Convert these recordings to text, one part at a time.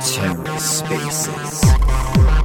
TerraSpaces. Hello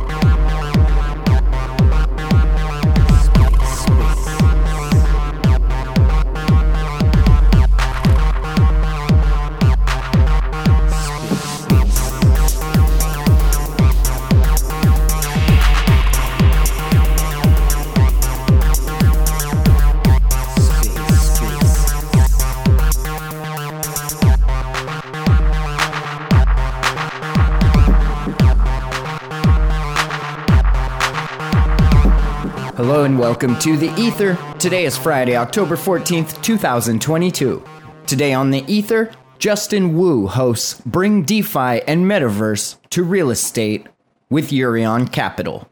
welcome to The Ether. Today is Friday, October 14th, 2022. Today on The Ether, Justin Wu hosts Bring DeFi and Metaverse to Real Estate with Eurion Capital.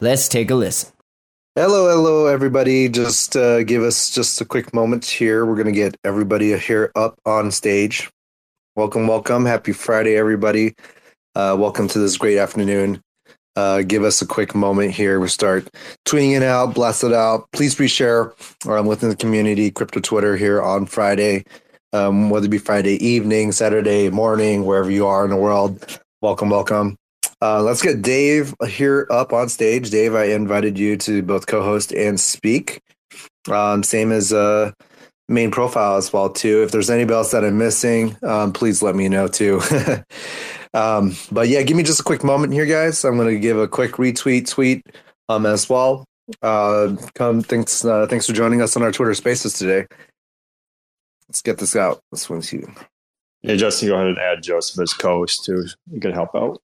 Let's take a listen. Hello, hello, everybody. Just uh, give us just a quick moment here. We're going to get everybody here up on stage. Welcome, welcome. Happy Friday, everybody. Uh, welcome to this great afternoon. Uh, give us a quick moment here. We start tweeting it out, blast it out. Please reshare um, within the community, crypto Twitter here on Friday, um, whether it be Friday evening, Saturday morning, wherever you are in the world. Welcome, welcome. Uh, let's get Dave here up on stage. Dave, I invited you to both co-host and speak. Um, same as uh, main profile as well too. If there's anybody else that I'm missing, um, please let me know too. um, but yeah, give me just a quick moment here, guys. I'm going to give a quick retweet tweet um, as well. Uh, come, thanks, uh, thanks for joining us on our Twitter Spaces today. Let's get this out. This one's you. Yeah, Justin, go ahead and add Joseph as co-host too. You can help out.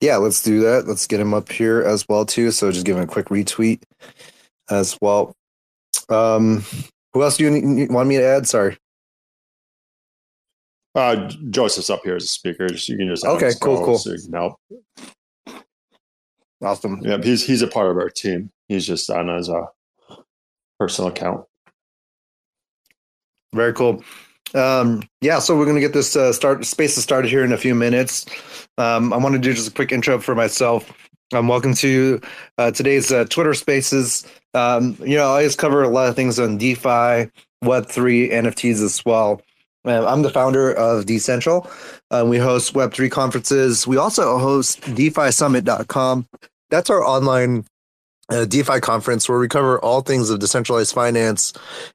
Yeah, let's do that. Let's get him up here as well too. So just give him a quick retweet as well. Um, who else do you need- want me to add? Sorry. Uh, Joseph's up here as a speaker. Just, you can just Okay, cool, cool. So you can help. Awesome. Yeah, he's he's a part of our team. He's just on as a personal account. Very cool. Um, yeah, so we're going to get this uh, start spaces started here in a few minutes. Um, I want to do just a quick intro for myself. Um, welcome to uh, today's uh, Twitter Spaces. Um, you know, I always cover a lot of things on DeFi, Web3, NFTs as well. Uh, I'm the founder of Decentral. Uh, we host Web3 conferences. We also host DeFiSummit.com. That's our online uh, DeFi conference where we cover all things of decentralized finance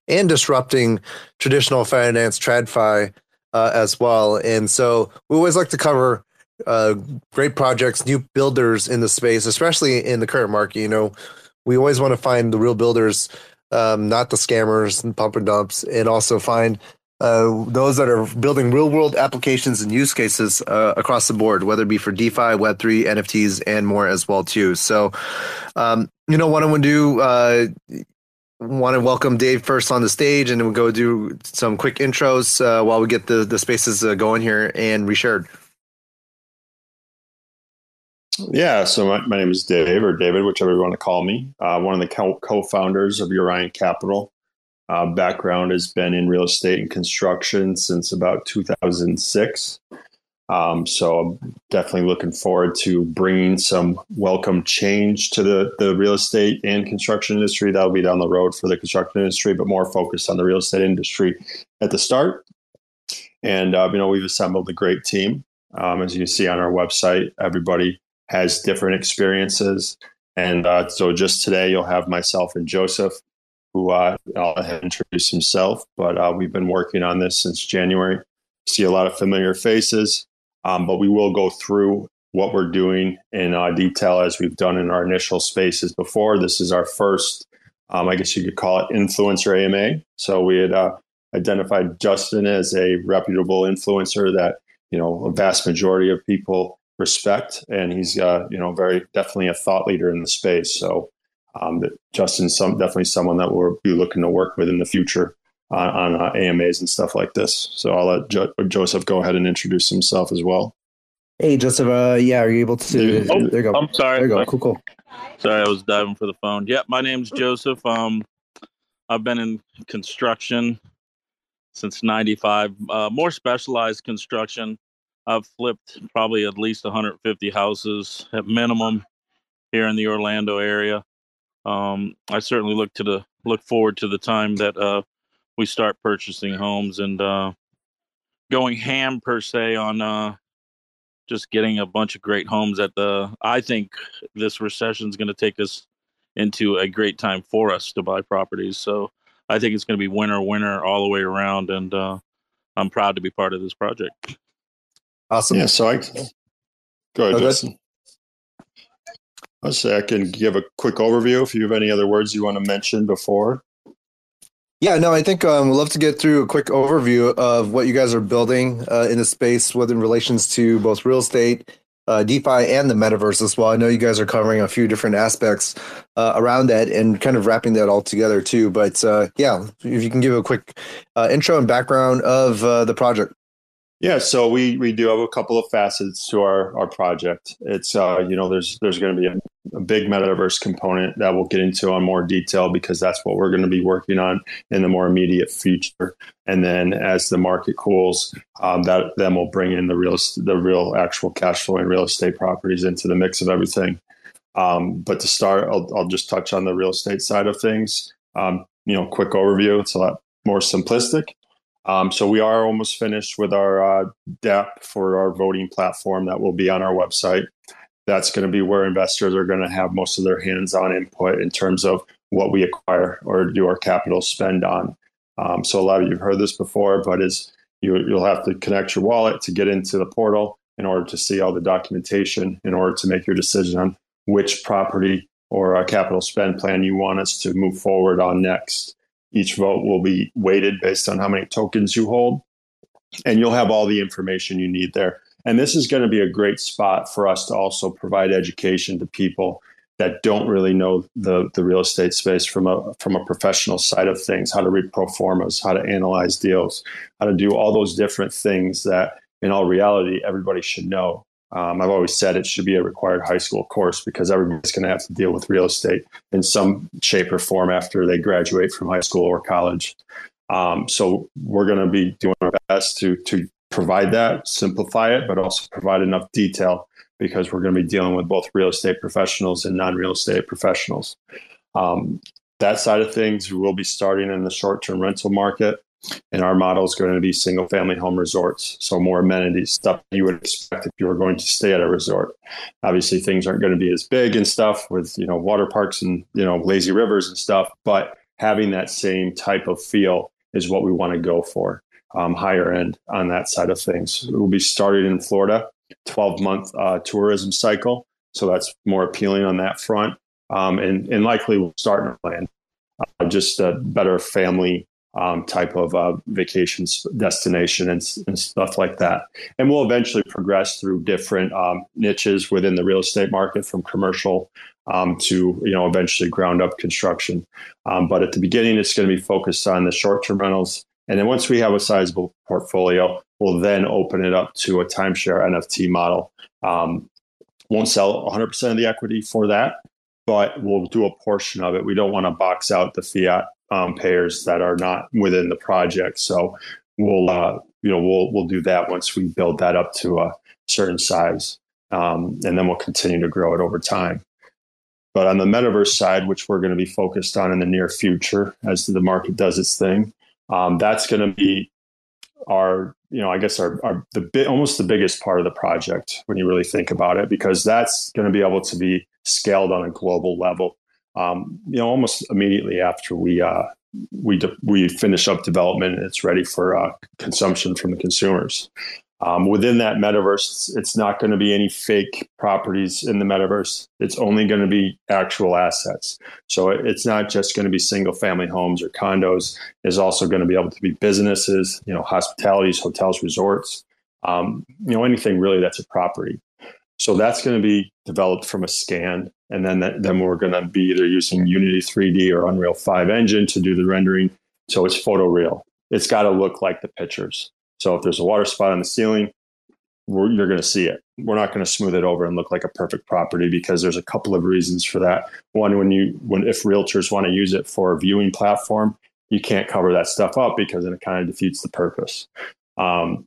and disrupting traditional finance, TradFi, uh, as well. And so we always like to cover uh, great projects, new builders in the space, especially in the current market. You know, we always want to find the real builders, um, not the scammers and pump and dumps, and also find uh, those that are building real world applications and use cases uh, across the board, whether it be for DeFi, Web3, NFTs, and more as well too. So, um, you know, what I want to do, uh, want to welcome Dave first on the stage, and then we'll go do some quick intros uh, while we get the the spaces uh, going here and reshared. Yeah, so my, my name is Dave or David, whichever you want to call me. Uh, one of the co- co-founders of Eurion Capital. Uh, background has been in real estate and construction since about 2006. Um, so I'm definitely looking forward to bringing some welcome change to the, the real estate and construction industry. That'll be down the road for the construction industry, but more focused on the real estate industry at the start. And, uh, you know, we've assembled a great team. Um, as you can see on our website, everybody has different experiences. And uh, so just today, you'll have myself and Joseph, who uh, I'll have introduced himself, but uh, we've been working on this since January. See a lot of familiar faces, um, but we will go through what we're doing in uh, detail as we've done in our initial spaces before. This is our first, um, I guess you could call it influencer AMA. So we had uh, identified Justin as a reputable influencer that you know a vast majority of people respect, and he's uh, you know very definitely a thought leader in the space. So um, that Justin's some definitely someone that we'll be looking to work with in the future on, on uh, AMAs and stuff like this. So I'll let jo- Joseph go ahead and introduce himself as well. Hey, Joseph. Uh, yeah, are you able to? Oh, there you go. I'm sorry. There you go. Cool, cool. Sorry, I was diving for the phone. Yeah, my name's Joseph. Um, I've been in construction since '95. Uh, more specialized construction. I've flipped probably at least 150 houses at minimum here in the Orlando area. Um, I certainly look to the look forward to the time that uh, we start purchasing homes and uh, going ham per se on uh, just getting a bunch of great homes at the. I think this recession is going to take us into a great time for us to buy properties. So I think it's going to be winner winner all the way around, and uh, I'm proud to be part of this project. Awesome. Yeah. So I go ahead, Justin. I'll say I can give a quick overview if you have any other words you want to mention before. Yeah, no, I think um, we'd love to get through a quick overview of what you guys are building uh, in the space, whether in relations to both real estate, uh, DeFi, and the metaverse as well. I know you guys are covering a few different aspects uh, around that and kind of wrapping that all together too. But uh, yeah, if you can give a quick uh, intro and background of uh, the project. Yeah, so we we do have a couple of facets to our our project. It's uh, you know there's there's going to be a, a, big metaverse component that we'll get into on more detail because that's what we're going to be working on in the more immediate future. And then as the market cools, um, that then we'll bring in the real the real actual cash flow and real estate properties into the mix of everything. Um, but to start, I'll, I'll just touch on the real estate side of things. Um, you know, quick overview. It's a lot more simplistic. Um, so we are almost finished with our uh, for our voting platform that will be on our website. That's going to be where investors are going to have most of their hands-on input in terms of what we acquire or do our capital spend on. Um, so a lot of you've heard this before, but is you, you'll have to connect your wallet to get into the portal in order to see all the documentation in order to make your decision on which property or a capital spend plan you want us to move forward on next. Each vote will be weighted based on how many tokens you hold, and you'll have all the information you need there. And this is going to be a great spot for us to also provide education to people that don't really know the, the real estate space from a from a professional side of things, how to read pro formas, how to analyze deals, how to do all those different things that in all reality everybody should know. Um, I've always said it should be a required high school course because everybody's going to have to deal with real estate in some shape or form after they graduate from high school or college. Um, so we're going to be doing our best to to provide that, simplify it, but also provide enough detail because we're going to be dealing with both real estate professionals and non-real estate professionals. Um, that side of things, we will be starting in the short-term rental market. And our model is going to be single family home resorts. So more amenities, stuff you would expect if you were going to stay at a resort. Obviously things aren't going to be as big and stuff with, you know, water parks and, you know, lazy rivers and stuff, but having that same type of feel is what we want to go for. Um, higher end on that side of things. We'll be starting in Florida, 12 month uh, tourism cycle. So that's more appealing on that front. Um, and, and likely we'll start in land, uh, just a better family um, type of uh, vacation destination and, and, stuff like that. And we'll eventually progress through different um, niches within the real estate market, from commercial um, to you know eventually ground up construction. Um, but at the beginning, it's going to be focused on the short term rentals, and then once we have a sizable portfolio, we'll then open it up to a timeshare NFT model. Um, won't sell 100% of the equity for that, but we'll do a portion of it. We don't want to box out the fiat um, payers that are not within the project. So we'll uh, you know we'll we'll do that once we build that up to a certain size, um, and then we'll continue to grow it over time. But on the metaverse side, which we're going to be focused on in the near future, as the market does its thing, um, that's going to be our you know I guess our, our the bit almost the biggest part of the project when you really think about it, because that's going to be able to be scaled on a global level um, you know, almost immediately after we uh, we de- we finish up development and it's ready for uh, consumption from the consumers. Um, within that metaverse, it's not going to be any fake properties in the metaverse. It's only going to be actual assets. So it's not just going to be single family homes or condos. It's also going to be able to be businesses, you know, hospitalities, hotels, resorts, um, you know, anything really that's a property. So that's going to be developed from a scan. And then, that, then we're going to be either using Unity 3D or Unreal 5 engine to do the rendering. So it's photoreal. It's got to look like the pictures. So if there's a water spot on the ceiling, you're going to see it. We're not going to smooth it over and look like a perfect property because there's a couple of reasons for that. One, when you when if realtors want to use it for a viewing platform, you can't cover that stuff up because then it kind of defeats the purpose. Um,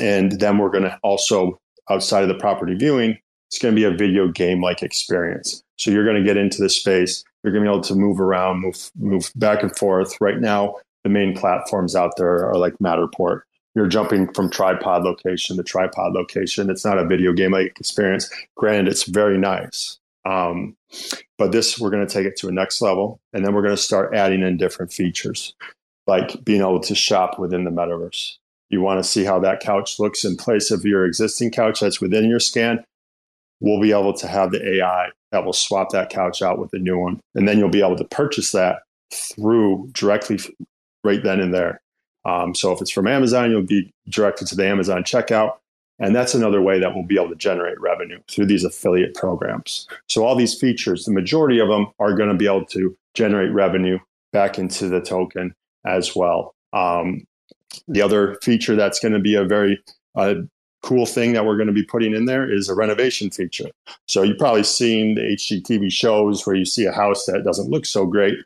and then we're going to also outside of the property viewing, it's going to be a video game like experience. So you're going to get into the space, You're going to be able to move around, move move back and forth. Right now, the main platforms out there are like Matterport. You're jumping from tripod location to tripod location. It's not a video game like experience. Granted, it's very nice. Um, but this, we're going to take it to a next level, and then we're going to start adding in different features, like being able to shop within the metaverse. You want to see how that couch looks in place of your existing couch that's within your scan. We'll be able to have the AI that will swap that couch out with a new one, and then you'll be able to purchase that through directly right then and there. Um, so if it's from Amazon, you'll be directed to the Amazon checkout. And that's another way that we'll be able to generate revenue through these affiliate programs. So, all these features, the majority of them are going to be able to generate revenue back into the token as well. Um, the other feature that's going to be a very uh, cool thing that we're going to be putting in there is a renovation feature. So, you've probably seen the HGTV shows where you see a house that doesn't look so great,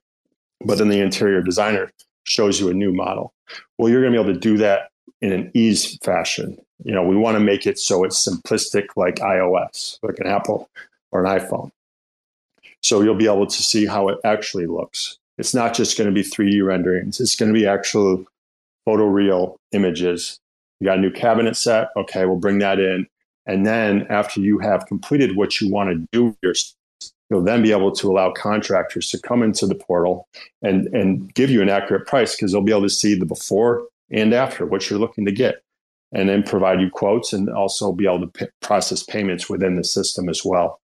but then the interior designer shows you a new model. Well, you're going to be able to do that in an ease fashion. You know, we want to make it so it's simplistic like iOS, like an Apple or an iPhone. So you'll be able to see how it actually looks. It's not just going to be 3D renderings, it's going to be actual photoreal images. You got a new cabinet set. Okay, we'll bring that in. And then after you have completed what you want to do you'll then be able to allow contractors to come into the portal and, and give you an accurate price because they'll be able to see the before and after what you're looking to get and then provide you quotes and also be able to p- process payments within the system as well.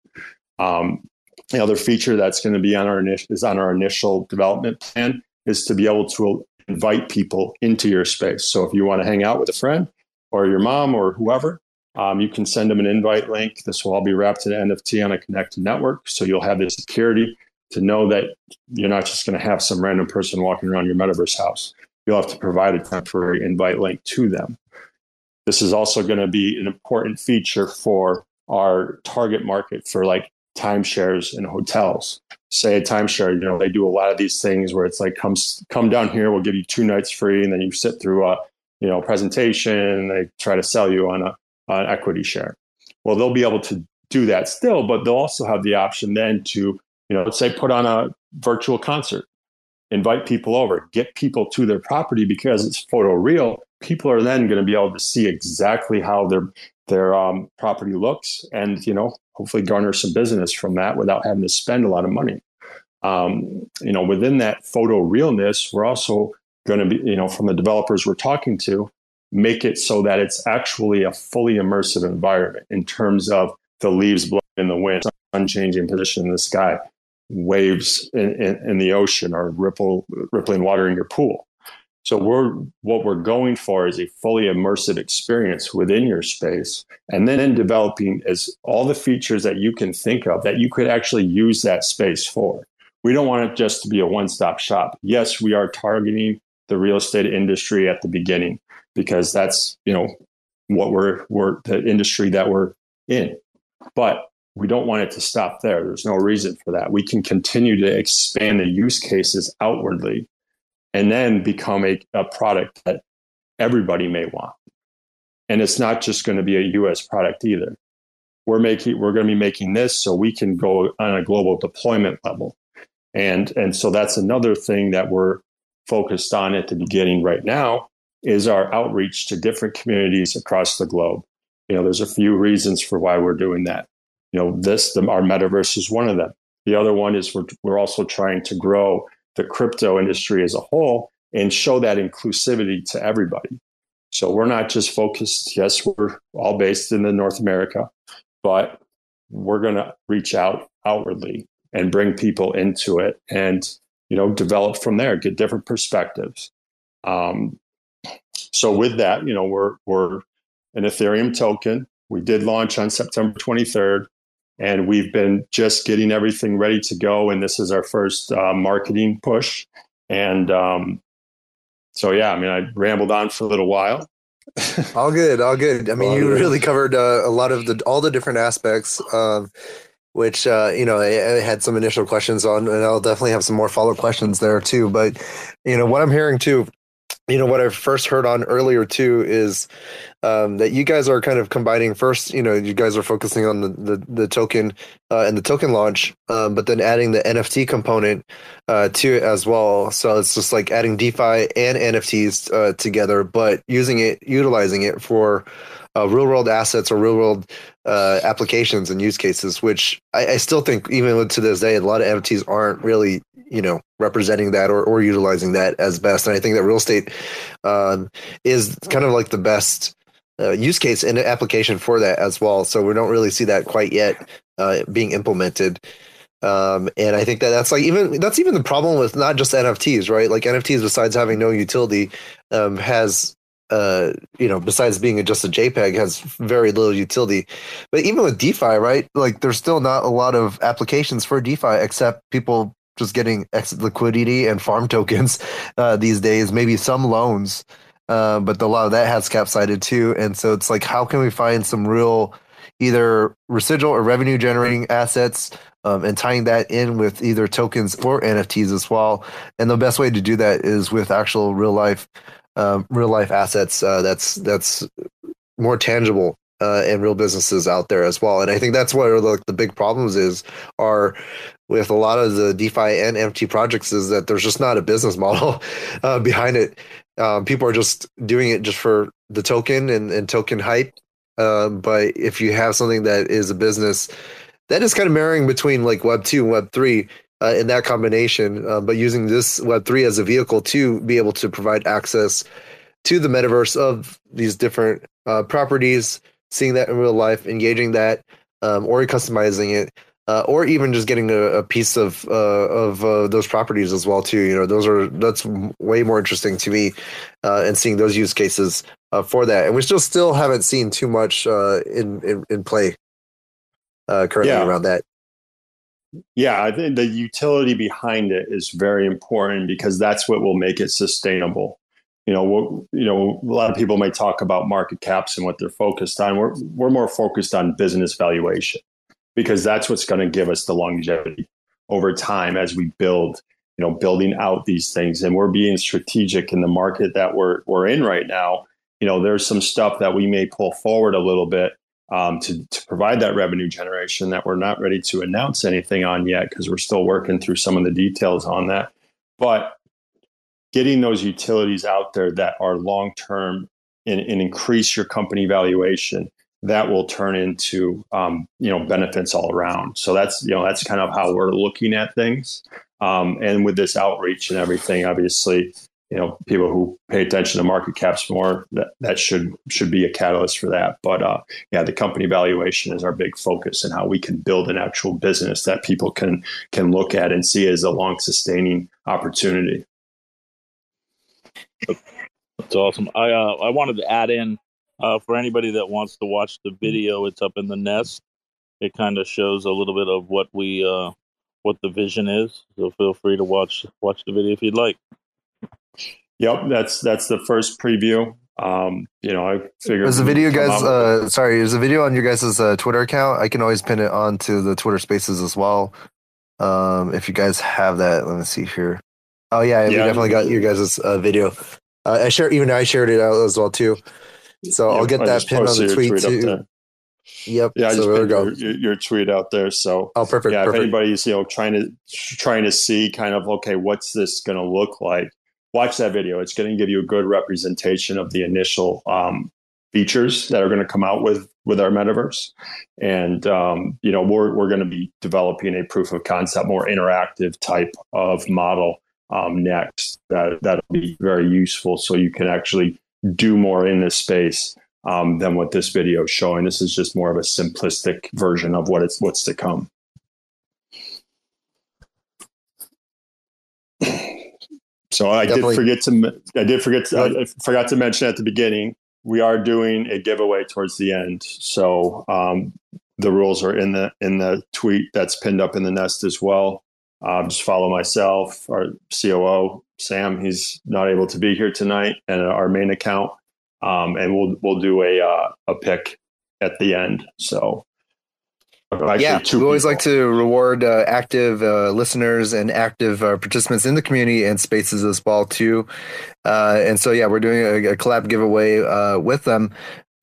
Um, the other feature that's going to be on our initial is on our initial development plan is to be able to invite people into your space. So if you want to hang out with a friend or your mom or whoever, um, you can send them an invite link. This will all be wrapped in NFT on a connected network. So you'll have the security to know that you're not just going to have some random person walking around your metaverse house. You'll have to provide a temporary invite link to them. This is also going to be an important feature for our target market for like timeshares and hotels. Say a timeshare, you know, they do a lot of these things where it's like, come come down here, we'll give you two nights free, and then you sit through a you know presentation. They try to sell you on a an equity share. Well, they'll be able to do that still, but they'll also have the option then to, you know, let's say put on a virtual concert, invite people over, get people to their property because it's photo real. People are then going to be able to see exactly how their their um, property looks, and you know, hopefully garner some business from that without having to spend a lot of money. Um, you know, within that photo realness, we're also going to be, you know, from the developers we're talking to, make it so that it's actually a fully immersive environment in terms of the leaves blowing in the wind, sun changing position in the sky, waves in, in, in, the ocean, or ripple rippling water in your pool. So we're what we're going for is a fully immersive experience within your space, and then in developing as all the features that you can think of that you could actually use that space for. We don't want it just to be a one-stop shop. Yes, we are targeting the real estate industry at the beginning because that's you know what we're we're the industry that we're in but we don't want it to stop there there's no reason for that we can continue to expand the use cases outwardly and then become a, a product that everybody may want and it's not just going to be a us product either we're making we're going to be making this so we can go on a global deployment level and and so that's another thing that we're focused on at the beginning right now is our outreach to different communities across the globe. You know, there's a few reasons for why we're doing that. You know, this, the, our metaverse is one of them. The other one is we're, we're also trying to grow the crypto industry as a whole and show that inclusivity to everybody. So we're not just focused, yes, we're all based in the North America, but we're going to reach out outwardly and bring people into it and, you know, develop from there, get different perspectives. Um, so with that, you know, we're we're an Ethereum token. We did launch on September 23rd, and we've been just getting everything ready to go. And this is our first uh, marketing push. And um, so, yeah, I mean, I rambled on for a little while. all good, all good. I mean, all you good. really covered uh, a lot of the all the different aspects. of which uh, you know I, I, had some initial questions on, and I'll definitely have some more follow up questions there too. But you know what I'm hearing too you know what I first heard on earlier too is um, that you guys are kind of combining. First you know you guys are focusing on the the, the token uh, and the token launch um, but then adding the nft component uh, to it as well. So it's just like adding defi and nfts uh, together but using it utilizing it for uh, real world assets or real world uh, applications and use cases which I, I still think even to this day a lot of nfts aren't really you know representing that or, or utilizing that as best. And i think that real estate um, is kind of like the best uh, use case and application for that as well. So we don't really see that quite yet uh, being implemented. Um, and I think that that's like even that's even the problem with not just NFTs, right? Like NFTs, besides having no utility, um, has uh, you know, besides being just a JPEG, has very little utility. But even with DeFi, right? Like there's still not a lot of applications for DeFi except people just getting liquidity and farm tokens uh, these days. Maybe some loans. Uh, but a lot of that has capsided too. And so it's like, how can we find some real either residual or revenue generating assets um, and tying that in with either tokens or NFTs as well? And the best way to do that is with actual real life, um, real life assets. Uh, that's that's more tangible uh, and real businesses out there as well. And I think that's what the, the big problems is are with a lot of the DeFi and NFT projects is that there's just not a business model uh, behind it. Um, people are just doing it just for the token and, and token hype. Um, but if you have something that is a business that is kind of marrying between like Web two and Web three uh, in that combination, uh, but using this Web three as a vehicle to be able to provide access to the metaverse of these different uh, properties, seeing that in real life, engaging that, um, or customizing it, uh, or even just getting a, a piece of uh, of uh, those properties as well too. You know, those are that's way more interesting to me, uh, and seeing those use cases uh, for that. And we still still haven't seen too much uh, in, in in play currently yeah. around that. Yeah, I think the utility behind it is very important because that's what will make it sustainable. You know, what, you know, a lot of people may talk about market caps and what they're focused on. We're we're more focused on business valuation because that's what's going to give us the longevity over time as we build you know building out these things. And we're being strategic in the market that we're we're in right now. You know there's some stuff that we may pull forward a little bit um, to, to provide that revenue generation that we're not ready to announce anything on yet because we're still working through some of the details on that. But getting those utilities out there that are long term and, and increase your company valuation that will turn into um, you know benefits all around. So that's you know that's kind of how we're looking at things. Um, and with this outreach and everything, obviously, you know people who pay attention to market caps more that, that should should be a catalyst for that. But uh, yeah, the company valuation is our big focus and how we can build an actual business that people can can look at and see as a long sustaining opportunity. That's awesome. I uh, I wanted to add in uh, for anybody that wants to watch the video, it's up in the nest. It kind of shows a little bit of what we uh, what the vision is. So feel free to watch watch the video if you'd like. Yep, that's that's the first preview. Um, you know, I figured. Is the video, guys? Uh, sorry, is the video on your guys' uh, Twitter account? I can always pin it onto the Twitter Spaces as well. Um, if you guys have that, let me see here. Oh yeah, yeah we definitely got your guys' uh, video. Uh, I share even I shared it out as well too. So I'll get I that pin on the tweet, tweet too. Yep. Yeah, I so just put your, your, tweet out there. So oh, perfect. Yeah, perfect. if anybody's you know trying to trying to see kind of okay, what's this going to look like? Watch that video. It's going to give you a good representation of the initial um, features that are going to come out with with our metaverse, and um, you know we're we're going to be developing a proof of concept, more interactive type of model um, next. That that'll be very useful, so you can actually do more in this space um, than what this video is showing. This is just more of a simplistic version of what it's what's to come. So I Definitely. did forget to I did forget to, I forgot to mention at the beginning we are doing a giveaway towards the end. So um, the rules are in the in the tweet that's pinned up in the nest as well. Um, just follow myself, our COO Sam. He's not able to be here tonight, and our main account. Um, and we'll we'll do a uh, a pick at the end. So yeah, we always like to reward uh, active uh, listeners and active uh, participants in the community and spaces as well too. Uh, and so yeah, we're doing a, a collab giveaway uh, with them.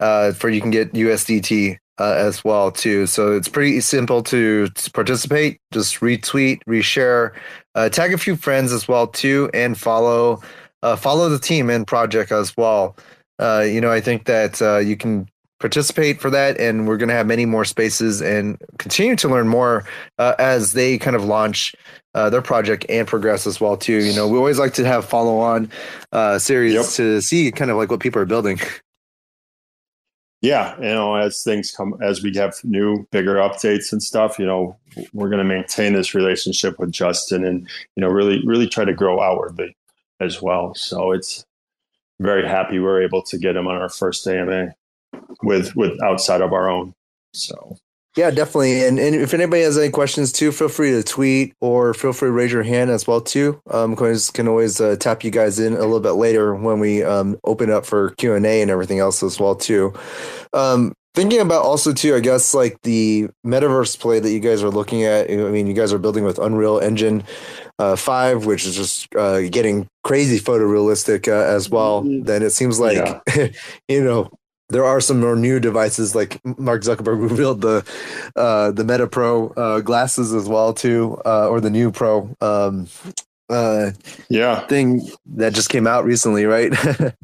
uh, for you can get USDT uh, as well too. So it's pretty simple to, to participate. Just retweet, reshare, uh, tag a few friends as well too, and follow uh, follow the team and project as well. Uh, you know, I think that uh, you can participate for that, and we're going to have many more spaces and continue to learn more uh, as they kind of launch uh, their project and progress as well too. You know, we always like to have follow on uh, series yep. to see kind of like what people are building. Yeah, you know, as things come, as we have new, bigger updates and stuff, you know, we're going to maintain this relationship with Justin and you know really, really try to grow outwardly as well. So it's very happy we are able to get him on our first AMA with with outside of our own. So yeah, definitely. And and if anybody has any questions too, feel free to tweet or feel free to raise your hand as well too. Um, always, can always uh, tap you guys in a little bit later when we um, open up for Q and A and everything else as well too. Um, thinking about also too, I guess like the metaverse play that you guys are looking at. I mean, you guys are building with Unreal Engine uh, Five, which is just uh, getting crazy photorealistic uh, as well. Mm-hmm. Then it seems like yeah. you know there are some more new devices like Mark Zuckerberg revealed the uh, the Meta Pro uh, glasses as well too, uh, or the new Pro um, uh, yeah thing that just came out recently, right?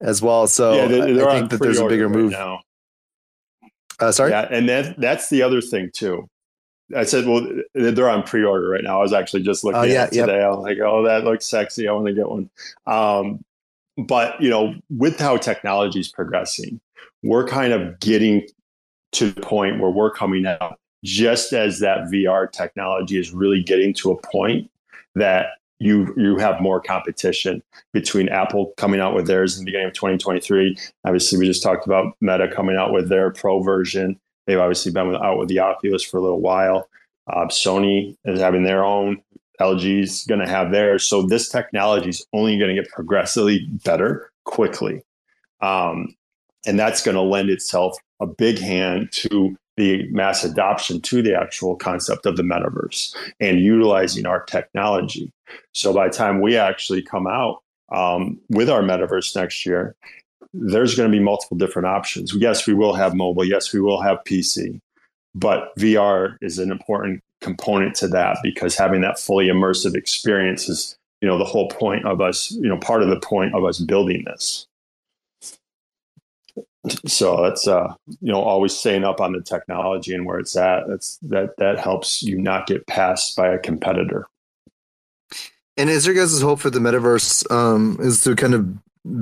as well. So yeah, they, I think that there's a bigger right move now. Uh, sorry. Yeah, and that that's the other thing too. I said, well, they're on pre-order right now. I was actually just looking uh, yeah, at it today. Yep. I'm like, oh, that looks sexy. I want to get one. Um, but you know with how technology is progressing we're kind of getting to the point where we're coming out just as that vr technology is really getting to a point that you you have more competition between apple coming out with theirs in the beginning of 2023 obviously we just talked about meta coming out with their pro version. They've obviously been out with the oculus for a little while. Uh, sony is having their own LG's going to have theirs. So this technology is only going to get progressively better quickly. Um, and that's going to lend itself a big hand to the mass adoption to the actual concept of the metaverse and utilizing our technology. So by the time we actually come out um, with our metaverse next year, there's going to be multiple different options. Yes, we will have mobile. Yes, we will have PC. But VR is an important component to that because having that fully immersive experience is you know the whole point of us you know part of the point of us building this. So that's uh you know always staying up on the technology and where it's at that's that that helps you not get passed by a competitor. And is your guys' hope for the metaverse um is to kind of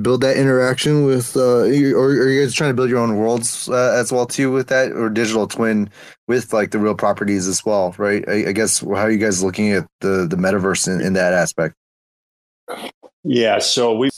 build that interaction with uh or are you guys trying to build your own worlds uh, as well too with that or digital twin with like the real properties as well right? I, I guess how are you guys looking at the the metaverse in, in that aspect? Yeah so we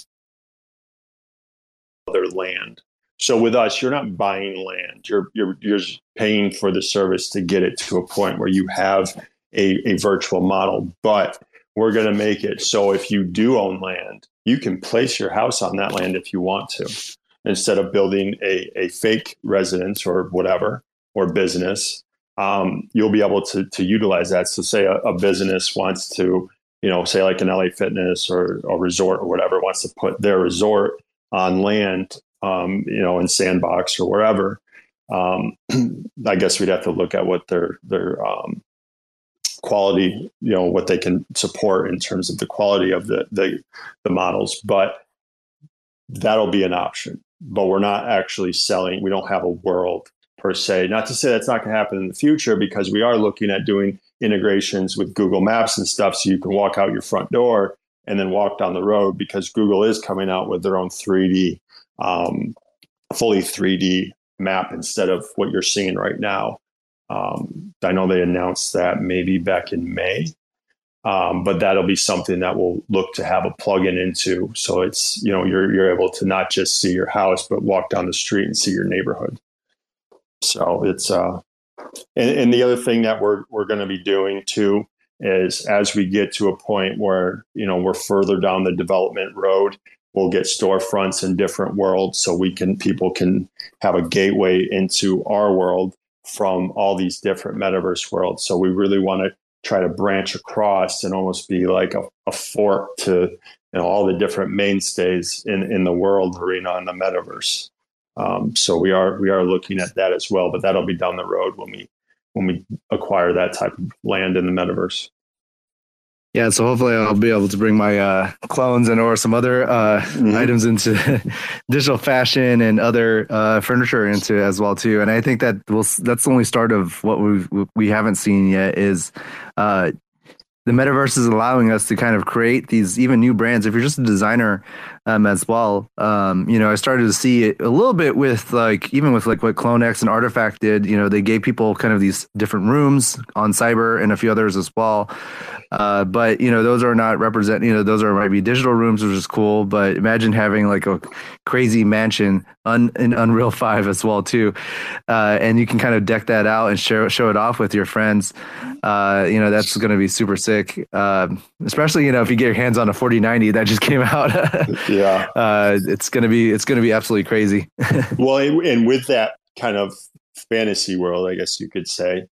other land. So with us you're not buying land. You're you're you're paying for the service to get it to a point where you have a, a virtual model. But we're going to make it. So if you do own land you can place your house on that land if you want to instead of building a, a fake residence or whatever or business. Um, you'll be able to, to utilize that. So say a, a, business wants to you know say like an la fitness or a resort or whatever wants to put their resort on land um, you know in sandbox or wherever um, i guess we'd have to look at what their their um, quality, you know, what they can support in terms of the quality of the the, the models. But that'll be an option. But we're not actually selling. We don't have a world per se. Not to say that's not going to happen in the future, because we are looking at doing integrations with Google Maps and stuff, so you can walk out your front door and then walk down the road. Because Google is coming out with their own 3D, um, fully 3D map instead of what you're seeing right now. Um, I know they announced that maybe back in May, um, but that'll be something that we'll look to have a plug-in into. So it's you know you're you're able to not just see your house, but walk down the street and see your neighborhood. So it's uh, and, and the other thing that we're we're going to be doing too is as we get to a point where you know we're further down the development road we'll get storefronts in different worlds so we can people can have a gateway into our world from all these different metaverse worlds. So we really want to try to branch across and almost be like a, a fork to you know all the different mainstays in in the world arena in the metaverse. Um, so we are we are looking at that as well, but that'll be down the road when we when we acquire that type of land in the metaverse. Yeah, so hopefully I'll be able to bring my uh, clones and or some other uh, mm-hmm. items into digital fashion and other uh, furniture into as well too. And I think that will that's the only start of what we we haven't seen yet is uh, the metaverse is allowing us to kind of create these even new brands. If you're just a designer um, as well, um, you know, I started to see it a little bit with like even with like what CloneX and RTFKT did. You know, they gave people kind of these different rooms on Cyber and a few others as well. Uh, but you know, those are not represent. You know, those are might be digital rooms, which is cool. But imagine having like a crazy mansion un, in Unreal Five as well too, uh, and you can kind of deck that out and show show it off with your friends. Uh, you know, that's going to be super sick. Um, especially you know if you get your hands on a 4090 that just came out. yeah, uh, it's gonna be it's gonna be absolutely crazy. well, and with that kind of fantasy world, I guess you could say,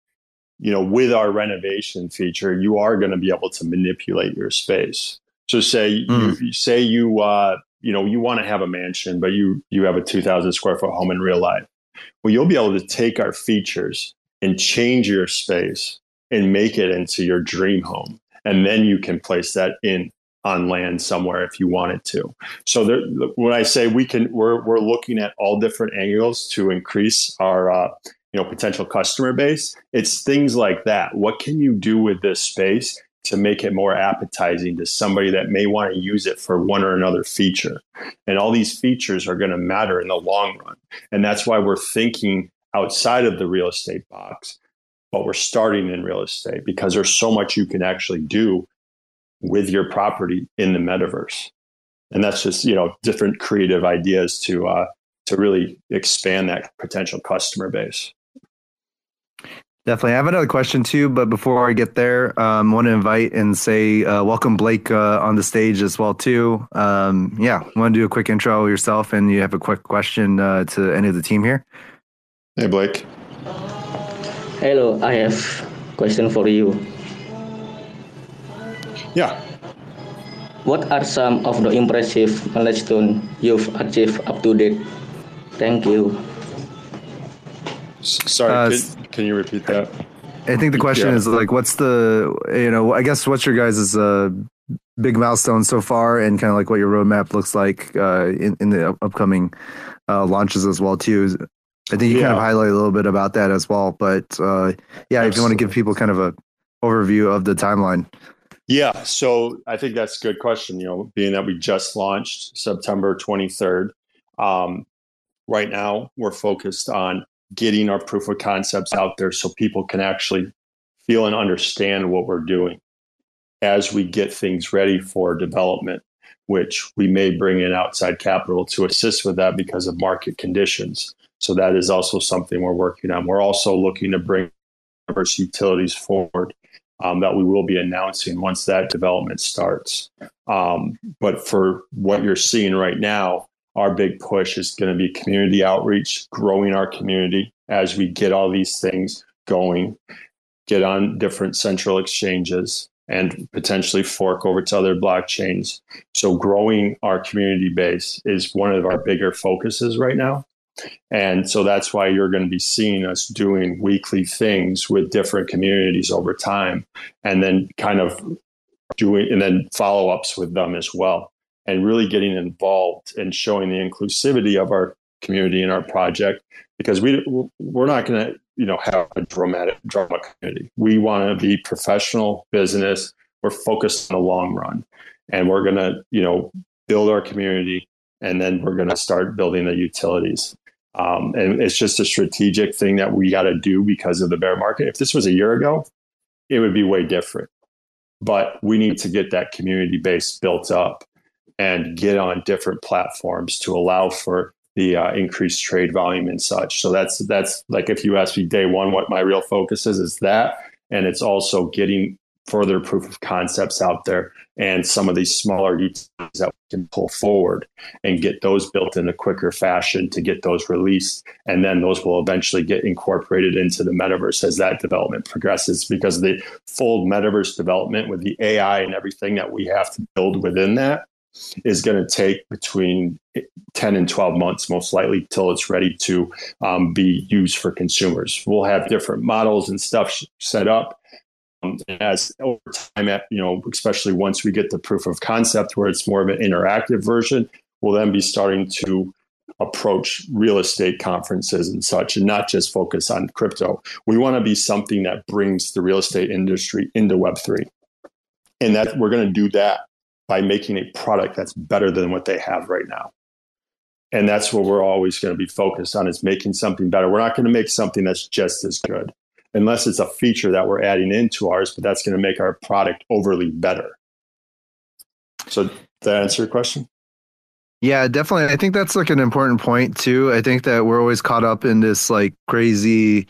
you know, with our renovation feature, you are going to be able to manipulate your space. So say mm. you say you uh, you know you want to have a mansion, but you you have a 2,000 square foot home in real life. Well, you'll be able to take our features and change your space and make it into your dream home and then you can place that in on land somewhere if you wanted to. So there, when I say we can, we're we're looking at all different angles to increase our uh, know potential customer base. It's things like that. What can you do with this space to make it more appetizing to somebody that may want to use it for one or another feature? And all these features are going to matter in the long run. And that's why we're thinking outside of the real estate box but we're starting in real estate because there's so much you can actually do with your property in the metaverse and that's just you know different creative ideas to uh, to really expand that potential customer base Definitely. I have another question too, but before I get there, um, I want to invite and say uh, welcome Blake uh, on the stage as well too. Um, yeah, want to do a quick intro yourself, and you have a quick question uh, to any of the team here. Hey, Blake. Hello, I have a question for you. Yeah. What are some of the impressive milestones you've achieved up to date? Thank you. Sorry, uh, can, can, you repeat that? I think the question yeah. is like, what's the, you know, I guess what's your guys' uh, big milestone so far and kind of like what your roadmap looks like uh, in, in the upcoming uh, launches as well too I think you yeah. kind of highlight a little bit about that as well. But uh, yeah, Absolutely. if you want to give people kind of a overview of the timeline. Yeah, so I think that's a good question. You know, being that we just launched September 23rd, um, right now we're focused on getting our proof of concepts out there so people can actually feel and understand what we're doing as we get things ready for development, which we may bring in outside capital to assist with that because of market conditions. So that is also something we're working on. We're also looking to bring diverse utilities forward um, that we will be announcing once that development starts. Um, but for what you're seeing right now, our big push is going to be community outreach, growing our community as we get all these things going, get on different central exchanges, and potentially fork over to other blockchains. So, growing our community base is one of our bigger focuses right now. And so that's why you're going to be seeing us doing weekly things with different communities over time and then kind of doing and then follow ups with them as well and really getting involved and showing the inclusivity of our community and our project because we we're not going to you know have a dramatic drama community we want to be professional business we're focused on the long run and we're going to you know build our community and then we're going to start building the utilities um, and it's just a strategic thing that we got to do because of the bear market. If this was a year ago, it would be way different. But we need to get that community base built up and get on different platforms to allow for the uh, increased trade volume and such. So that's that's like if you ask me day one, what my real focus is, is that, and it's also getting further proof of concepts out there and some of these smaller utilities that we can pull forward and get those built in a quicker fashion to get those released. And then those will eventually get incorporated into the metaverse as that development progresses because the full metaverse development with the AI and everything that we have to build within that is going to take between 10 and 12 months, most likely, till it's ready to um, be used for consumers. We'll have different models and stuff set up. Um, as over time, at, you know, especially once we get the proof of concept where it's more of an interactive version, we'll then be starting to approach real estate conferences and such and not just focus on crypto. We want to be something that brings the real estate industry into Web3. And that we're going to do that by making a product that's better than what they have right now. And that's what we're always going to be focused on is making something better. We're not going to make something that's just as good unless it's a feature that we're adding into ours, but that's going to make our product overly better. So that answer your question? Yeah, definitely. I think that's like an important point too. I think that we're always caught up in this like crazy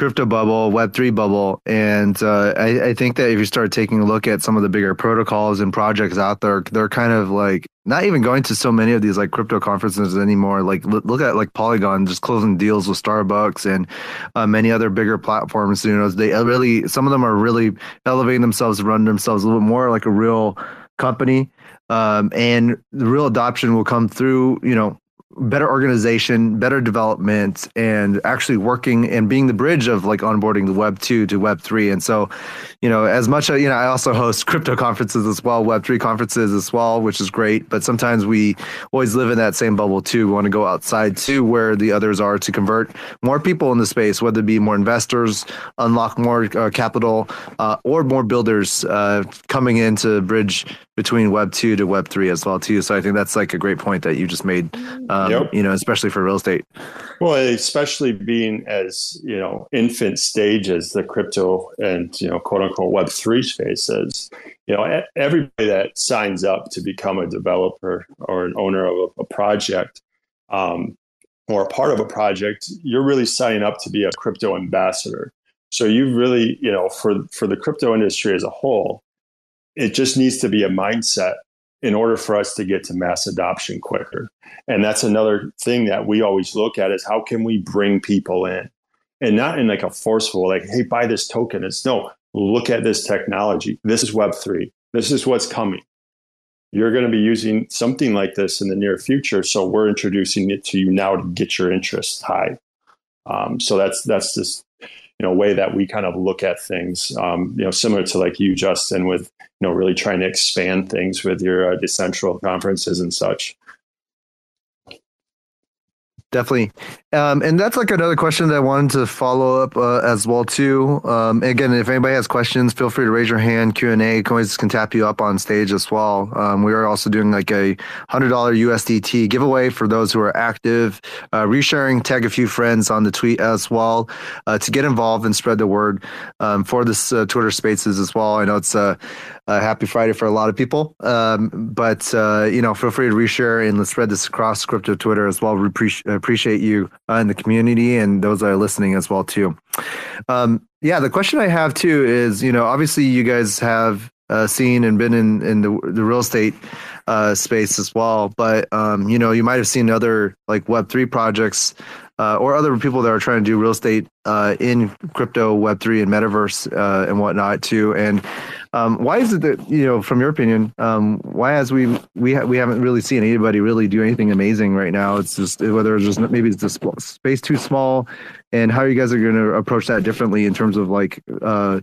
crypto bubble, Web3 bubble. And uh, I, I, think that if you start taking a look at some of the bigger protocols and projects out there, they're kind of like not even going to so many of these like crypto conferences anymore. Like look at like Polygon just closing deals with Starbucks and uh, many other bigger platforms. You know, they really, some of them are really elevating themselves, run themselves a little bit more like a real company. Um, and the real adoption will come through, you know, better organization, better development, and actually working and being the bridge of like onboarding the Web two to Web three. And so, you know, as much as you know, I also host crypto conferences as well, Web three conferences as well, which is great. But sometimes we always live in that same bubble too. We want to go outside to where the others are to convert more people in the space, whether it be more investors, unlock more uh, capital, uh, or more builders uh, coming in to bridge between Web two to Web three as well too. So I think that's like a great point that you just made. Um, yep. You know, especially for real estate. Well, especially being as you know infant stage as the crypto and you know quote unquote Web three space is. You know, everybody that signs up to become a developer or an owner of a, a project. Um, or a part of a project, you're really signing up to be a crypto ambassador. So you really, you know, for for the crypto industry as a whole, it just needs to be a mindset in order for us to get to mass adoption quicker. And that's another thing that we always look at is how can we bring people in? And not in like a forceful, like, hey, buy this token. It's no, look at this technology. This is Web3. This is what's coming. You're going to be using something like this in the near future. So we're introducing it to you now to get your interest high. Um, so that's that's just you know way that we kind of look at things um, you know similar to like you justin with you know really trying to expand things with your uh, decentral conferences and such definitely. Um, and that's like another question that i wanted to follow up uh, as well too. Um, again if anybody has questions feel free to raise your hand q&a can always can tap you up on stage as well. Um, we are also doing like a $100 usdt giveaway for those who are active. Uh, resharing tag a few friends on the tweet as well uh, to get involved and spread the word um, for this uh, twitter spaces as well. I know it's a happy friday for a lot of people um, but uh, you know feel free to reshare and let's spread this across crypto twitter as well. We appreciate appreciate you uh, in the community and those that are listening as well too. Um, yeah, the question I have too is, you know, obviously you guys have uh, seen and been in in the the real estate uh, space as well, but um, you know, you might have seen other like Web three projects uh, or other people that are trying to do real estate uh, in crypto, Web three, and metaverse uh, and whatnot too. And um, why is it that you know, from your opinion, um, why has we we ha- we haven't really seen anybody really do anything amazing right now? It's just whether it's just maybe it's the space too small, and how you guys are going to approach that differently in terms of like uh,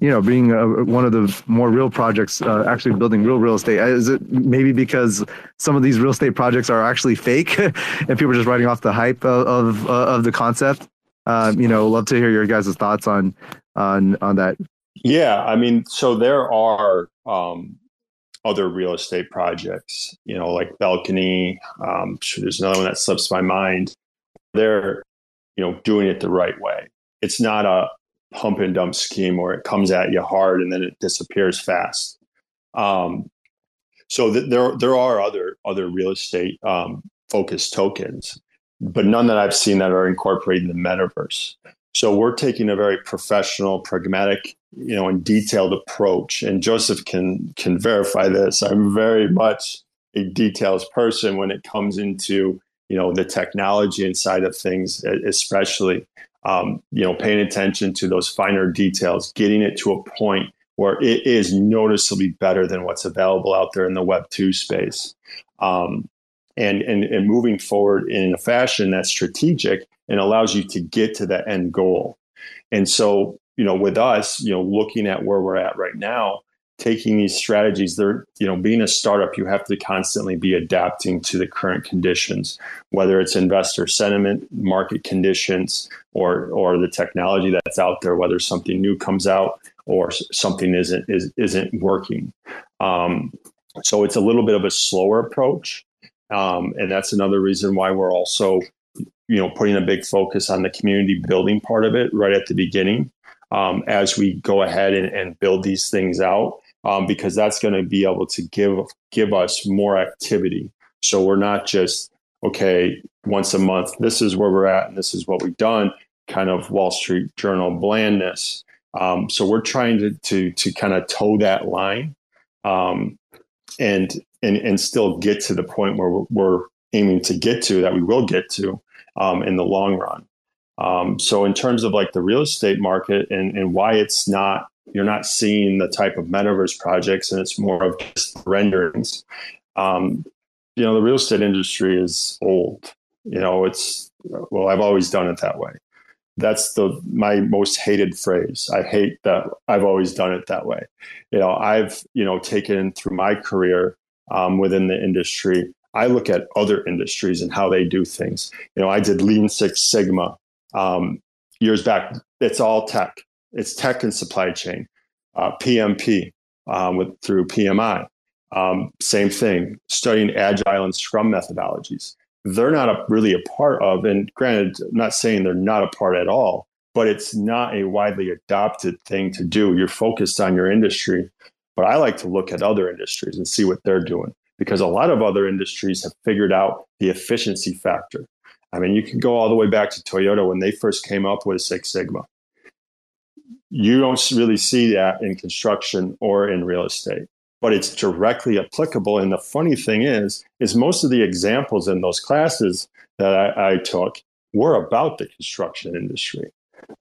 you know, being a, one of the more real projects, uh, actually building real real estate? Is it maybe because some of these real estate projects are actually fake, and people are just writing off the hype of of, uh, of the concept? Um, you know, love to hear your guys' thoughts on on on that. Yeah, I mean, so there are um, other real estate projects, you know, like Balcony. Um, there's another one that slips my mind. They're, you know, doing it the right way. It's not a pump and dump scheme where it comes at you hard and then it disappears fast. Um, so th- there there are other other real estate um, focused tokens, but none that I've seen that are incorporating the metaverse. So we're taking a very professional, pragmatic, you know, and detailed approach. And Joseph can can verify this. I'm very much a details person when it comes into you know the technology inside of things, especially um, you know, paying attention to those finer details, getting it to a point where it is noticeably better than what's available out there in the Web two space. Um, and, and, and moving forward in a fashion that's strategic and allows you to get to that end goal. And so, you know, with us, you know, looking at where we're at right now, taking these strategies they're you know being a startup you have to constantly be adapting to the current conditions whether it's investor sentiment market conditions or or the technology that's out there whether something new comes out or something isn't is, isn't working um, so it's a little bit of a slower approach um, and that's another reason why we're also you know putting a big focus on the community building part of it right at the beginning um, as we go ahead and, and build these things out um, because that's going to be able to give give us more activity. So we're not just okay once a month. This is where we're at, and this is what we've done. Kind of Wall Street Journal blandness. Um, so we're trying to to to kind of toe that line, um, and and and still get to the point where we're, we're aiming to get to that we will get to um, in the long run. Um, so in terms of like the real estate market and, and why it's not you're not seeing the type of metaverse projects and it's more of just renderings um, you know the real estate industry is old. You know it's well i've always done it that way. That's the my most hated phrase. I hate that i've always done it that way. You know i've you know taken through my career um, within the industry i look at other industries and how they do things you know i did lean six sigma um, years back it's all tech it's tech and supply chain. Uh, PMP um, with through PMI, um, same thing. Studying agile and Scrum methodologies. They're not a, really a part of, and granted, I'm not saying they're not a part at all, but it's not a widely adopted thing to do. You're focused on your industry, but I like to look at other industries and see what they're doing because a lot of other industries have figured out the efficiency factor. I mean, you can go all the way back to Toyota when they first came up with Six Sigma. You don't really see that in construction or in real estate but it's directly applicable. And the funny thing is is most of the examples in those classes that i, I took were about the construction industry.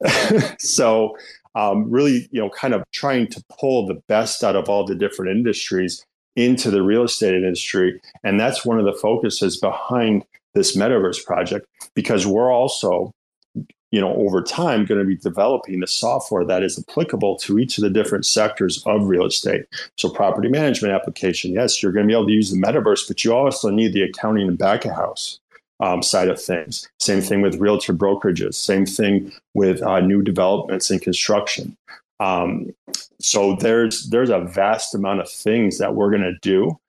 So um, really you know kind of trying to pull the best out of all the different industries into the real estate industry and that's one of the focuses behind this metaverse project because we're also you know, over time going to be developing the software that is applicable to each of the different sectors of real estate. So property management application, yes, you're going to be able to use the metaverse, but you also need the accounting and back of house um, side of things. Same thing with realtor brokerages. Same thing with uh, new developments and construction. Um, so there's there's a vast amount of things that we're going to do,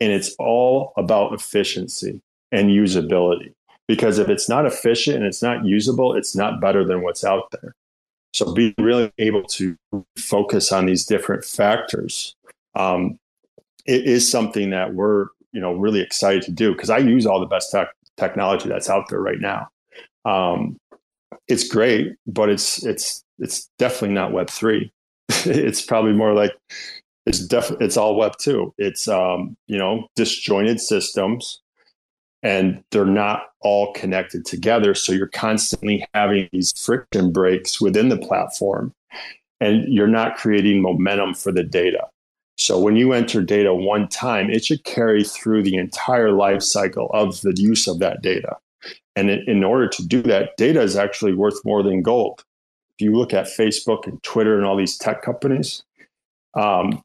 and it's all about efficiency and usability because if it's not efficient and it's not usable, it's not better than what's out there. So being really able to focus on these different factors um, it is something that we're you know really excited to do because I use all the best tech technology that's out there right now. Um, it's great, but it's it's it's definitely not Web three. it's probably more like it's def it's all Web two. It's um, you know disjointed systems and they're not all connected together. So you're constantly having these friction breaks within the platform, and you're not creating momentum for the data. So when you enter data one time, it should carry through the entire life cycle of the use of that data. And in order to do that, data is actually worth more than gold. You look at Facebook and Twitter and all these tech companies, um,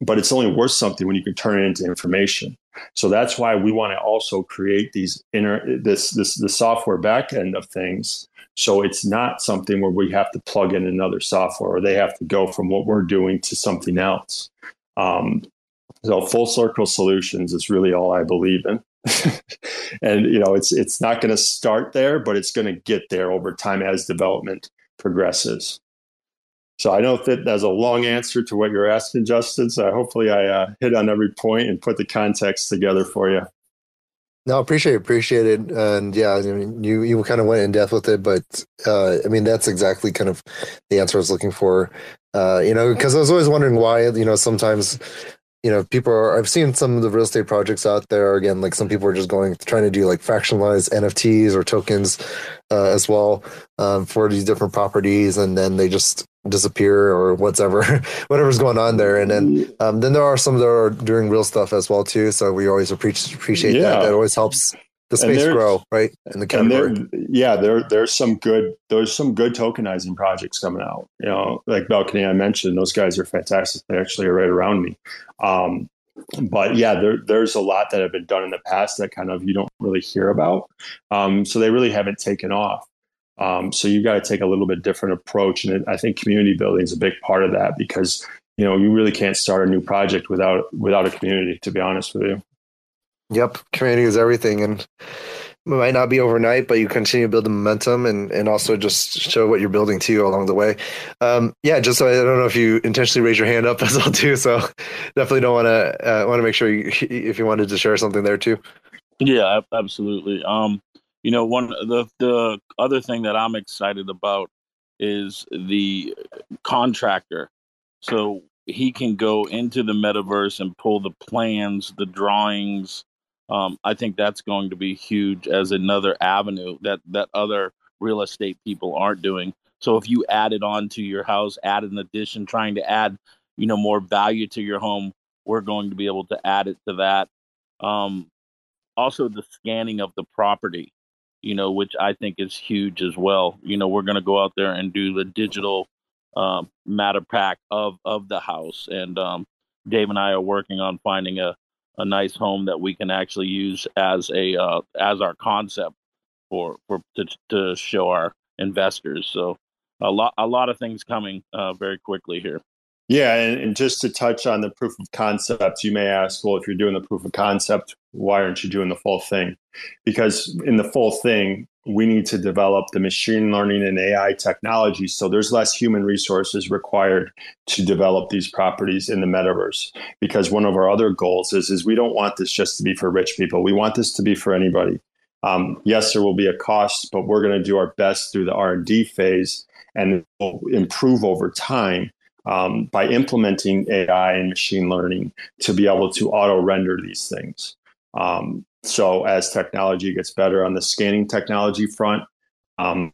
but it's only worth something when you can turn it into information. So that's why we want to also create these inner this this the software backend of things. So it's not something where we have to plug in another software or they have to go from what we're doing to something else. Um, so full circle solutions is really all I believe in. and you know it's it's not going to start there but it's going to get there over time as development progresses so I know that that's a long answer to what you're asking, Justin. So hopefully I uh, hit on every point and put the context together for you. No, appreciate it, appreciate it, and yeah, I mean, you you kind of went in depth with it, but uh, I mean, that's exactly kind of the answer I was looking for. Uh, you know, because I was always wondering why, you know, sometimes you know, people are, I've seen some of the real estate projects out there. Again, like some people are just going, trying to do like fractionalized NFTs or tokens uh, as well um, for these different properties. And then they just disappear or whatever whatever's going on there and then um, then there are some that are doing real stuff as well too so we always appreciate appreciate Yeah. that that always helps the space grow right in the category there, yeah, there there's some good there's some good tokenizing projects coming out. You know, like Balcony I mentioned, those guys are fantastic. They actually are right around me. Um, but yeah, there, there's a lot that have been done in the past that kind of you don't really hear about. Um, so they really haven't taken off. Um, so you've got to take a little bit different approach, and I think community building is a big part of that because you know you really can't start a new project without without a community. To be honest with you. Yep, community is everything, and might not be overnight, but you continue to build the momentum and and also just show what you're building to you along the way. Um, yeah, just so I don't know if you intentionally raise your hand up as well too, so definitely don't want to uh, want to make sure you, if you wanted to share something there too. Yeah, absolutely. Um, you know, one the the other thing that I'm excited about is the contractor. So he can go into the metaverse and pull the plans, the drawings. Um, I think that's going to be huge as another avenue that that other real estate people aren't doing. So if you add it on to your house, add an addition, trying to add, you know, more value to your home, we're going to be able to add it to that. Um, also the scanning of the property you know which i think is huge as well you know we're going to go out there and do the digital um, Matterport of of the house and um, dave and i are working on finding a, a nice home that we can actually use as a uh, as our concept for for to, to show our investors. So a lot a lot of things coming uh, very quickly here Yeah, and, and just to touch on the proof of concept, you may ask, well, if you're doing the proof of concept, why aren't you doing the full thing? Because in the full thing, we need to develop the machine learning and AI technology. So there's less human resources required to develop these properties in the metaverse. Because one of our other goals is, is we don't want this just to be for rich people. We want this to be for anybody. Um, yes, there will be a cost, but we're going to do our best through the R&D phase and it will improve over time um, by implementing AI and machine learning to be able to auto render these things. Um, so as technology gets better on the scanning technology front, um,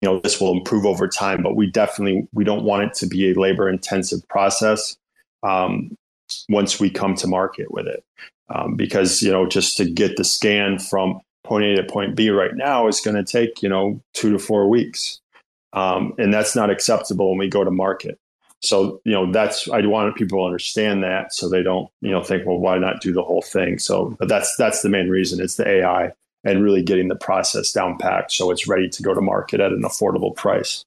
you know this will improve over time. But we definitely we don't want it to be a labor intensive process um, once we come to market with it, um, because you know just to get the scan from point A to point B right now is going to take you know two to four weeks, um, and that's not acceptable when we go to market so you know that's i want people to understand that so they don't you know think well why not do the whole thing? So but that's that's the main reason. It's the ai and really getting the process down packed so it's ready to go to market at an affordable price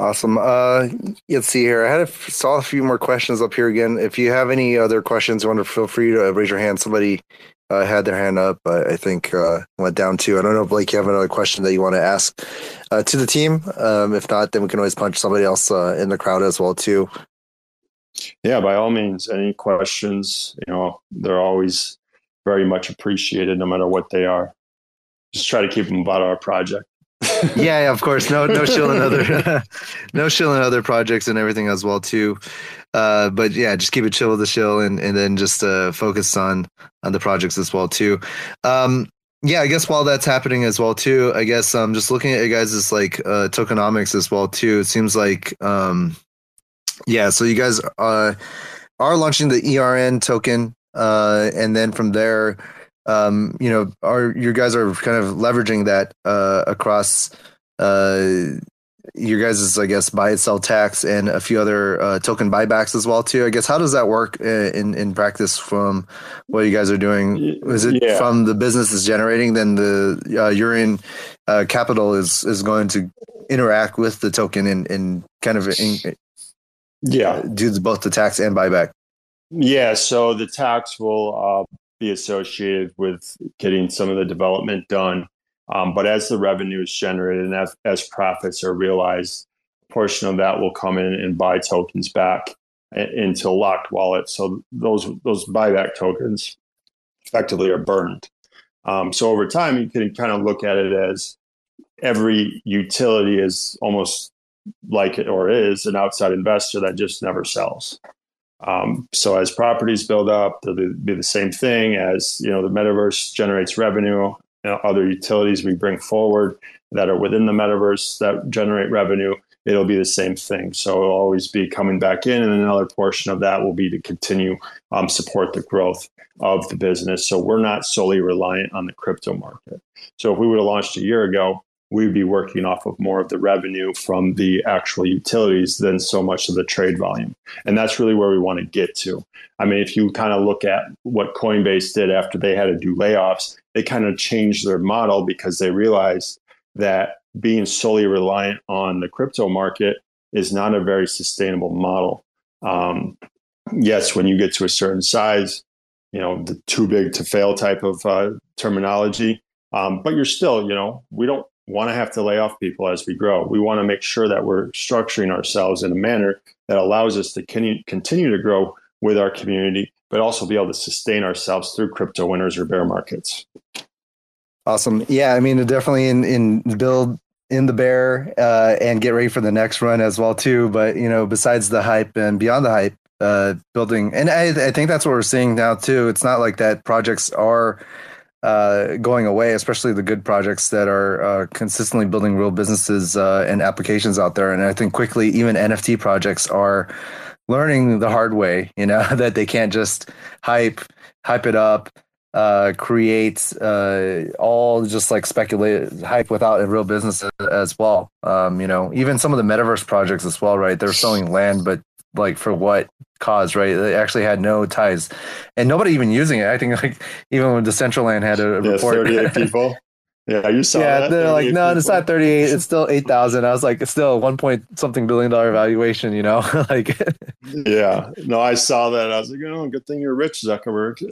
Awesome. Uh, let's see here. I had saw a few more questions up here again. If you have any other questions, you want to feel free to raise your hand. Somebody uh, had their hand up. I, I think uh, went down too. I don't know, Blake. You have another question that you want to ask uh, to the team? Um, if not, then we can always punch somebody else uh, in the crowd as well too. yeah by all means any questions you know they're always very much appreciated no matter what they are just try to keep them about our project yeah, of course. No, no shilling other, no shilling other projects and everything as well too. Uh, but yeah, just keep it chill with the shill, and and then just uh, focus on on the projects as well too. Um, yeah, I guess while that's happening as well too, I guess I'm um, just looking at you guys' as like uh, tokenomics as well too. It seems like um, yeah, so you guys are launching the ERN token, uh, and then from there um, you know, are you guys are kind of leveraging that uh, across uh, your guys' I guess buy and sell tax and a few other uh, token buybacks as well too. I guess how does that work uh, in in practice from what you guys are doing? Is it Yeah. from the business is generating, then the uh, Eurion uh, capital is is going to interact with the token and and kind of in, yeah do both the tax and buyback. Yeah, so the tax will uh, be associated with getting some of the development done. Um, but as the revenue is generated and as, as profits are realized, a portion of that will come in and buy tokens back into locked wallet. So those those buyback tokens effectively are burned. Um, so over time, you can kind of look at it as every utility is almost like it or is an outside investor that just never sells. Um, so as properties build up, they'll be, the same thing as you know the metaverse generates revenue. You know, other utilities we bring forward that are within the metaverse that generate revenue. it'll be the same thing. So it'll always be coming back in, and another portion of that will be to continue um, support the growth of the business. So we're not solely reliant on the crypto market. So if we would have launched a year ago, we'd be working off of more of the revenue from the actual utilities than so much of the trade volume. And that's really where we want to get to. I mean, if you kind of look at what Coinbase did after they had to do layoffs, they kind of changed their model because they realized that being solely reliant on the crypto market is not a very sustainable model. Um, yes, when you get to a certain size, you know, the too big to fail type of uh, terminology, um, but you're still, you know, we don't want to have to lay off people as we grow. We want to make sure that we're structuring ourselves in a manner that allows us to continue to grow with our community, but also be able to sustain ourselves through crypto winners or bear markets. Awesome. Yeah, I mean, definitely in in build in the bear uh, and get ready for the next run as well too. But you know, besides the hype and beyond the hype, uh, building, and I, I think that's what we're seeing now too. It's not like that projects are uh, going away, especially the good projects that are uh, consistently building real businesses uh, and applications out there. And I think quickly, even NFT projects are learning the hard way. You know that they can't just hype hype it up, uh, create uh, all just like speculate hype without a real business as well. Um, you know, even some of the metaverse projects as well, right? They're selling land, but like for what cause, right? They actually had no ties, and nobody even using it. I think like even when Decentraland had a yeah, report, thirty-eight people. Yeah, you saw yeah, that. they're like, no, people. it's not 38. It's still 8,000. I was like, it's still one point something billion dollar valuation, you know? like, yeah, no, I saw that. I was like, oh, good thing you're rich, Zuckerberg.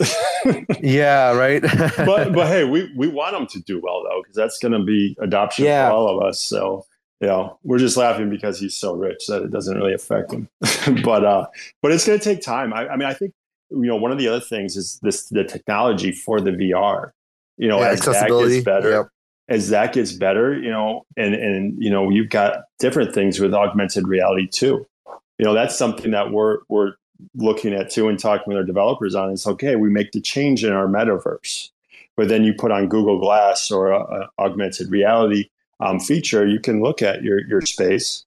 yeah, right. but, but hey, we, we want them to do well, though, because that's going to be adoption yeah. for all of us. So, you know, we're just laughing because he's so rich that it doesn't really affect him. but uh, but it's going to take time. I, I, mean, I think you know one of the other things is this the technology for the VR. You know, yeah, as that gets better, yep. as that gets better, you know, and and you know, you've got different things with augmented reality too. You know, that's something that we're we're looking at too and talking with our developers on. It's okay, we make the change in our metaverse, but then you put on Google Glass or a, a augmented reality um, feature, you can look at your, your space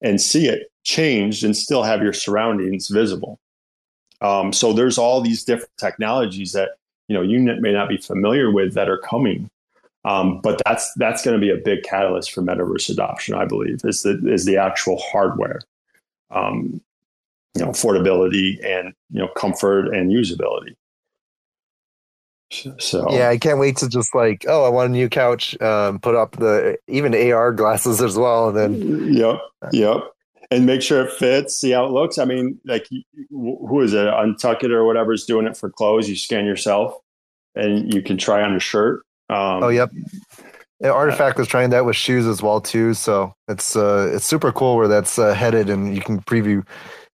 and see it changed and still have your surroundings visible. Um, so there's all these different technologies that you know you may not be familiar with that are coming, um, but that's that's going to be a big catalyst for metaverse adoption. I believe is the is the actual hardware, um, you know, affordability and you know comfort and usability. So yeah, I can't wait to just like, oh, I want a new couch. Um, put up the even AR glasses as well, and then yep, yep, and make sure it fits. See how it looks. I mean, like who is it? UNTUCKit or whatever is doing it for clothes. You scan yourself, and you can try on a shirt. Um, oh, yep. Yeah, RTFKT was trying that with shoes as well too, so it's uh, it's super cool where that's uh, headed, and you can preview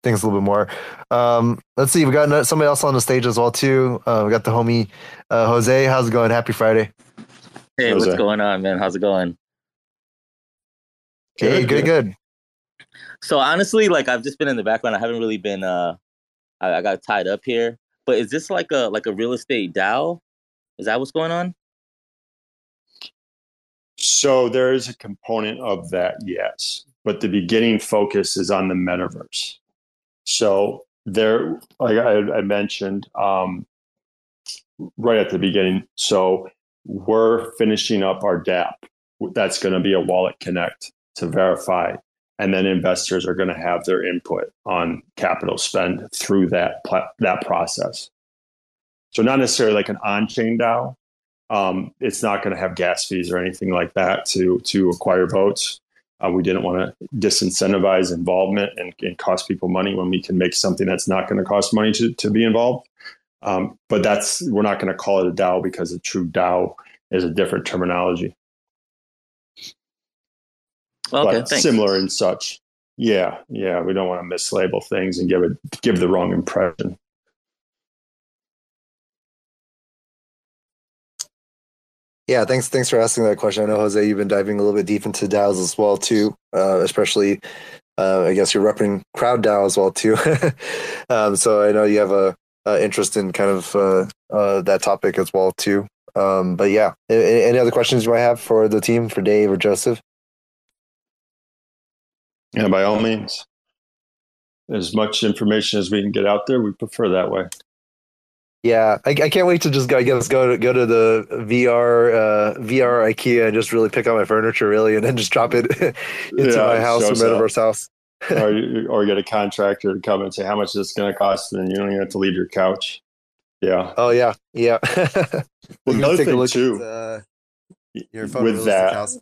things a little bit more. Um, let's see, we got somebody else on the stage as well too. Uh, we got the homie uh, Jose. How's it going? Happy Friday. Hey, Jose. what's going on, man? How's it going? Hey, good, good. So honestly, like I've just been in the background. I haven't really been. uh I, I got tied up here. But is this like a like a real estate DAO? Is that what's going on? So there is a component of that, yes. But the beginning focus is on the metaverse. So there, like I, I mentioned um, right at the beginning, so we're finishing up our dApp. That's going to be a wallet connect to verify, and then investors are going to have their input on capital spend through that that process. So not necessarily like an on-chain DAO. Um, it's not going to have gas fees or anything like that to to acquire votes. Uh, we didn't want to disincentivize involvement and, and, cost people money when we can make something that's not going to cost money to, to be involved. Um, but that's we're not going to call it a DAO because a true DAO is a different terminology. Okay, but similar and such. Yeah, yeah. We don't want to mislabel things and give it give the wrong impression. Yeah, thanks. Thanks for asking that question. I know Jose, you've been diving a little bit deep into DAOs as well too, uh, especially. Uh, I guess you're repping Crowd DAO as well too. um, so I know you have a, a interest in kind of uh, uh that topic as well too. Um, but yeah, any, any other questions you might have for the team, for Dave or Joseph? And by all means, as much information as we can get out there, we prefer that way. Yeah, I, I can't wait to just go. I guess go to go to the VR uh, VR IKEA and just really pick out my furniture, really, and then just drop it into Yeah, my house or metaverse house. or, you- or get a contractor to come and say how much is this going to cost, and then you don't even have to leave your couch. Yeah. Oh yeah, yeah. Well, You the other take a thing too, at, uh, your with that, house.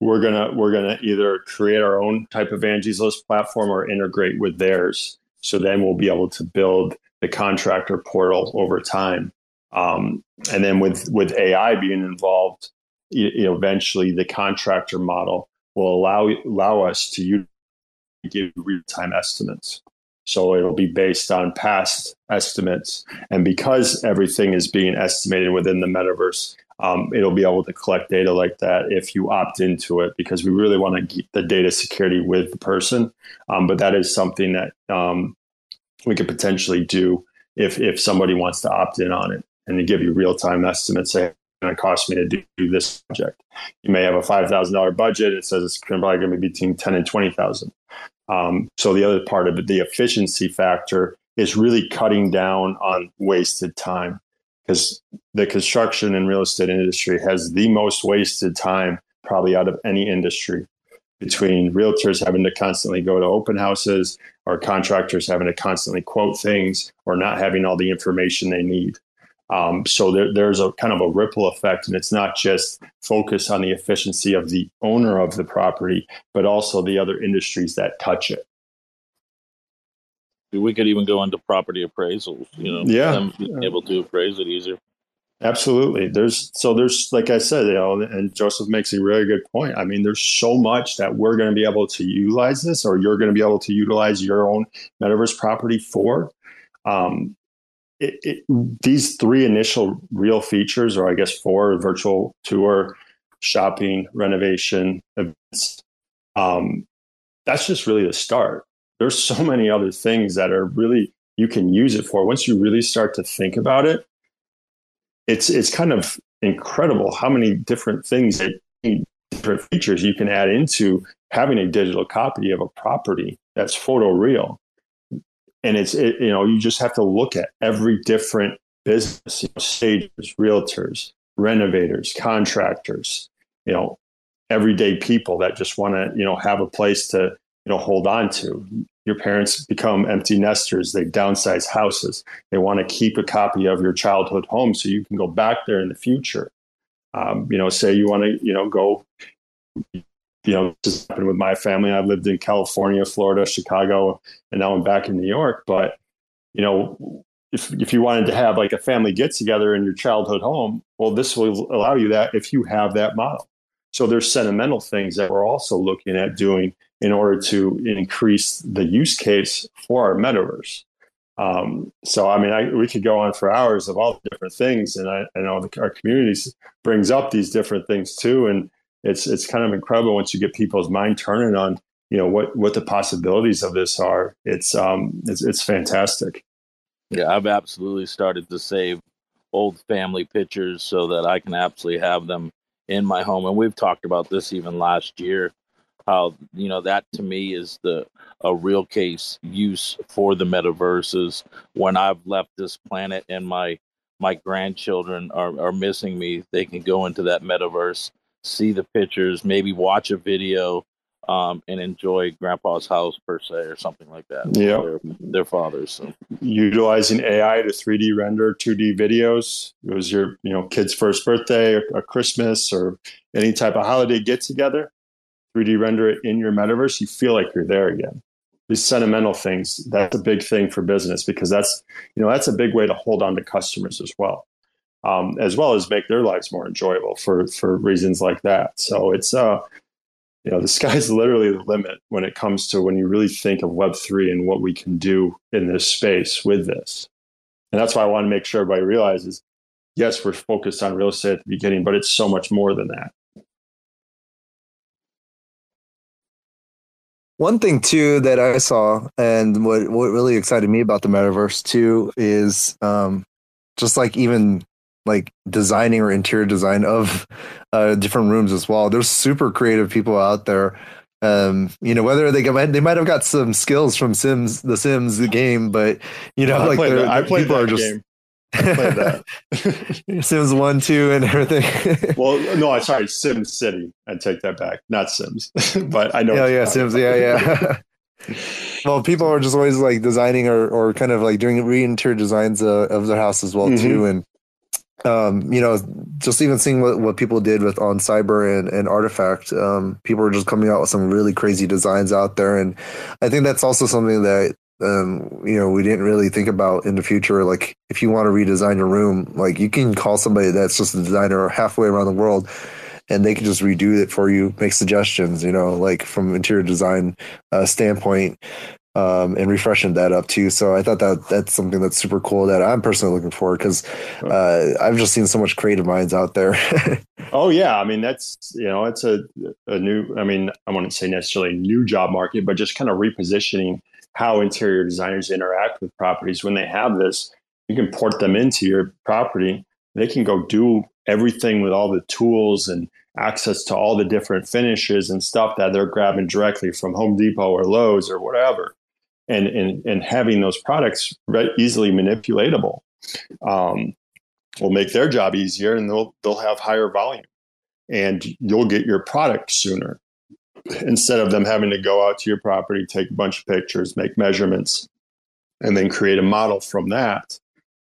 we're gonna we're gonna either create our own type of Angie's List platform or integrate with theirs. So then we'll be able to build the contractor portal over time. Um, and then with with AI being involved, you, know, eventually the contractor model will allow allow us to use, give real time estimates. So it'll be based on past estimates, and because everything is being estimated within the metaverse, um, it'll be able to collect data like that if you opt into it because we really want to keep the data security with the person um, but that is something that um, we could potentially do if if somebody wants to opt in on it and to give you real-time estimates say going to cost me to do, this project. You may have a $5000 budget. It says it's probably going to be between 10 and 20000 um, so the other part of it the efficiency factor is really cutting down on wasted time because the construction and real estate industry has the most wasted time probably out of any industry. Between realtors having to constantly go to open houses or contractors having to constantly quote things or not having all the information they need um, so there, there's a kind of a ripple effect and it's not just focus on the efficiency of the owner of the property but also the other industries that touch it We could even go into property appraisals, you know, Yeah. them being able to appraise it easier. Absolutely. There's so there's like I said, you know, and Joseph makes a really good point. I mean, there's so much that we're going to be able to utilize this, or you're going to be able to utilize your own metaverse property for. Um, it, it, these three initial real features, or I guess four: virtual tour, shopping, renovation, events. Um, that's just really the start. There's so many other things that are really you can use it for. Once you really start to think about it, it's it's kind of incredible how many different things that different features you can add into having a digital copy of a property that's photoreal. And it's it, you know you just have to look at every different business you know, realtors renovators contractors you know everyday people that just want to you know have a place to you know hold on to your parents become empty nesters. They downsize houses. They want to keep a copy of your childhood home so you can go back there in the future. Um, you know say you want to you know go you know this happened with my family. I've lived in california florida chicago and now i'm back in new york. But you know if, if you wanted to have like a family get together in your childhood home well this will allow you that if you have that model so there's sentimental things that we're also looking at doing in order to increase the use case for our metaverse. Um, so, I mean, I, we could go on for hours of all the different things, and I, I know the, our communities brings up these different things too, and it's it's kind of incredible once you get people's mind turning on you know what what the possibilities of this are. It's um it's it's fantastic. Yeah, I've absolutely started to save old family pictures so that I can absolutely have them in my home. And we've talked about this even last year. How you know that to me is the a real case use for the metaverses. When I've left this planet and my my grandchildren are, are missing me, they can go into that metaverse, see the pictures, maybe watch a video, um, and enjoy grandpa's house per se or something like that. Yeah. Their, their fathers. So. Utilizing AI to 3D render 2D videos. It was your you know kid's first birthday or, or Christmas or any type of holiday get together. 3D render it in your metaverse. You feel like you're there again. These sentimental things. That's a big thing for business because that's you know that's a big way to hold on to customers as well. Um, as well as make their lives more enjoyable for for reasons like that. So it's uh you know the sky's literally the limit when it comes to when you really think of web 3 and what we can do in this space with this. And that's why i want to make sure everybody realizes yes we're focused on real estate at the beginning but it's so much more than that. One thing too that I saw, and what what really excited me about the metaverse too, is um, just like even like designing or interior design of uh, different rooms as well. There's super creative people out there Um, you know, whether they got, they might have got some skills from Sims, the Sims the game, but you know, I like played I played people are just game. I played that. Sims one, two, and everything. well, no, I'm sorry, Sim City. I take that back, not Sims. but I know. yeah, yeah, Sims, about. yeah, yeah. well, people are just always like designing or, or kind of like doing re-interior designs uh, of their house as well Mhm. too, and um, you know, just even seeing what, what people did with OnCyber and, and RTFKT, um, people are just coming out with some really crazy designs out there, and I think that's also something that um, you know we didn't really think about in the future. Like, if you want to redesign your room, like you can call somebody that's just a designer halfway around the world and they can just redo it for you, make suggestions, you know, like from interior design uh, standpoint, um, and refreshing that up too. So I thought that that's something that's super cool that I'm personally looking for because uh, I've just seen so much creative minds out there. Oh yeah, I mean that's you know it's a a new. I mean I wouldn't say necessarily new job market, but just kind of repositioning how interior designers interact with properties when they have this. You can port them into your property. They can go do everything with all the tools and access to all the different finishes and stuff that they're grabbing directly from Home Depot or Lowe's or whatever, and and and having those products easily manipulatable. Um, will make their job easier and they'll they'll have higher volume and you'll get your product sooner instead of them having to go out to your property take a bunch of pictures make measurements and then create a model from that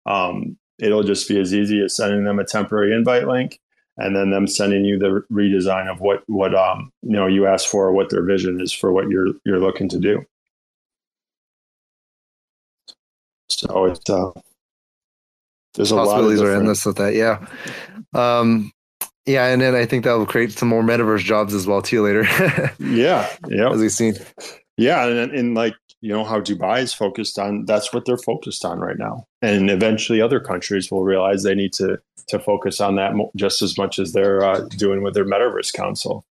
um, it'll just be as easy as sending them a temporary invite link and then them sending you the redesign of what what um, you know you asked for what their vision is for what you're you're looking to do so it's uh, there's a lot of Possibilities are different- endless with that. Yeah. Um, yeah. And then I think that will create some more metaverse jobs as well too later, Yeah, yeah, as we've seen. yeah, and, and like you know how Dubai is focused on. That's what they're focused on right now, and eventually other countries will realize they need to to focus on that just as much as they're uh, doing with their metaverse council.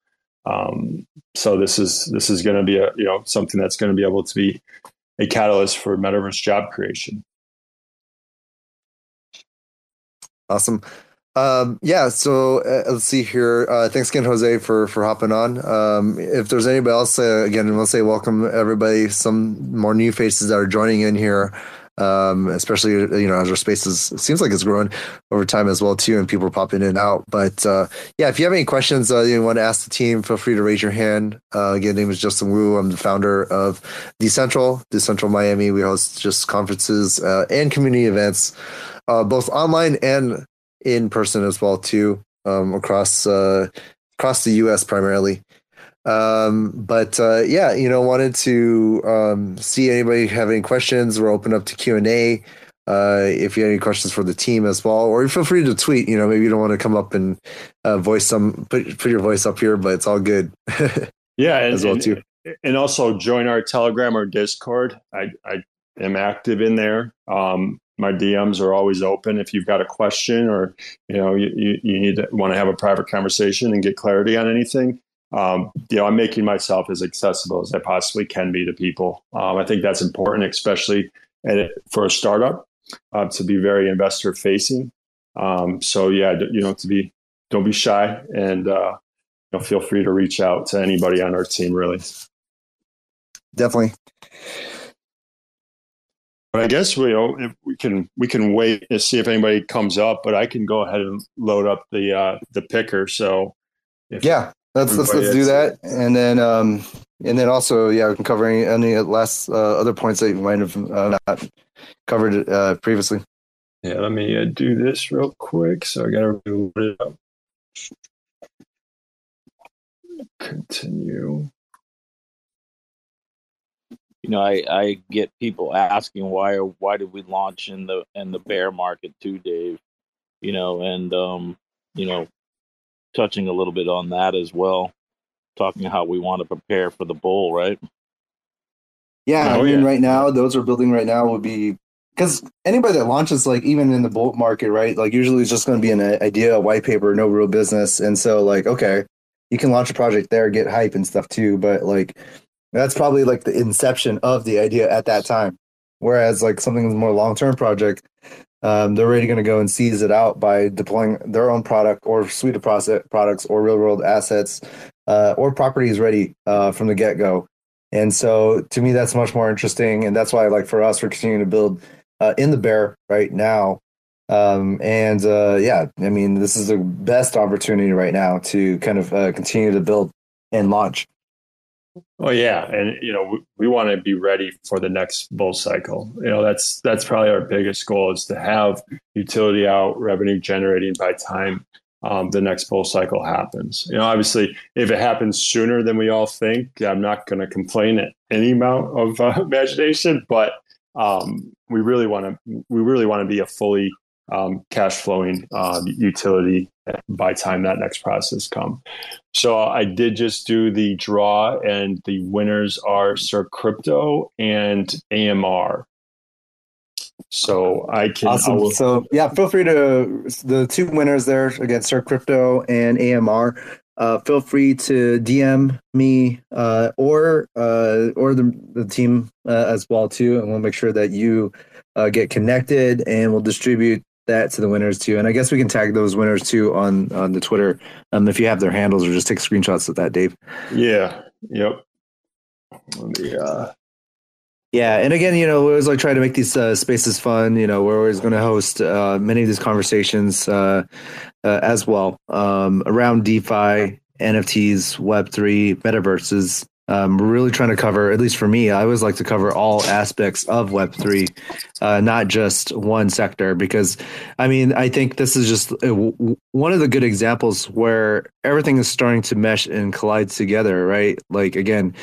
Um, so this is this is going to be a you know something that's going to be able to be a catalyst for metaverse job creation. Awesome. Um, yeah. So uh, let's see here. Uh, thanks again, Jose, for for hopping on. Um, if there's anybody else, uh, again, we'll say welcome everybody. Some more new faces that are joining in here. Um, especially you know as our spaces it seems like it's growing over time as well too, and people are popping in and out. But uh, yeah, if you have any questions uh, you want to ask the team, feel free to raise your hand. Uh, again, name is Justin Wu. I'm the founder of Decentral, Decentral Miami. We host just conferences uh, and community events, uh, both online and in person as well too, um, across uh, across the U.S. primarily. Um, but uh, yeah, you know, wanted to um, see anybody have any questions. We're open up to Q and A. Uh, if you have any questions for the team as well, or feel free to tweet. You know, maybe you don't want to come up and uh, voice some put put your voice up here, but it's all good Yeah, and, as well and- too. and also join our Telegram or Discord. I, I am active in there. Um, my DMs are always open. If you've got a question or you know you, you, you need to want to have a private conversation and get clarity on anything, um, you know I'm making myself as accessible as I possibly can be to people. Um, I think that's important, especially at, for a startup, uh, to be very investor facing. Um, so yeah, you know to be don't be shy and uh, you know, feel free to reach out to anybody on our team. Really. Definitely. But I guess we, you know, if we can we can wait and see if anybody comes up. But I can go ahead and load up the uh, the picker. So if, Yeah, let's let's let's do that, and then um, and then also yeah, we can cover any, any last uh, other points that you might have uh, not covered uh, previously. yeah. Let me uh, do this real quick. So I got to load it up. Continue. you know, I, I get people asking why why did we launch in the in the bear market too, Dave? You know, and um, you know, touching a little bit on that as well, talking how we want to prepare for the bull, right? Yeah, Oh, I mean, yeah. right now, those are building right now would be because anybody that launches, like even in the bulk market, right? Like usually it's just going to be an idea, a white paper, no real business, and so like okay, you can launch a project there, get hype and stuff too, but like that's probably like the inception of the idea at that time. Whereas like something that's more long term project, um, they're already going to go and seize it out by deploying their own product or suite of process products or real world assets uh, or properties ready uh, from the get go. And so to me, that's much more interesting. And that's why, like for us, we're continuing to build uh, in the bear right now. Um, and uh, yeah, I mean, this is the best opportunity right now to kind of uh, continue to build and launch. Oh yeah, and you know we, we want to be ready for the next bull cycle. You know that's that's probably our biggest goal is to have utility out, revenue generating by time um, the next bull cycle happens. You know, obviously, if it happens sooner than we all think, I'm not going to complain at any amount of uh, imagination. But um, we really want to we really want to be a fully um, cash flowing uh, utility by time that next process come. So I did just do the draw, and the winners are Sir Crypto and AMR. So I can. Awesome. I will, so yeah, feel free to the two winners there again, Sir Crypto and AMR. Uh, feel free to DM me uh, or uh, or the, the team uh, as well too, and we'll make sure that you uh, get connected, and we'll distribute that to the winners too. And I guess we can tag those winners too on on the Twitter um, if you have their handles, or just take screenshots of that, Dave. yeah. Yep. Me, uh, Yeah, and again, you know, we always like try to make these uh, spaces fun. You know, we're always going to host uh, many of these conversations uh, uh, as well um, around DeFi, NFTs, Web three, metaverses. Um, really trying to cover, at least for me, I always like to cover all aspects of Web three, uh, not just one sector. Because, I mean, I think this is just uh, one of the good examples where everything is starting to mesh and collide together, right? Like again,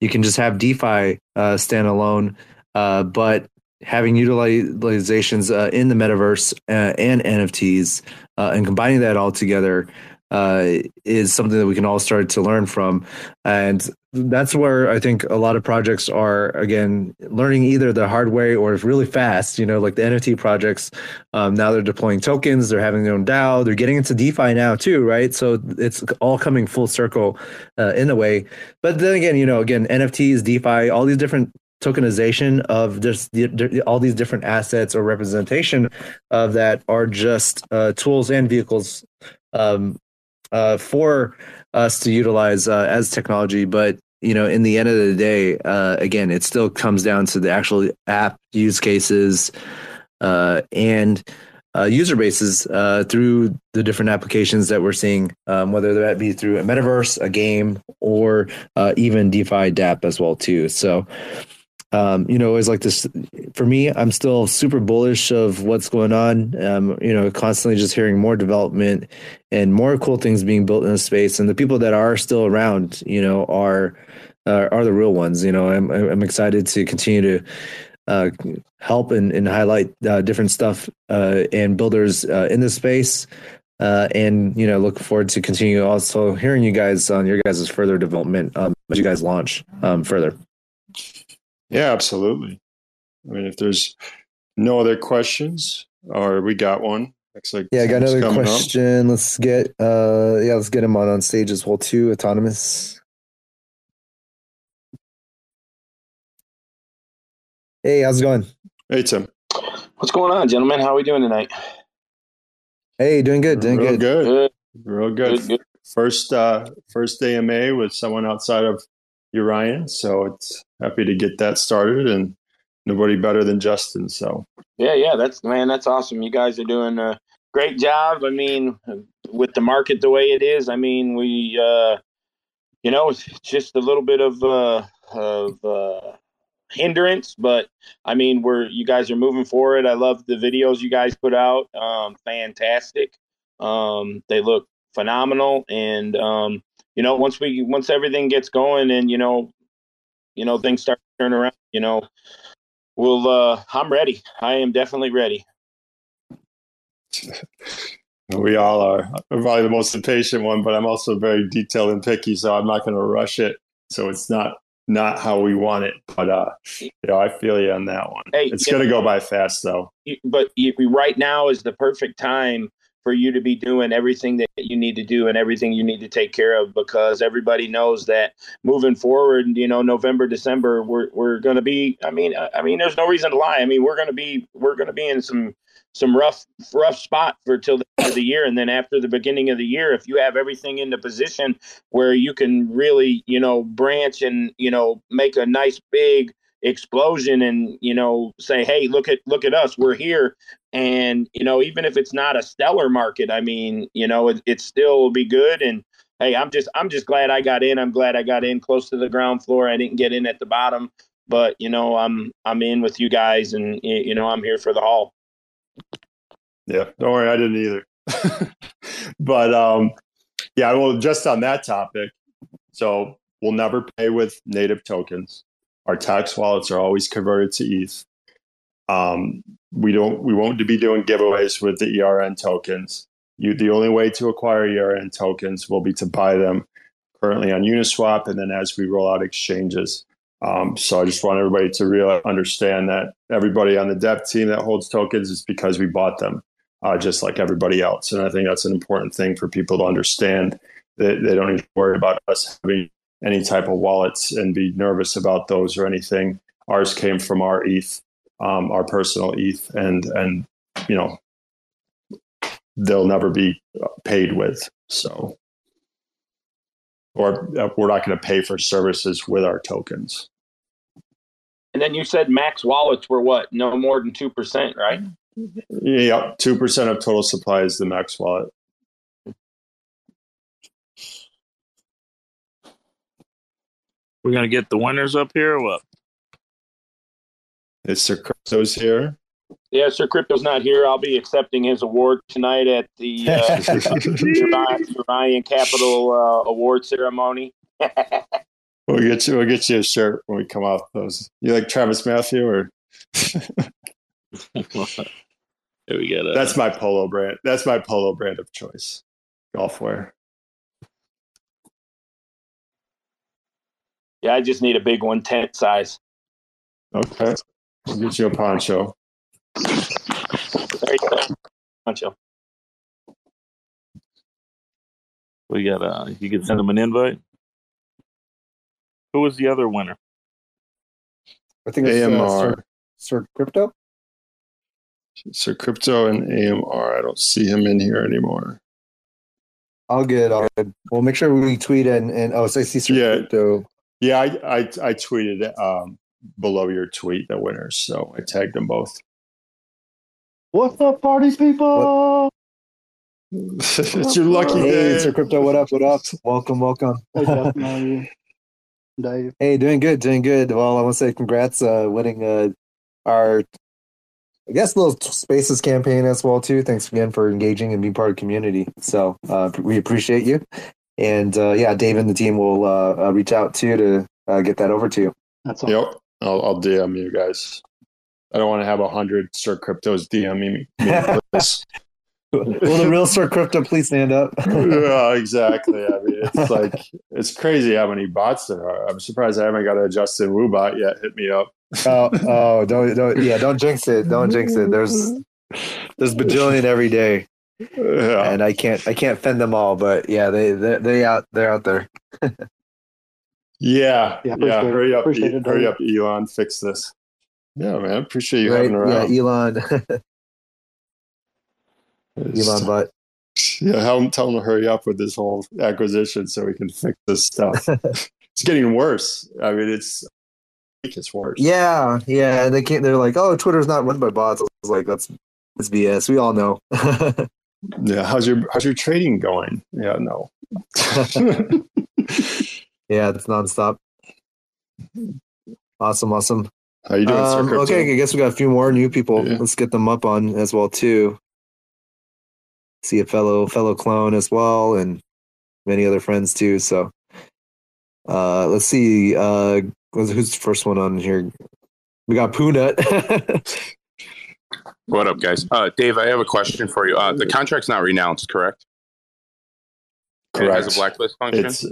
you can just have DeFi uh, standalone, uh, but having utilizations uh, in the metaverse uh, and NFTs uh, and combining that all together uh, is something that we can all start to learn from. And that's where I think a lot of projects are, again, learning either the hard way or really fast, you know, like the NFT projects. Um, now they're deploying tokens, they're having their own DAO, they're getting into DeFi now too, right? So it's all coming full circle uh, in a way. But then again, you know, again, NFTs, DeFi, all these different tokenization of just all these different assets or representation of that are just uh, tools and vehicles um, uh, for us to utilize uh, as technology. But you know, in the end of the day, uh, again, it still comes down to the actual app use cases uh, and uh, user bases uh, through the different applications that we're seeing, um, whether that be through a metaverse, a game, or even DeFi DApp as well too. So, um, you know, always like this. For me, I'm still super bullish of what's going on. Um, you know, constantly just hearing more development and more cool things being built in the space, and the people that are still around, you know, are uh, are the real ones. You know, I'm I'm excited to continue to uh, help and, and highlight uh, different stuff uh, and builders uh, in this space. Uh, and you know, look forward to continue also hearing you guys on your guys' further development um, as you guys launch um, further. Yeah, absolutely. I mean, if there's no other questions, or we got one. Looks like Yeah, I got another coming up. question. Let's get uh yeah, let's get him on on stage as well too. Autonomous. Hey, how's it going? Hey Tim, What's going on, gentlemen? How are we doing tonight? Hey, doing good, doing real good. good, Good, real good. good, good. First, uh, first AMA with someone outside of Eurion, so it's happy to get that started, and nobody better than Justin. So Yeah, yeah, that's man, that's awesome. You guys are doing a great job. I mean, with the market the way it is, I mean, we, uh, you know, it's just a little bit of uh, of uh, hindrance, but I mean, we're you guys are moving forward. I love the videos you guys put out. Um, fantastic. Um, they look phenomenal, and um, you know, once we once everything gets going, and you know, you know, things start to turn around. You know, we'll. Uh, I'm ready. I am definitely ready. we all are. I'm probably the most impatient one, but I'm also very detailed and picky, so I'm not going to rush it. So it's not not how we want it. But uh, you know, I feel you on that one. Hey, It's going to go by fast, though. but you, right now is the perfect time for you to be doing everything that you need to do and everything you need to take care of because everybody knows that moving forward, you know, November, December, we're we're to be. I mean, I mean, there's no reason to lie. I mean, we're to be we're to be in some some rough rough spot for till the end of the year, and then after the beginning of the year, if you have everything in the position where you can really you know branch and you know make a nice big explosion and you know say hey look at look at us we're here. And you know even if it's not a stellar market i mean you know it, it still will be good. And hey i'm just i'm just glad i got in. I'm glad i got in close to the ground floor. I didn't get in at the bottom. But you know i'm i'm in with you guys and you know i'm here for the haul. Yeah. Don't worry i didn't either. But um yeah well just on that topic so we'll never pay with native tokens our tax wallets are always converted to ETH. Um, we don't. We won't be doing giveaways with the ERN tokens. You, the only way to acquire ERN tokens will be to buy them currently on Uniswap, and then as we roll out exchanges. Um, so I just want everybody to really understand that everybody on the dev team that holds tokens is because we bought them, uh, just like everybody else. And I think that's an important thing for people to understand that they don't need to worry about us having any type of wallets and be nervous about those or anything. Ours came from our ETH, um, our personal ETH, and and you know they'll never be paid with. So, or uh, we're not going to pay for services with our tokens. And then you said max wallets were what? No more than two percent, right? Yeah, two percent of total supply is the max wallet. We're gonna get the winners up here or what? Is Sir Crypto's here? Yeah, Sir Crypto's not here. I'll be accepting his award tonight at the uh, Eurion Capital uh, Award ceremony. we'll get you. We'll get you a shirt when we come off those. You like TravisMathew or? there we go. That's my polo brand. That's my polo brand of choice. Golf wear. Yeah, I just need a big one, tent size. Okay. We'll get you a poncho. There you go. Poncho. We got uh you can send them an invite. Who was the other winner? I think it's AMR. Uh, Sir, Sir Crypto. Sir Crypto and AMR. I don't see him in here anymore. All good. All good. We'll make sure we tweet and and oh, so I see Sir Yeah. Crypto. Yeah, I I, I tweeted um, below your tweet the winners, so I tagged them both. What's up, party people? it's your lucky Hey, day. Sir Crypto. What up? What up? Welcome, welcome. Hey, Justin, how are you? Dave. Hey, doing good, doing good. Well, I want to say congrats, uh, winning uh, our, I guess, little spaces campaign as well too. Thanks again for engaging and being part of the community. So uh, we appreciate you, and uh, yeah, Dave and the team will uh, uh, reach out to you to uh, get that over to you. That's all. Yep, I'll, I'll DM you guys. I don't want to have a hundred Sir Cryptos DM me. me Chris. Will the real Sir Crypto please stand up? yeah, exactly. I mean, it's like it's crazy how many bots there are. I'm surprised I haven't got a Justin Wu bot yet. Hit me up. oh, oh, don't, don't, yeah, don't jinx it. Don't jinx it. There's, there's bajillion every day, Yeah. and I can't, I can't fend them all. But yeah, they, they, they out, they're out there. Yeah, Yeah, yeah. appreciate it. Hurry up, E- it, hurry up, Elon. Fix this. Yeah, man. Appreciate you right? having around. Yeah, Elon, Elon, but Yeah, tell him, tell him to hurry up with this whole acquisition so we can fix this stuff. it's getting worse. I mean, it's it's worse. yeah, yeah. They can't. They're like, oh, Twitter's not run by bots. I was like, that's, that's BS. We all know. Yeah. How's your How's your trading going? Yeah. No. yeah, it's nonstop. Awesome, awesome. How you doing, Um, okay, I guess we got a few more new people. Yeah. Let's get them up on as well too. See a fellow fellow clone as well, and many other friends too. So, uh, let's see. Uh, who's who's the first one on here? We got Poonut. What up, guys? Uh, Dave, I have a question for you. Uh, the contract's not renounced, correct? It has a blacklist function. It's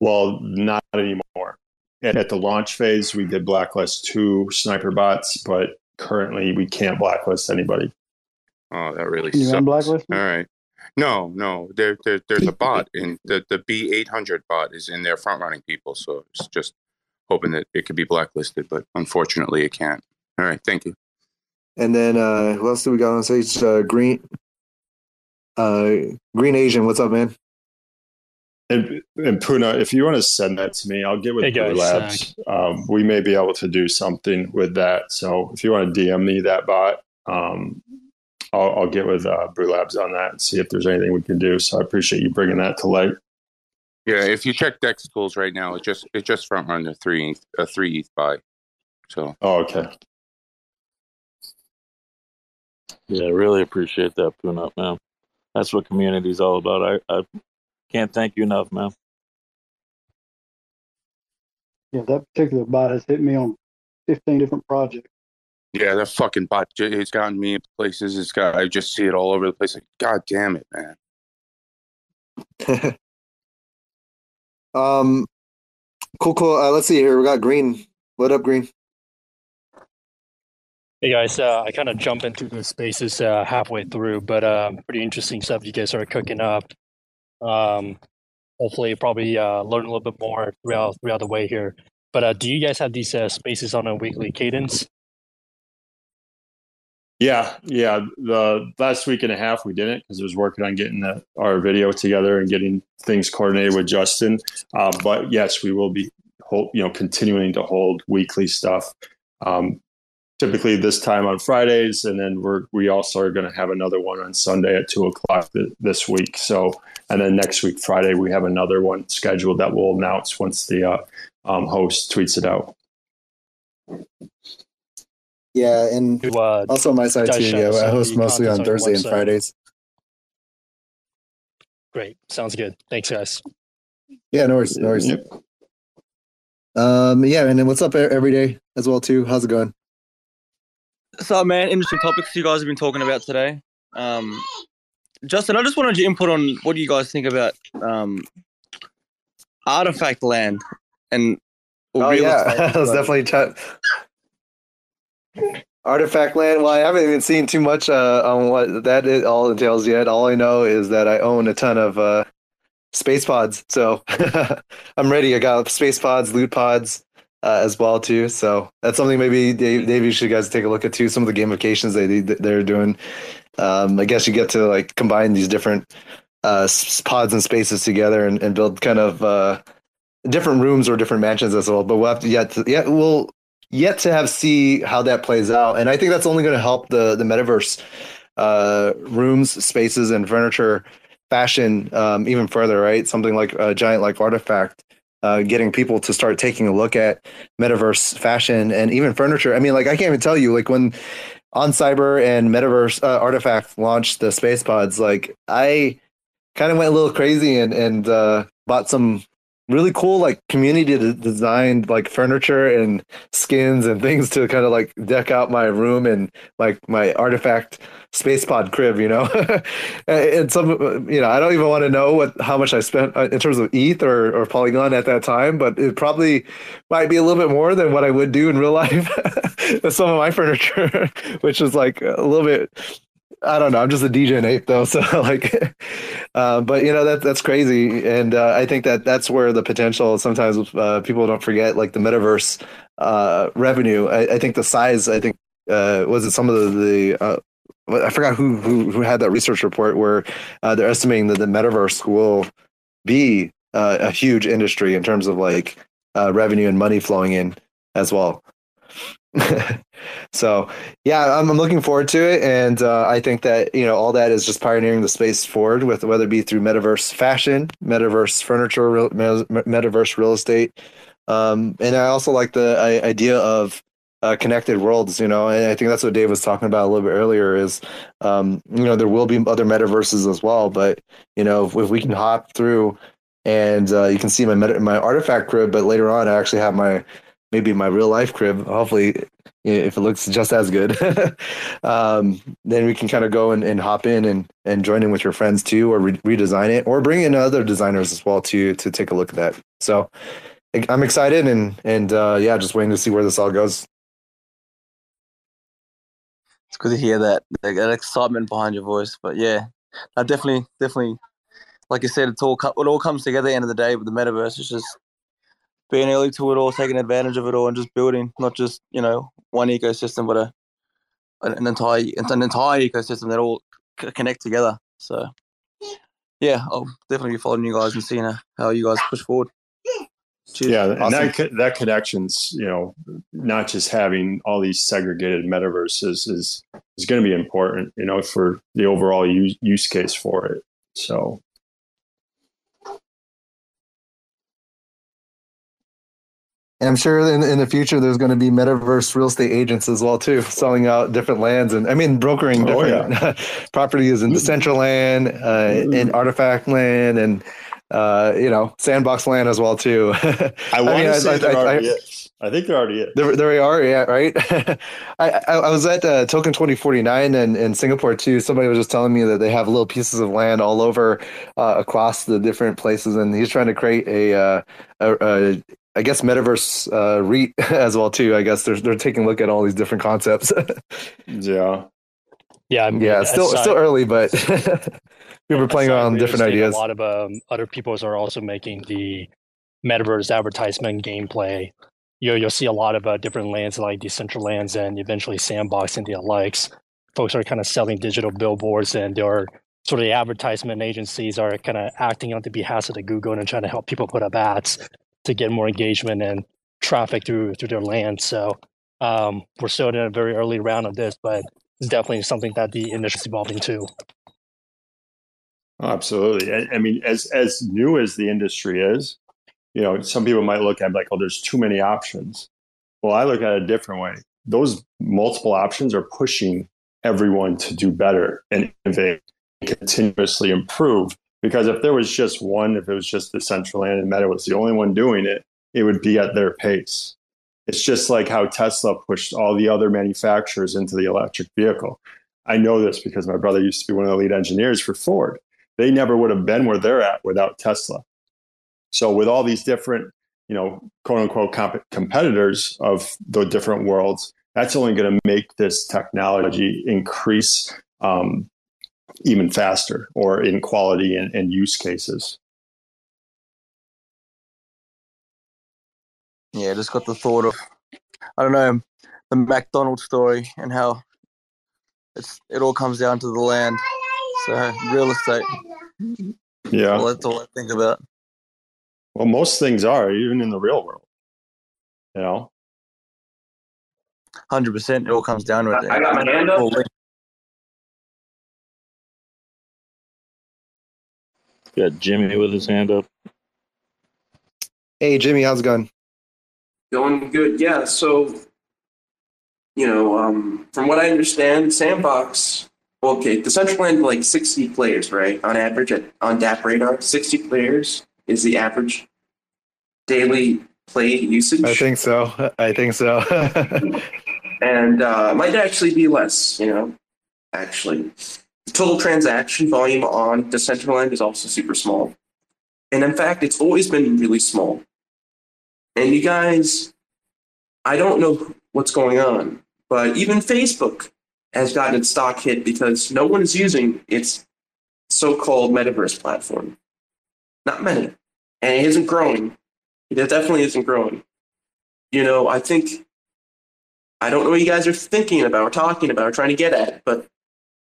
well, not anymore. And at the launch phase, we did blacklist two sniper bots, but currently we can't blacklist anybody. oh, that really you sucks. unblacklist me? All right. No, no. There, there, there's a bot, in the the B eight hundred bot is in there front running people. So it's just hoping that it could be blacklisted, but unfortunately, it can't. All right. Thank you. And then uh, who else do we got on stage? Uh, Green, uh, Green Asian. What's up, man? And, and Puna, if you want to send that to me, I'll get with Hey, Brew Labs. Um, we may be able to do something with that. So if you want to DM me that bot, um, I'll, I'll get with uh, Brew Labs on that and see if there's anything we can do. So I appreciate you bringing that to light. Yeah, if you check DEXTools right now, it just it just front run the three ETH- a three ETH buy. So Oh, okay. Yeah, really appreciate that, Puna, man. That's what community is all about. I, I can't thank you enough, man. Yeah, that particular bot has hit me on 15 different projects. yeah, that fucking bot j- it's gotten me in places. It's got I just see it all over the place. Like, god damn it, man. Um, cool, cool. Uh, let's see here. We got Green. What up, Green? Hey guys, uh, I kind of jump into the spaces uh, halfway through, but um, pretty interesting stuff you guys are cooking up. Um, hopefully, probably uh, learn a little bit more throughout throughout the way here. But uh, do you guys have these uh, spaces on a weekly cadence? Yeah, yeah. The last week and a half we didn't because I was working on getting the, our video together and getting things coordinated with Justin. Uh, but yes, we will be, hold, you know, continuing to hold weekly stuff. Um, typically this time on Fridays, and then we're we also are going to have another one on Sunday at two o'clock th- this week. So, and then next week Friday we have another one scheduled that we'll announce once the uh, um, host tweets it out. Yeah, and To, uh, also my side too. Yeah, I host mostly on contents on Thursday and. Fridays. great, sounds good. Thanks, guys. Yeah, no worries, no worries. Yep. Um, yeah, and then what's up every day as well too? How's it going? So, man, interesting topics you guys have been talking about today. Um, Justin, I just wanted your input on what do you guys think about um, RTFKT land and Oh real yeah. I was definitely chat. RTFKT land. Well, I haven't even seen too much uh, on what that is, all entails yet. All I know is that I own a ton of uh, space pods, so I'm ready. I got space pods, loot pods uh, as well too. So that's something maybe Dave, Dave, you should guys take a look at too. Some of the gamifications they they're doing. Um, I guess you get to like combine these different uh, pods and spaces together and, and build kind of uh, different rooms or different mansions as well. But we'll have to yet to, yeah we'll yet to have see how that plays out. And I think that's only going to help the the metaverse uh, rooms, spaces, and furniture fashion um, even further. Right, something like a giant like RTFKT. Uh, getting people to start taking a look at metaverse fashion and even furniture. I mean, like I can't even tell you, like when OnCyber and Metaverse uh, RTFKT launched the space pods, like I kind of went a little crazy and and uh, bought some really cool like community designed like furniture and skins and things to kind of like deck out my room and like my RTFKT space pod crib you know? And some you know i don't even want to know what how much i spent uh, in terms of eth or, or polygon at that time but it probably might be a little bit more than what i would do in real life. Some of my furniture which is like a little bit I don't know. I'm just a DJ and ape though, so like, uh, but you know that that's crazy, and uh, I think that that's where the potential. Sometimes uh, people don't forget like the metaverse uh, revenue. I, I think the size. I think uh, was it some of the, the uh, I forgot who, who who had that research report where they're estimating that the metaverse will be a huge industry in terms of like revenue and money flowing in as well. so yeah I'm, I'm looking forward to it and uh, i think that you know all that is just pioneering the space forward with whether it be through metaverse fashion metaverse furniture real, metaverse real estate um, and i also like the I, idea of uh, connected worlds you know and i think that's what dave was talking about a little bit earlier is um, you know there will be other metaverses as well but you know if, if we can hop through and uh, you can see my meta- my RTFKT crib but later on i actually have my maybe my real life crib. Hopefully, if it looks just as good, um, then we can kind of go and, and hop in and, and join in with your friends too, or re- redesign it, or bring in other designers as well to to take a look at that. So I'm excited and and uh, yeah, just waiting to see where this all goes. It's good to hear that that, excitement behind your voice. But yeah, I definitely, definitely, like you said, it's all it all comes together. At the end of the day, with the metaverse, it's just being early to it all, taking advantage of it all, and just building not just you know one ecosystem, but a an entire an entire ecosystem that all c- connect together. So yeah, I'll definitely be following you guys and seeing uh, how you guys push forward. Cheers. Yeah, and Awesome. that that connections, you know, not just having all these segregated metaverses is is going to be important, you know, for the overall use, use case for it. So And I'm sure in, in the future there's going to be metaverse real estate agents as well too, selling out different lands and I mean brokering Oh, different properties in Decentraland, land, uh, in RTFKT Land, and uh, you know Sandbox Land as well too. I want mean, to say there I- already is. I think there already is. There, there we are, yeah, right. I, I, I was at uh, Token 2049 and in Singapore too. Somebody was just telling me that they have little pieces of land all over uh, across the different places, and he's trying to create a, uh, a, a I guess metaverse uh, REIT as well too. I guess they're they're taking a look at all these different concepts. yeah, Yeah, I mean, yeah, it's still aside- still early, but we were playing aside around real different ideas. A lot of um, other people are also making the metaverse advertisement gameplay. You you'll see a lot of uh, different lands like Decentralands and eventually Sandbox and the likes. Folks are kind of selling digital billboards, and their sort of the advertisement agencies are kind of acting on the behalf of the Google and trying to help people put up ads to get more engagement and traffic through through their land. So um, we're still in a very early round of this, but it's definitely something that the industry's evolving to. Oh, Absolutely. I, I mean, as as new as the industry is, you know, some people might look at like, oh, there's too many options. Well, I look at it a different way. Those multiple options are pushing everyone to do better and innovate continuously improve. Because if there was just one, if it was just Decentraland and Meta was the only one doing it, it would be at their pace. It's just like how Tesla pushed all the other manufacturers into the electric vehicle. I know this because my brother used to be one of the lead engineers for Ford. They never would have been where they're at without Tesla. So with all these different, you know, quote unquote comp- competitors of the different worlds, that's only going to make this technology increase um, even faster or in quality and, and use cases. Yeah, just got the thought of I don't know the McDonald's story and how it's it all comes down to the land. So real estate. Yeah. Well, that's all I think about. Well, most things are even in the real world. You know, Hundred percent. It all comes down to it. I got my hand up. All. Got Jimmy with his hand up. Hey Jimmy, how's it going? Going good, yeah. So, you know, um, from what I understand, Sandbox. Okay, Decentraland like sixty players, right? On average, at, on DappRadar, sixty players is the average daily play usage. I think so. I think so. and uh, might actually be less. You know, actually, the total transaction volume on Decentraland is also super small, and in fact, it's always been really small. And you guys, I don't know what's going on, but even Facebook has gotten its stock hit because no one is using its so-called metaverse platform. Not many, and it isn't growing. It definitely isn't growing. You know, I think I don't know what you guys are thinking about or talking about or trying to get at, but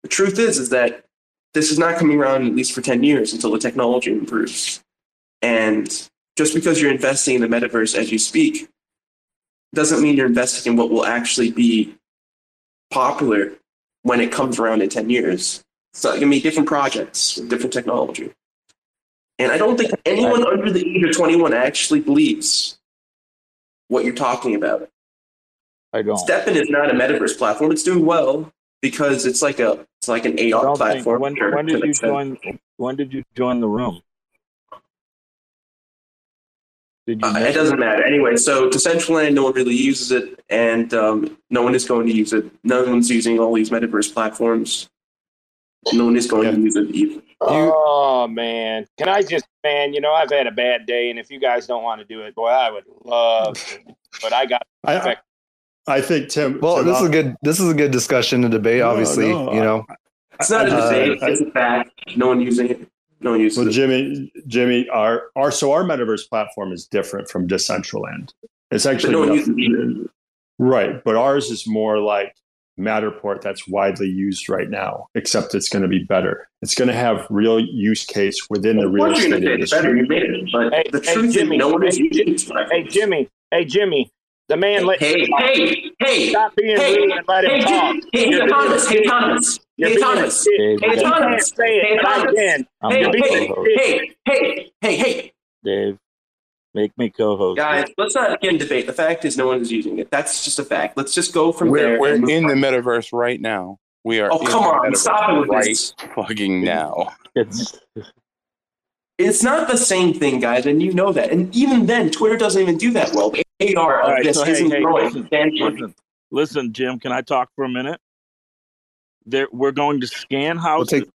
the truth is is that this is not coming around at least for 10 years until the technology improves. And just because you're investing in the metaverse as you speak doesn't mean you're investing in what will actually be popular when it comes around in 10 years. So it can be different projects with different technology. And I don't think anyone under the age of 21 actually believes what you're talking about. I don't. STEPN is not a metaverse platform. It's doing well because it's like a it's like an I AR don't think- platform. when, to- when did you join? When did you join the room? Uh, it doesn't matter. Anyway, so Decentraland, no one really uses it, and um, no one is going to use it. No one's using all these metaverse platforms. No one is going to use it either. Oh man, can I just man? You know, I've had a bad day, and if you guys don't want to do it, boy, I would love. To, but I got. I, I think Tim. Well, Tim, this is a I'll- good this is a good discussion and debate. No, obviously, no, you know, It's not a Uh, debate. it's a fact. No one using it. No one uses Well, it. Jimmy, Jimmy, our our so our metaverse platform is different from Decentraland. It's actually no one nothing- right, but ours is more like Matterport that's widely used right now, except it's going to be better. It's going to have real use case within the real estate gonna say it's better. industry. You made it, but Hey, the hey, truth Jimmy, is, no one is hey, using Jimmy, it. hey, Jimmy, hey, Jimmy, the man let Hey, hey, hey, stop being hey, rude and let him hey, talk. Jimmy, hey, You're hey, being Thomas, a hey, dick. Thomas, You're hey, being a Thomas, dick. Dave, hey, you You got- can't Thomas, say it, hey, but I Thomas, can. I'm hey, You're the being hey, a co-host. dick. hey, hey, hey, hey, Dave, make me co-host. guys, let's not get in debate. The fact is, no one is using it. That's just a fact. Let's just go from We're there. we're and move in the on. metaverse right now. We are Oh, in come the on, metaverse stop it with right this. fucking now. It's It's not the same thing, guys, and you know that. And even then, Twitter doesn't even do that well. The AR of right, this so hey, isn't hey, growing listen, substantially. listen, listen, Jim. Can I talk for a minute? There, we're going to scan houses, take-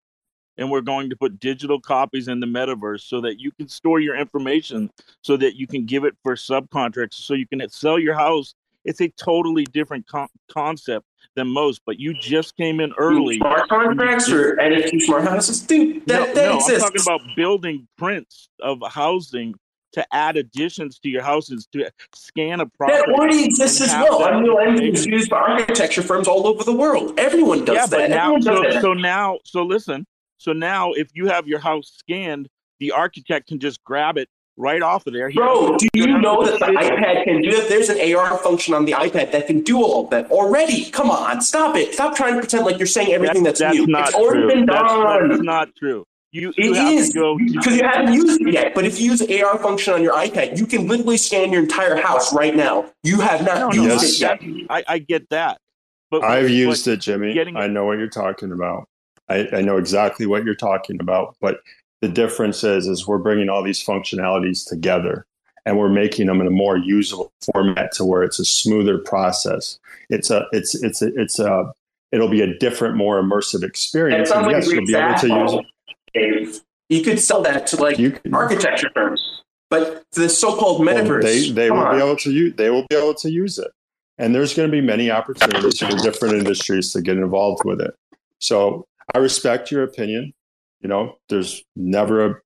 and we're going to put digital copies in the metaverse so that you can store your information, so that you can give it for subcontracts, so you can sell your house. It's a totally different con- concept than most, but you just came in early. Smart contracts or NFT smart houses, dude. That, no, that no, exists. I'm talking about building prints of housing to add additions to your houses to scan a property. That already exists as well. that Unreal Engine is information. used by architecture firms all over the world. Everyone does yeah, that. but now, so, that. so now, so listen, so now if you have your house scanned, the architect can just grab it right off of there. He Bro, do you know that the iPad can do that? There's an AR function on the iPad that can do all of that already. Come on, stop it. Stop trying to pretend like you're saying everything that's, that's new. not it's already true. been That's, that's not true. You, you It have is to go because you haven't used it yet. But if you use AR function on your iPad, you can literally scan your entire house right now. You have not No, no, used Yes. it yet. I, I get that. But I've but used it, Jimmy. getting- I know what you're talking about. I, I know exactly what you're talking about. But the difference is, is we're bringing all these functionalities together, and we're making them in a more usable format to where it's a smoother process. It's a, it's, it's, a, it's a, it'll be a different, more immersive experience. And yes, a you'll be able to use it. You could sell that to like You architecture firms, but the so-called Well, metaverse. they they will on. be able to use they will be able to use it, and there's going to be many opportunities for different industries to get involved with it. So I respect your opinion. You know, there's never a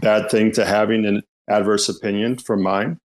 bad thing to having an adverse opinion from mine,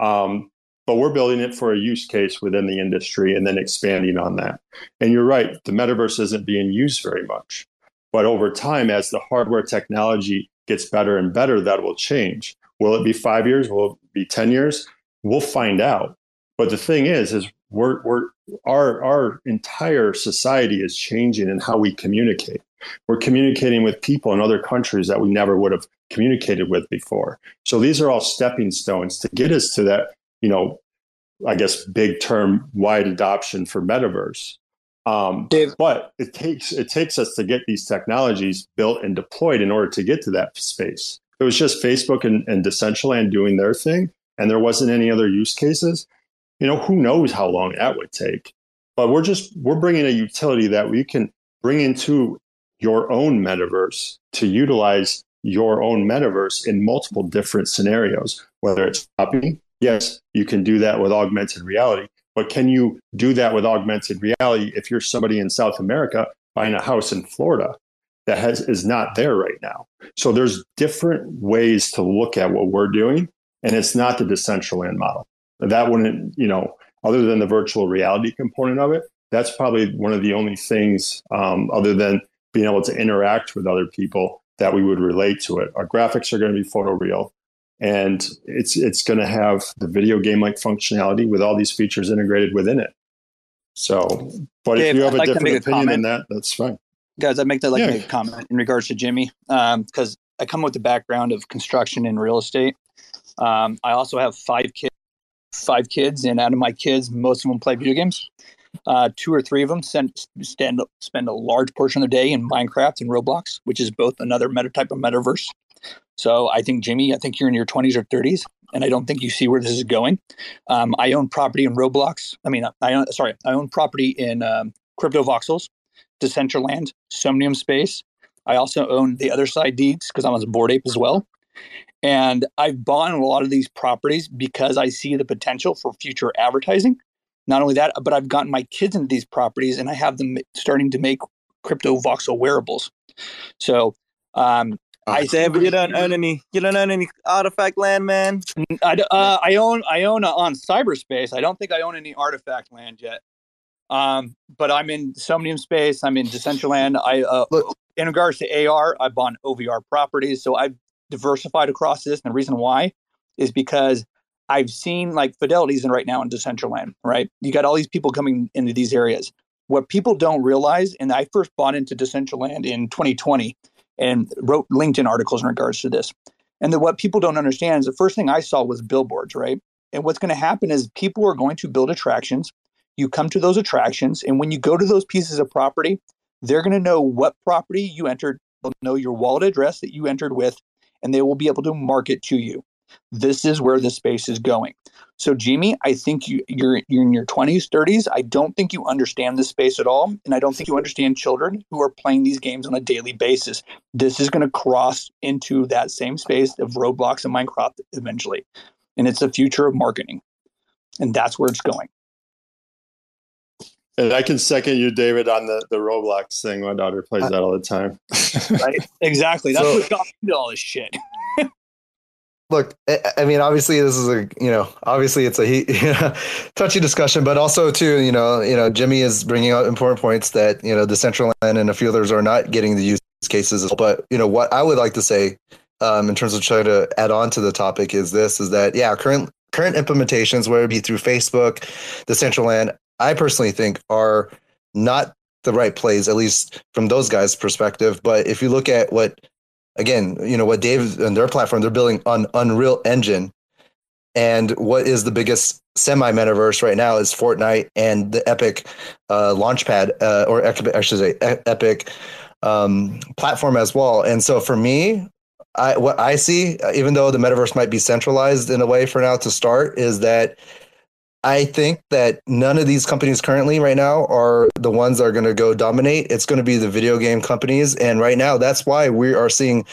um, but we're building it for a use case within the industry and then expanding on that. And you're right, the metaverse isn't being used very much, but over time, as the hardware technology gets better and better, that will change. Will it be five years? Will it be 10 years? We'll find out. But the thing is, is we're, we're, our, our entire society is changing in how we communicate. We're communicating with people in other countries that we never would have communicated with before. So these are all stepping stones to get us to that, you know, I guess big term wide adoption for metaverse. Um, Dave- but it takes it takes us to get these technologies built and deployed in order to get to that space. It was just Facebook and, and Decentraland doing their thing, and there wasn't any other use cases. You know, who knows how long that would take? But we're just we're bringing a utility that we can bring into your own metaverse to utilize your own metaverse in multiple different scenarios. Whether it's copying. yes, you can do that with augmented reality. But can you do that with augmented reality if you're somebody in South America buying a house in Florida that has is not there right now? So there's different ways to look at what we're doing, and it's not the Decentraland model. That wouldn't, you know, other than the virtual reality component of it, that's probably one of the only things um, other than being able to interact with other people that we would relate to it. Our graphics are going to be photoreal, and it's it's going to have the video game like functionality with all these features integrated within it. So, but Dave, if you have I'd a like different a opinion than that, that's fine. guys, I'd make that like Yeah. make a comment in regards to Jimmy because I come with the background of construction and real estate. Um, I also have five kids, five kids, and out of my kids, most of them play video games. Uh, two or three of them send, stand, spend a large portion of their day in Minecraft and Roblox, which is both another meta type of metaverse. So I think Jimmy, I think you're in your 20s or 30s, and I don't think you see where this is going. Um, I own property in Roblox. I mean, I own, sorry, I own property in um, Crypto Voxels, Decentraland, Somnium Space. I also own the Otherside deeds because I'm a Bored Ape as well. And I've bought a lot of these properties because I see the potential for future advertising. Not only that, but I've gotten my kids into these properties and I have them starting to make crypto voxel wearables. So um, I Dave, but you don't own any. You don't own any RTFKT land, man. I, uh, I own I own uh, on cyberspace. I don't think I own any RTFKT land yet. Um, but I'm in Somnium Space. I'm in Decentraland. I uh, in regards to AR, I bought OVR properties, so I've diversified across this. And the reason why is because I've seen like Fidelity's in right now in Decentraland. Right, you got all these people coming into these areas. What people don't realize, and I first bought into Decentraland in 2020 and wrote LinkedIn articles in regards to this. And the, what people don't understand is the first thing I saw was billboards, right? And what's going to happen is people are going to build attractions. You come to those attractions, and when you go to those pieces of property, they're going to know what property you entered. They'll know your wallet address that you entered with, and they will be able to market to you. This is where the space is going. So, Jimmy, I think you, you're you're in your 20s, 30s. I don't think you understand this space at all, and I don't think you understand children who are playing these games on a daily basis. This is going to cross into that same space of Roblox and Minecraft eventually, and it's the future of marketing, and that's where it's going. And I can second you, David, on the, the Roblox thing. My daughter plays uh, that all the time. right? Exactly. That's So- what got me into all this shit. Look I- mean obviously this is a you know obviously it's a he, touchy discussion but also too you know you know jimmy is bringing out important points that you know the central land and a few others are not getting the use cases. But you know what i would like to say um, in terms of trying to add on to the topic is this is that yeah current current implementations whether it be through facebook Decentraland i personally think are not the right plays at least from those guys perspective. But if you look at what again, you know what Dave and their platform, they're building on Unreal Engine. And what is the biggest semi metaverse right now is Fortnite and the Epic uh, Launchpad, uh, or I should say Epic um, platform as well. And so for me, I, what I see, even though the metaverse might be centralized in a way for now to start, is that I think that none of these companies currently right now are the ones that are going to go dominate. It's going to be the video game companies, and right now that's why we are seeing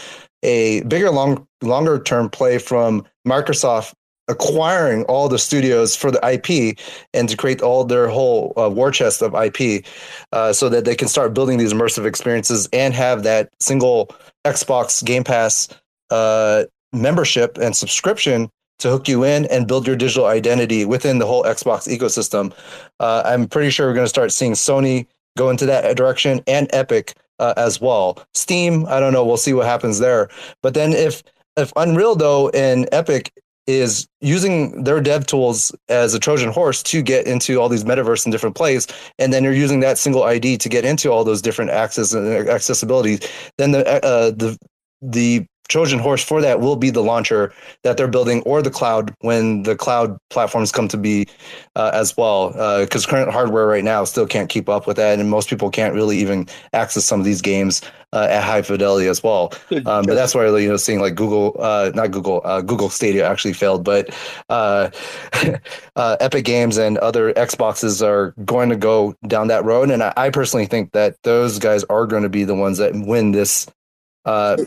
a bigger, long, longer term play from Microsoft acquiring all the studios for the IP and to create all their whole uh, war chest of IP, uh, so that they can start building these immersive experiences and have that single Xbox Game Pass uh, membership and subscription to hook you in and build your digital identity within the whole Xbox ecosystem. Uh, I'm pretty sure we're going to start seeing Sony go into that direction and Epic uh, as well. Steam, I don't know. We'll see what happens there. But then if if Unreal though and Epic is using their dev tools as a Trojan horse to get into all these metaverse in different places, and then you're using that single ID to get into all those different access and accessibility, then the uh, the the Trojan horse for that will be the launcher that they're building or the cloud when the cloud platforms come to be uh, as well. Because current hardware right now still can't keep up with that, and most people can't really even access some of these games uh, at high fidelity as well. Um, but that's why you know seeing like Google, uh, not Google, uh, Google Stadia actually failed, but uh, uh, Epic Games and other Xboxes are going to go down that road, and I, I personally think that those guys are going to be the ones that win this uh,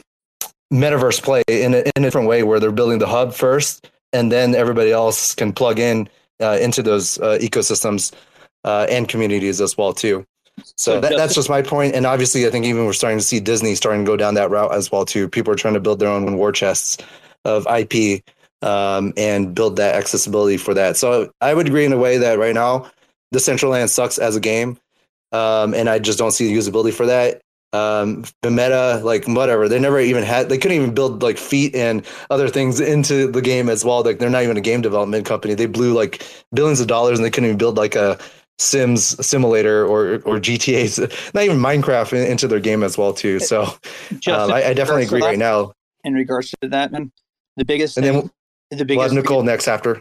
metaverse play in a, in a different way where they're building the hub first and then everybody else can plug in uh, into those uh, ecosystems uh, and communities as well too. So that, that's just my point and obviously i think even we're starting to see disney starting to go down that route as well too. People are trying to build their own war chests of ip um, and build that accessibility for that. So i would agree in a way that right now Decentraland sucks as a game um, and i just don't see the usability for that um the meta like whatever. They never even had they couldn't even build like feet and other things into the game as well. Like they're not even a game development company. They blew like billions of dollars and they couldn't even build like a sims simulator or or gta's not even minecraft into their game as well too. So um, I, I definitely agree that- right now. in regards to that, man. The biggest and thing, then the we'll biggest have nicole next after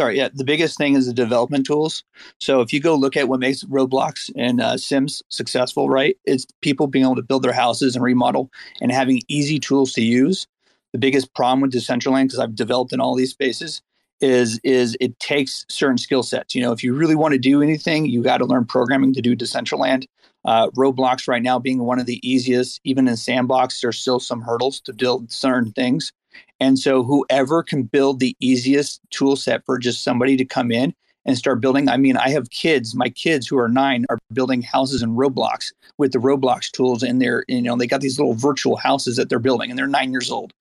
Sorry, yeah. The biggest thing is the development tools. So if you go look at what makes Roblox and uh, Sims successful, right? It's people being able to build their houses and remodel and having easy tools to use. The biggest problem with Decentraland, because I've developed in all these spaces, is is it takes certain skill sets. You know, if you really want to do anything, you got to learn programming to do Decentraland. Uh, Roblox right now being one of the easiest, even in Sandbox, there's still some hurdles to build certain things. And so whoever can build the easiest tool set for just somebody to come in and start building. I mean, I have kids, my kids who are nine are building houses in Roblox with the Roblox tools and they're, you know, they got these little virtual houses that they're building and they're nine years old.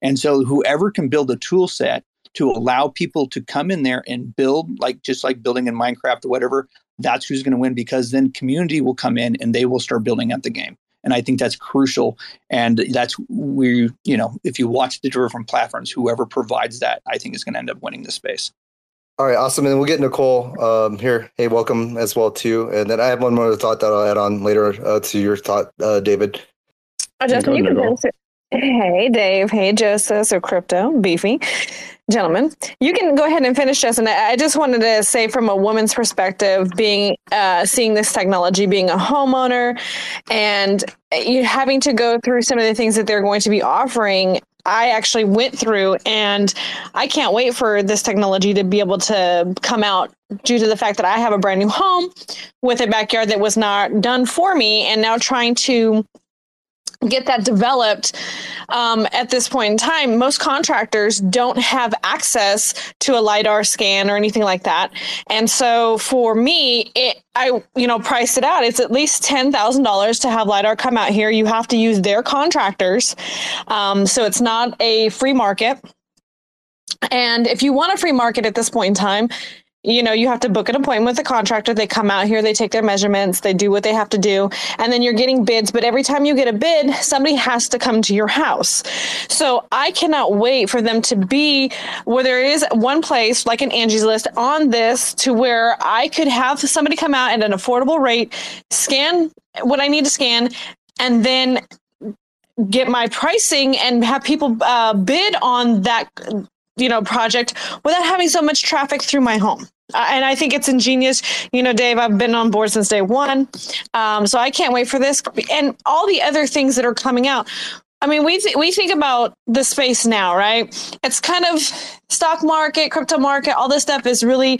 And so whoever can build a tool set to allow people to come in there and build like just like building in Minecraft or whatever, that's who's going to win because then community will come in and they will start building up the game. And I think that's crucial. And that's where, you know, if you watch the different platforms, whoever provides that, I think is going to end up winning the space. All right, awesome. And we'll get Nichole um, here. Hey, welcome as well too. And then I have one more thought that I'll add on later uh, to your thought, uh, David. Oh, Justin, you can answer. Hey, Dave. Hey, Joseph So Crypto, Beefy. Gentlemen, you can go ahead and finish, Justin. I just wanted to say, from a woman's perspective, being uh, seeing this technology, being a homeowner, and you having to go through some of the things that they're going to be offering. I actually went through, and I can't wait for this technology to be able to come out due to the fact that I have a brand new home with a backyard that was not done for me, and now trying to get that developed um, at this point in time most contractors don't have access to a lidar scan or anything like that. And so for me it i you know priced it out. It's at least $10000 to have lidar come out here. You have to use their contractors. Um, so it's not a free market. And if you want a free market at this point in time you know, you have to book an appointment with a contractor. They come out here, they take their measurements, they do what they have to do, and then you're getting bids. But every time you get a bid, somebody has to come to your house. So I cannot wait for them to be where there is one place like an Angie's List on this to where I could have somebody come out at an affordable rate, scan what I need to scan, and then get my pricing and have people uh, bid on that you know project without having so much traffic through my home uh, and I think it's ingenious. You know, Dave, I've been on board since day one. Um, so I can't wait for this and all the other things that are coming out. I mean, we, th- we think about the space now, right? It's kind of stock market, crypto market, all this stuff is really,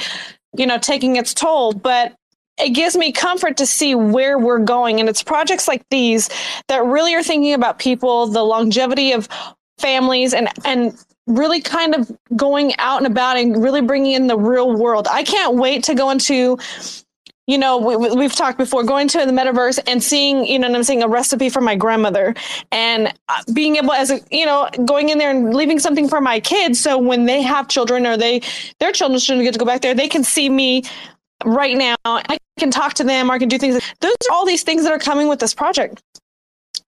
you know, taking its toll. But it gives me comfort to see where we're going. And it's projects like these that really are thinking about people, the longevity of families and and really kind of going out and about and really bringing in the real world. I can't wait to go into you know, we, have talked before going to the metaverse and seeing, you know, and I'm saying a recipe for my grandmother and uh, being able as a, you know, going in there and leaving something for my kids. So when they have children or they, their children shouldn't get to go back there, they can see me right now. I can talk to them or I can do things. Those are all these things that are coming with this project.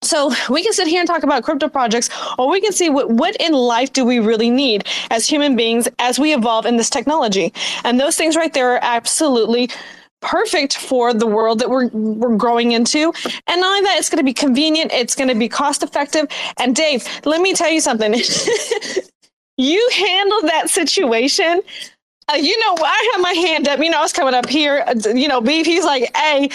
So we can sit here and talk about crypto projects, or we can see what, what in life do we really need as human beings as we evolve in this technology. And those things right there are absolutely perfect for the world that we're we're growing into. And not only that, it's going to be convenient, it's going to be cost effective. And Dave, let me tell you something. you handled that situation uh, you know, I had my hand up. You know, I was coming up here. Uh, you know, beef. He's like, "Hey,"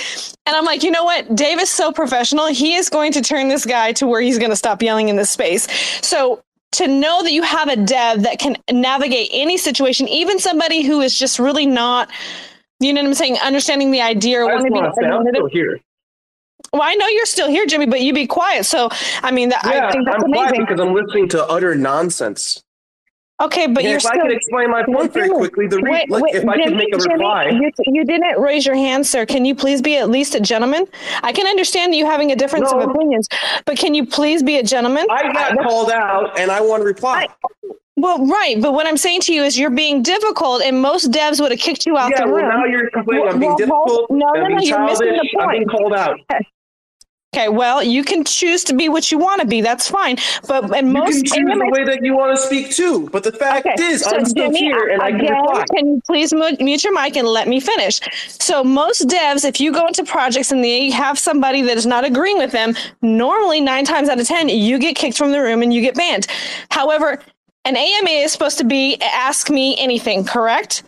and I'm like, you know what? Dave is so professional. He is going to turn this guy to where he's going to stop yelling in this space. So to know that you have a dev that can navigate any situation, even somebody who is just really not, you know what I'm saying, understanding the idea or wanting to be I'm still here. Well, I know you're still here, Jimmy, but you be quiet. So, I mean, yeah, I think that's I'm amazing because I'm listening to utter nonsense. Okay, but you're if still. I could explain my point very quickly, the re- wait, wait, if I could make a Jimmy, reply- you, you didn't raise your hand, sir. Can you please be at least a gentleman? I can understand you having a difference No. of opinions, but can you please be a gentleman? I got called out, and I want to reply. Well, right, but what I'm saying to you is you're being difficult, and most devs would have kicked you out yeah, the well, room. now you're complaining I'm being Well, difficult. No, no, no, you're missing the point. I'm being called out. Okay, well, you can choose to be what you want to be. That's fine. But You most can choose the way that you want to speak too. But the fact is, so I'm still Jimmy, here, and I can again, reply. Can you please mute your mic and let me finish? So most devs, if you go into projects and they have somebody that is not agreeing with them, normally nine times out of ten, you get kicked from the room and you get banned. However, an AMA is supposed to be ask me anything, correct?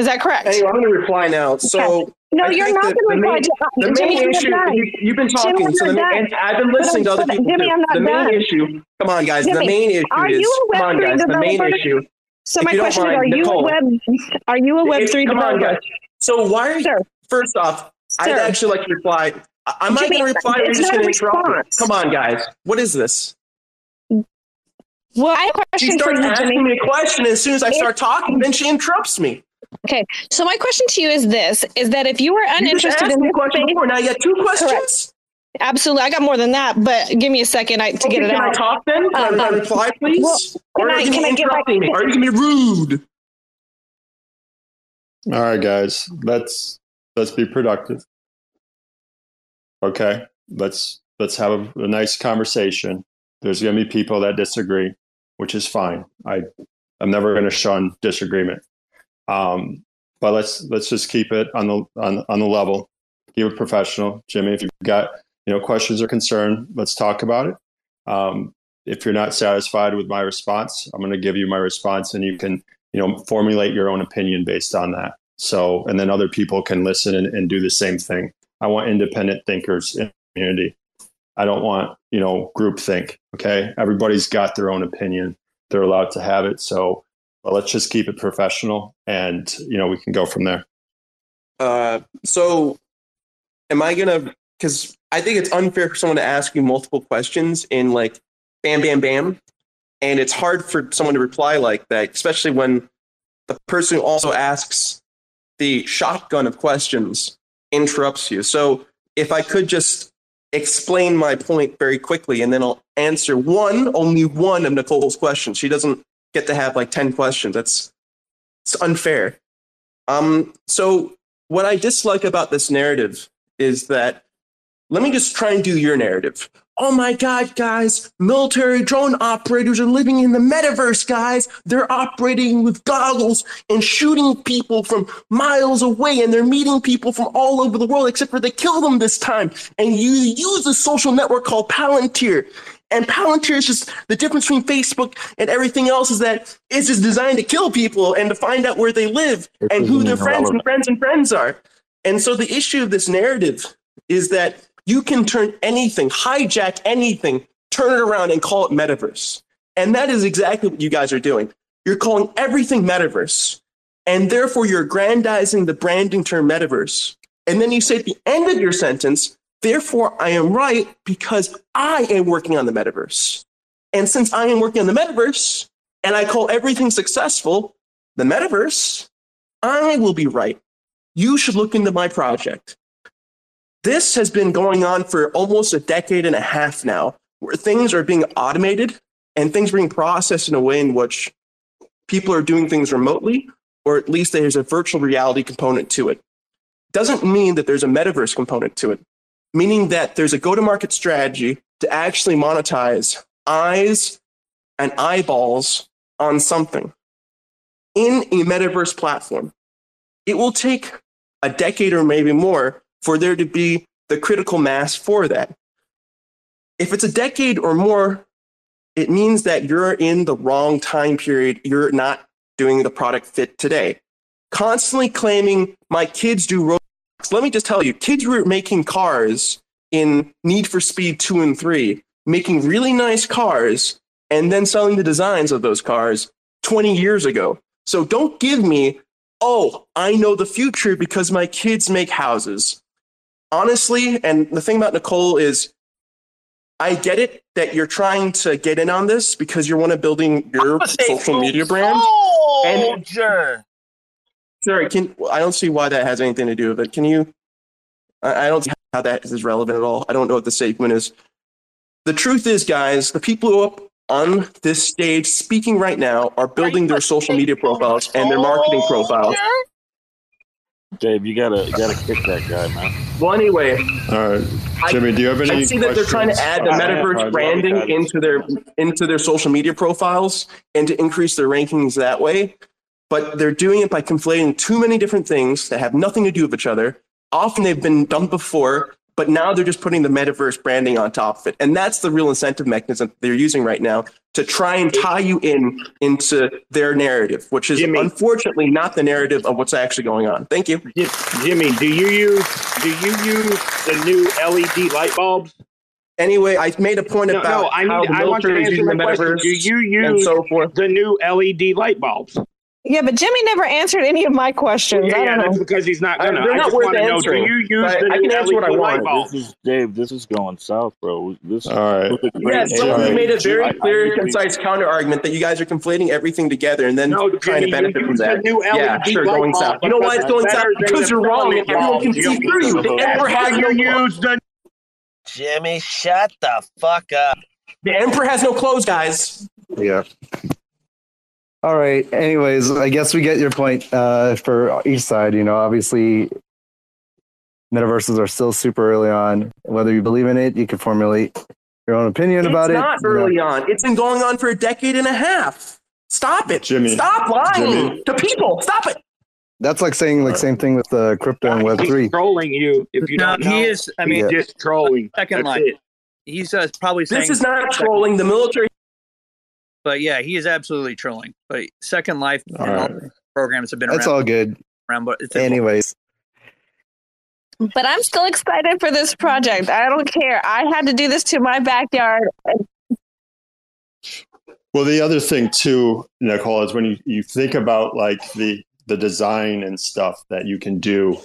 Is that correct? Anyway, I'm going to reply now. So. No, I you're not gonna the reply main, to- the main Jimmy, I'm issue. You, you've been talking, I'm so the not and I've been listening to I'm- other people. Jimmy. I'm not the main done. issue. Come on, guys. the main issue are is. you a Come on, Web3 guys. The main developer? issue. So my question mind, is, are you Nichole, a web are you a web three Come on, developer? guys. So why are you? First off, I'd actually like to reply. I- Am I Jimmy, going to reply, or are you it's just going to interrupt me? Come on, guys. What is this? Well, I have a She question for starts you, asking Jimmy. me a question, and as soon as I start talking, then she interrupts me. Okay, so my question to you is this: is that if you were You just uninterested asked in me a this question space, before. Now you got two questions. Correct. Absolutely, I got more than that, but give me a second I, to Okay, get it out. can I out. talk then? Can I- Um, I reply, please? well, or can are I- you can going I to get my- me? Are you going to be rude? All right, guys. Let's let's be productive. Okay, let's let's have a, a nice conversation. There's going to be people that disagree, which is fine. I I'm never going to shun disagreement. Um, but let's let's just keep it on the on on the level. Keep it professional, Jimmy. If you've got you know questions or concern, let's talk about it. Um, if you're not satisfied with my response, I'm going to give you my response, and you can you know formulate your own opinion based on that. So, and then other people can listen and, and do the same thing. I want independent thinkers in the community. I don't want you know group think. Okay, everybody's got their own opinion. They're allowed to have it. So, but let's just keep it professional, and you know we can go from there. Uh, so am I gonna? Because I think it's unfair for someone to ask you multiple questions in like bam, bam, bam, and it's hard for someone to reply like that, especially when the person who also asks the shotgun of questions interrupts you. So if I could just explain my point very quickly, and then I'll answer one, only one of Nichole's questions. She doesn't get to have like ten questions. That's it's unfair. Um, so what I dislike about this narrative is that let me just try and do your narrative. Oh my God, guys, military drone operators are living in the metaverse, guys. They're operating with goggles and shooting people from miles away, and they're meeting people from all over the world, except for they kill them this time. And you use a social network called Palantir. And Palantir is just the difference between Facebook and everything else is that it's just designed to kill people and to find out where they live and who their friends and friends and friends are. And so the issue of this narrative is that you can turn anything, hijack anything, turn it around and call it metaverse. And that is exactly what you guys are doing. You're calling everything metaverse. And therefore, you're aggrandizing the branding term metaverse. And then you say at the end of your sentence, therefore, I am right because I am working on the metaverse. And since I am working on the metaverse and I call everything successful the metaverse, I will be right. You should look into my project. This has been going on for almost a decade and a half now, where things are being automated and things are being processed in a way in which people are doing things remotely, or at least there's a virtual reality component to it. Doesn't mean that there's a metaverse component to it, meaning that there's a go to market strategy to actually monetize eyes and eyeballs on something in a metaverse platform. It will take a decade or maybe more for there to be the critical mass for that. If it's a decade or more, it means that you're in the wrong time period. You're not doing the product fit today. Constantly claiming my kids do. Let me just tell you, kids were making cars in Need for Speed 2 and 3, making really nice cars and then selling the designs of those cars 20 years ago. So don't give me, oh, I know the future because my kids make houses honestly, and the thing about Nichole is, I get it that you're trying to get in on this because you're one of building your social media brand. And sorry, can I don't see why that has anything to do with it. Can you? I, I don't see how that is relevant at all. I don't know what the statement is. The truth is, guys, the people who are up on this stage speaking right now are building their social media profiles and their marketing profiles. Dave, you gotta you gotta kick that guy, man. Well, anyway, All right, Jimmy, do you have any? I see that they're trying to add the metaverse branding into their into their social media profiles and to increase their rankings that way. But they're doing it by conflating too many different things that have nothing to do with each other. Often they've been done before, but now they're just putting the metaverse branding on top of it. And that's the real incentive mechanism they're using right now to try and tie you in into their narrative, which is unfortunately not the narrative of what's actually going on. Thank you. Jimmy, do you use do you use the new LED light bulbs? Anyway, I made a point No, about no, I how need. the I want you to answer my the question. metaverse Do you use so forth. the new LED light bulbs? Yeah, but Jimmy never answered any of my questions. Yeah, I yeah, don't that's know. because he's not gonna. they're I not just worth want to know: Do you use but the I can answer what I LED want. bulbs? This is Dave. This is going south, bro. This. All right. Yes, All but we made a very I- I clear, concise counter argument that you guys are conflating everything together and then No, trying to benefit from that. new yeah, LED sure, light going bulb south. You know why it's going south? Because you're wrong and everyone can see through you. The emperor has no clothes. use the Jimmy, shut the fuck up. The emperor has no clothes, guys. Yeah. All right. Anyways, I guess we get your point uh, for each side. You know, obviously, metaverses are still super early on. Whether you believe in it, you can formulate your own opinion about it. it's it. not you know. early on. It's been going on for a decade and a half. Stop it. Jimmy. Stop lying Jimmy. to people. Stop it. That's like saying like same thing with uh, crypto and Web He's three. trolling you. If you No, don't know, he is. I mean, he's just trolling. Second That's line. it. He's uh, probably saying This is not trolling. The military But yeah, he is absolutely trolling. But Second Life and All all right. the programs have been That's around. all good. around but it's Anyways, But I'm still excited for this project. I don't care. I had to do this to my backyard. Well, the other thing too, Nichole, is when you, you think about like the the design and stuff that you can do,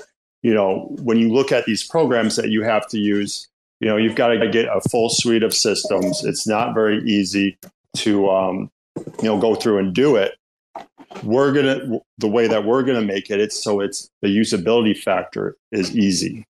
you know, when you look at these programs that you have to use, you know, you've got to get a full suite of systems. It's not very easy to um, you know go through and do it. We're gonna the way that we're gonna make it. It's so it's the usability factor is easy,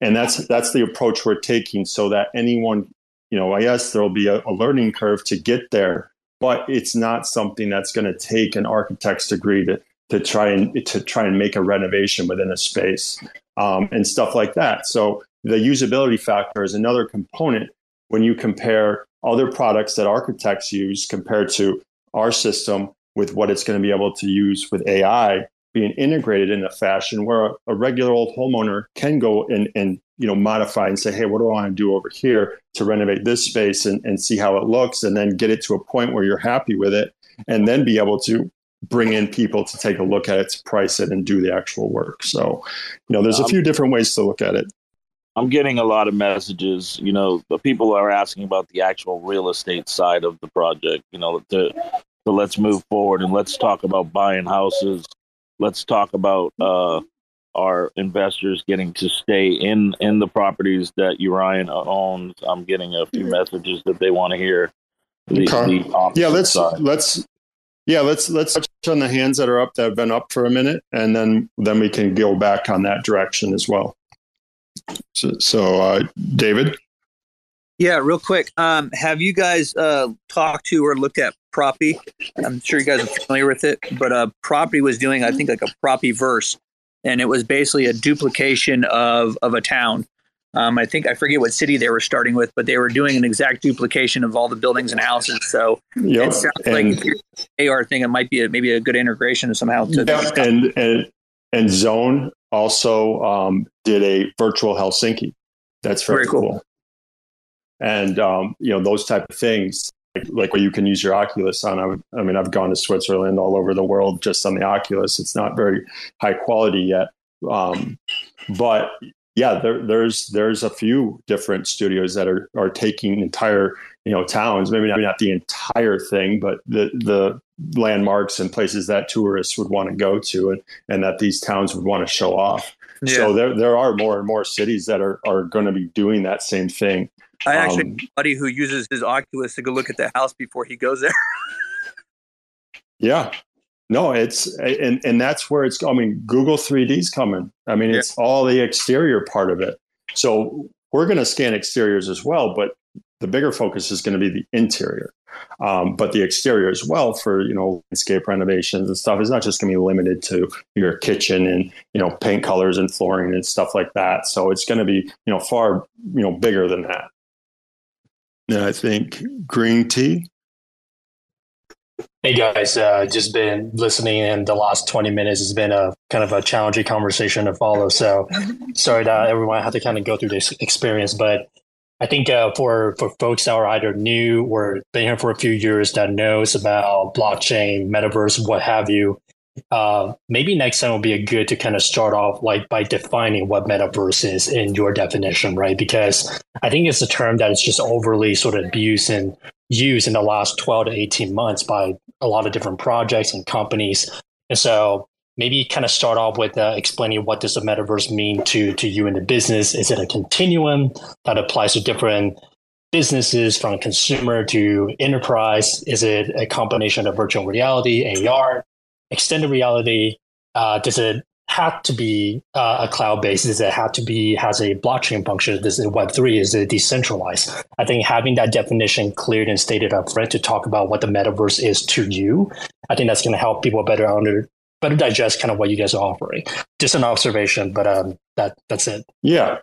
and that's that's the approach we're taking, so that anyone, you know, I guess there'll be a, a learning curve to get there, but it's not something that's going to take an architect's degree to to try and to try and make a renovation within a space um, and stuff like that. So the usability factor is another component when you compare other products that architects use compared to our system with what it's going to be able to use with AI being integrated in a fashion where a, regular old homeowner can go and, and you know modify and say, hey, what do I want to do over here to renovate this space and, and see how it looks and then get it to a point where you're happy with it and then be able to bring in people to take a look at it to price it and do the actual work. So, you know, there's a few different ways to look at it. I'm getting a lot of messages. You know, the people are asking about the actual real estate side of the project. You know, to, to let's move forward and let's talk about buying houses. Let's talk about uh, our investors getting to stay in in the properties that Eurion owns. I'm getting a few messages that they want to hear. The, Okay. the yeah, let's side. let's yeah, let's let's touch on the hands that are up that have been up for a minute, and then then we can go back on that direction as well. So, so uh, David, Yeah, real quick. Um, have you guys uh, talked to or looked at Propy? I'm sure you guys are familiar with it, but uh, Propy was doing, I think, like a Propy verse, and it was basically a duplication of of a town. Um, I think I forget what city they were starting with, but they were doing an exact duplication of all the buildings and houses. So Yep, it sounds like and- if AR thing, it might be a, maybe a good integration somehow. To yeah, and and and Zoan also um, did a virtual Helsinki. That's very, Very cool. cool. And um, you know those type of things, like, like where you can use your Oculus on. I, would, I mean, I've gone to Switzerland, all over the world, just on the Oculus. It's not very high quality yet, um, but yeah, there, there's there's a few different studios that are are taking entire you know towns, maybe not, maybe not the entire thing, but the the landmarks and places that tourists would want to go to, and and that these towns would want to show off. So there there are more and more cities that are are going to be doing that same thing. I actually Um, buddy who uses his Oculus to go look at the house before he goes there. Yeah. No, it's and and that's where it's. I mean, Google 3D's coming. I mean, it's all the exterior part of it. So we're going to scan exteriors as well, but the bigger focus is going to be the interior. Um, but the exterior as well for you know landscape renovations and stuff is not just going to be limited to your kitchen and you know paint colors and flooring and stuff like that. So it's going to be you know far you know bigger than that. And I think green tea. Hey guys, uh, just been listening in the last 20 minutes. It's been a kind of a challenging conversation to follow. So sorry that everyone had to kind of go through this experience. But I think uh, for, for folks that are either new or been here for a few years that knows about blockchain, metaverse, what have you, uh, maybe next time will be a good to kind of start off like by defining what metaverse is in your definition, right? Because I think it's a term that is just overly sort of abused and used in the last 12 to 18 months by a lot of different projects and companies. And so maybe kind of start off with uh, explaining what does the metaverse mean to, to you in the business? Is it a continuum that applies to different businesses from consumer to enterprise? Is it a combination of virtual reality, AR, extended reality? Uh, does it have to be uh, a cloud based? Does it have to be has a blockchain function? Does it Web three? Is it decentralized? I think having that definition cleared and stated up front to talk about what the metaverse is to you, I think that's going to help people better under better digest kind of what you guys are offering. Just an observation, but um, that that's it. Yeah,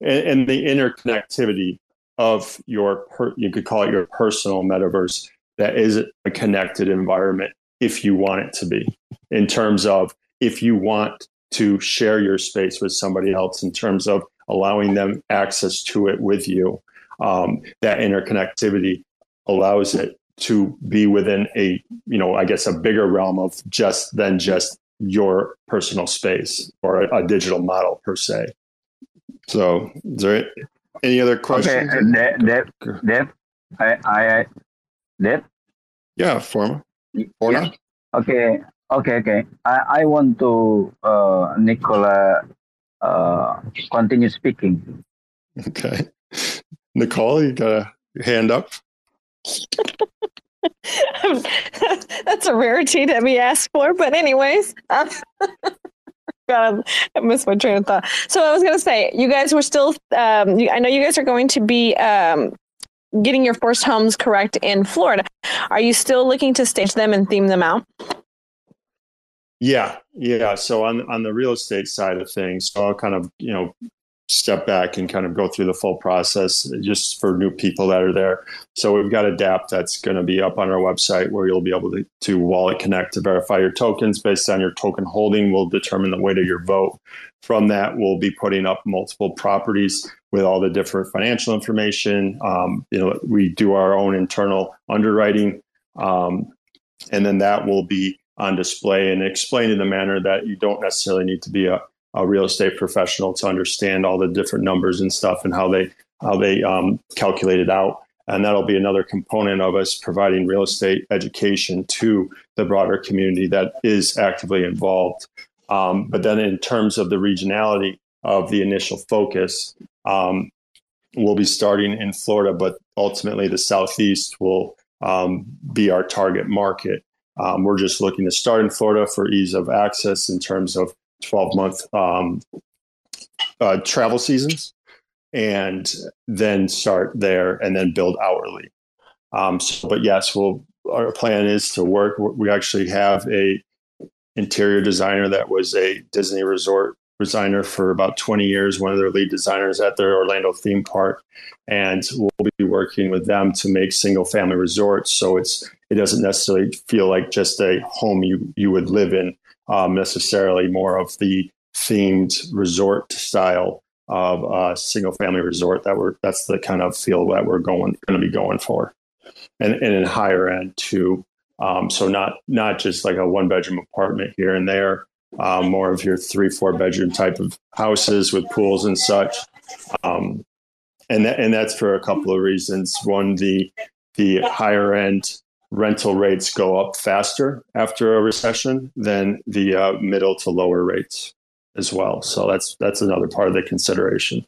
and, and the interconnectivity of your per, you could call it your personal metaverse that is a connected environment if you want it to be in terms of if you want to share your space with somebody else in terms of allowing them access to it with you um, that interconnectivity allows it to be within a you know i guess a bigger realm of just than just your personal space or a, a digital model per se. So is there any other questions? okay uh, Dave, Dave, I, I yeah forma? Yeah. okay okay okay. I, I want to uh, nicola uh, continue speaking. Okay. Nichole you got a hand up That's a rarity to be asked for, but anyways. God, I missed my train of thought. So I was to say, you guys were still. Um, I know you guys are going to be um, getting your first homes correct in Florida. Are you still looking to stage them and theme them out? Yeah, yeah. So on on the real estate side of things, so I'll kind of you know step back and kind of go through the full process just for new people that are there. So we've got a DApp that's going to be up on our website where you'll be able to, to wallet connect to verify your tokens based on your token holding We'll determine the weight of your vote. From that, we'll be putting up multiple properties with all the different financial information. Um, you know, we do our own internal underwriting, um, and then that will be on display and explained in the manner that you don't necessarily need to be a a real estate professional to understand all the different numbers and stuff and how they how they um, calculate it out. And that'll be another component of us providing real estate education to the broader community that is actively involved. Um, but then, in terms of the regionality of the initial focus, um, we'll be starting in Florida, but ultimately the Southeast will um, be our target market. Um, we're just looking to start in Florida for ease of access in terms of 12 month um, uh, travel seasons and then start there and then build hourly. Um, so, but yes, we'll, our plan is to work. We actually have a interior designer that was a Disney resort designer for about 20 years, one of their lead designers at their Orlando theme park. And we'll be working with them to make single family resorts. So it's, it doesn't necessarily feel like just a home you, you would live in um, necessarily more of the themed resort style of a single family resort that we're that's the kind of feel that we're going going to be going for. And, and in higher end too. Um, so not not just like a one bedroom apartment here and there um, more of your three four bedroom type of houses with pools and such. Um, and that, and that's for a couple of reasons. One the the higher end rental rates go up faster after a recession than the uh, middle to lower rates as well. So that's that's another part of the consideration.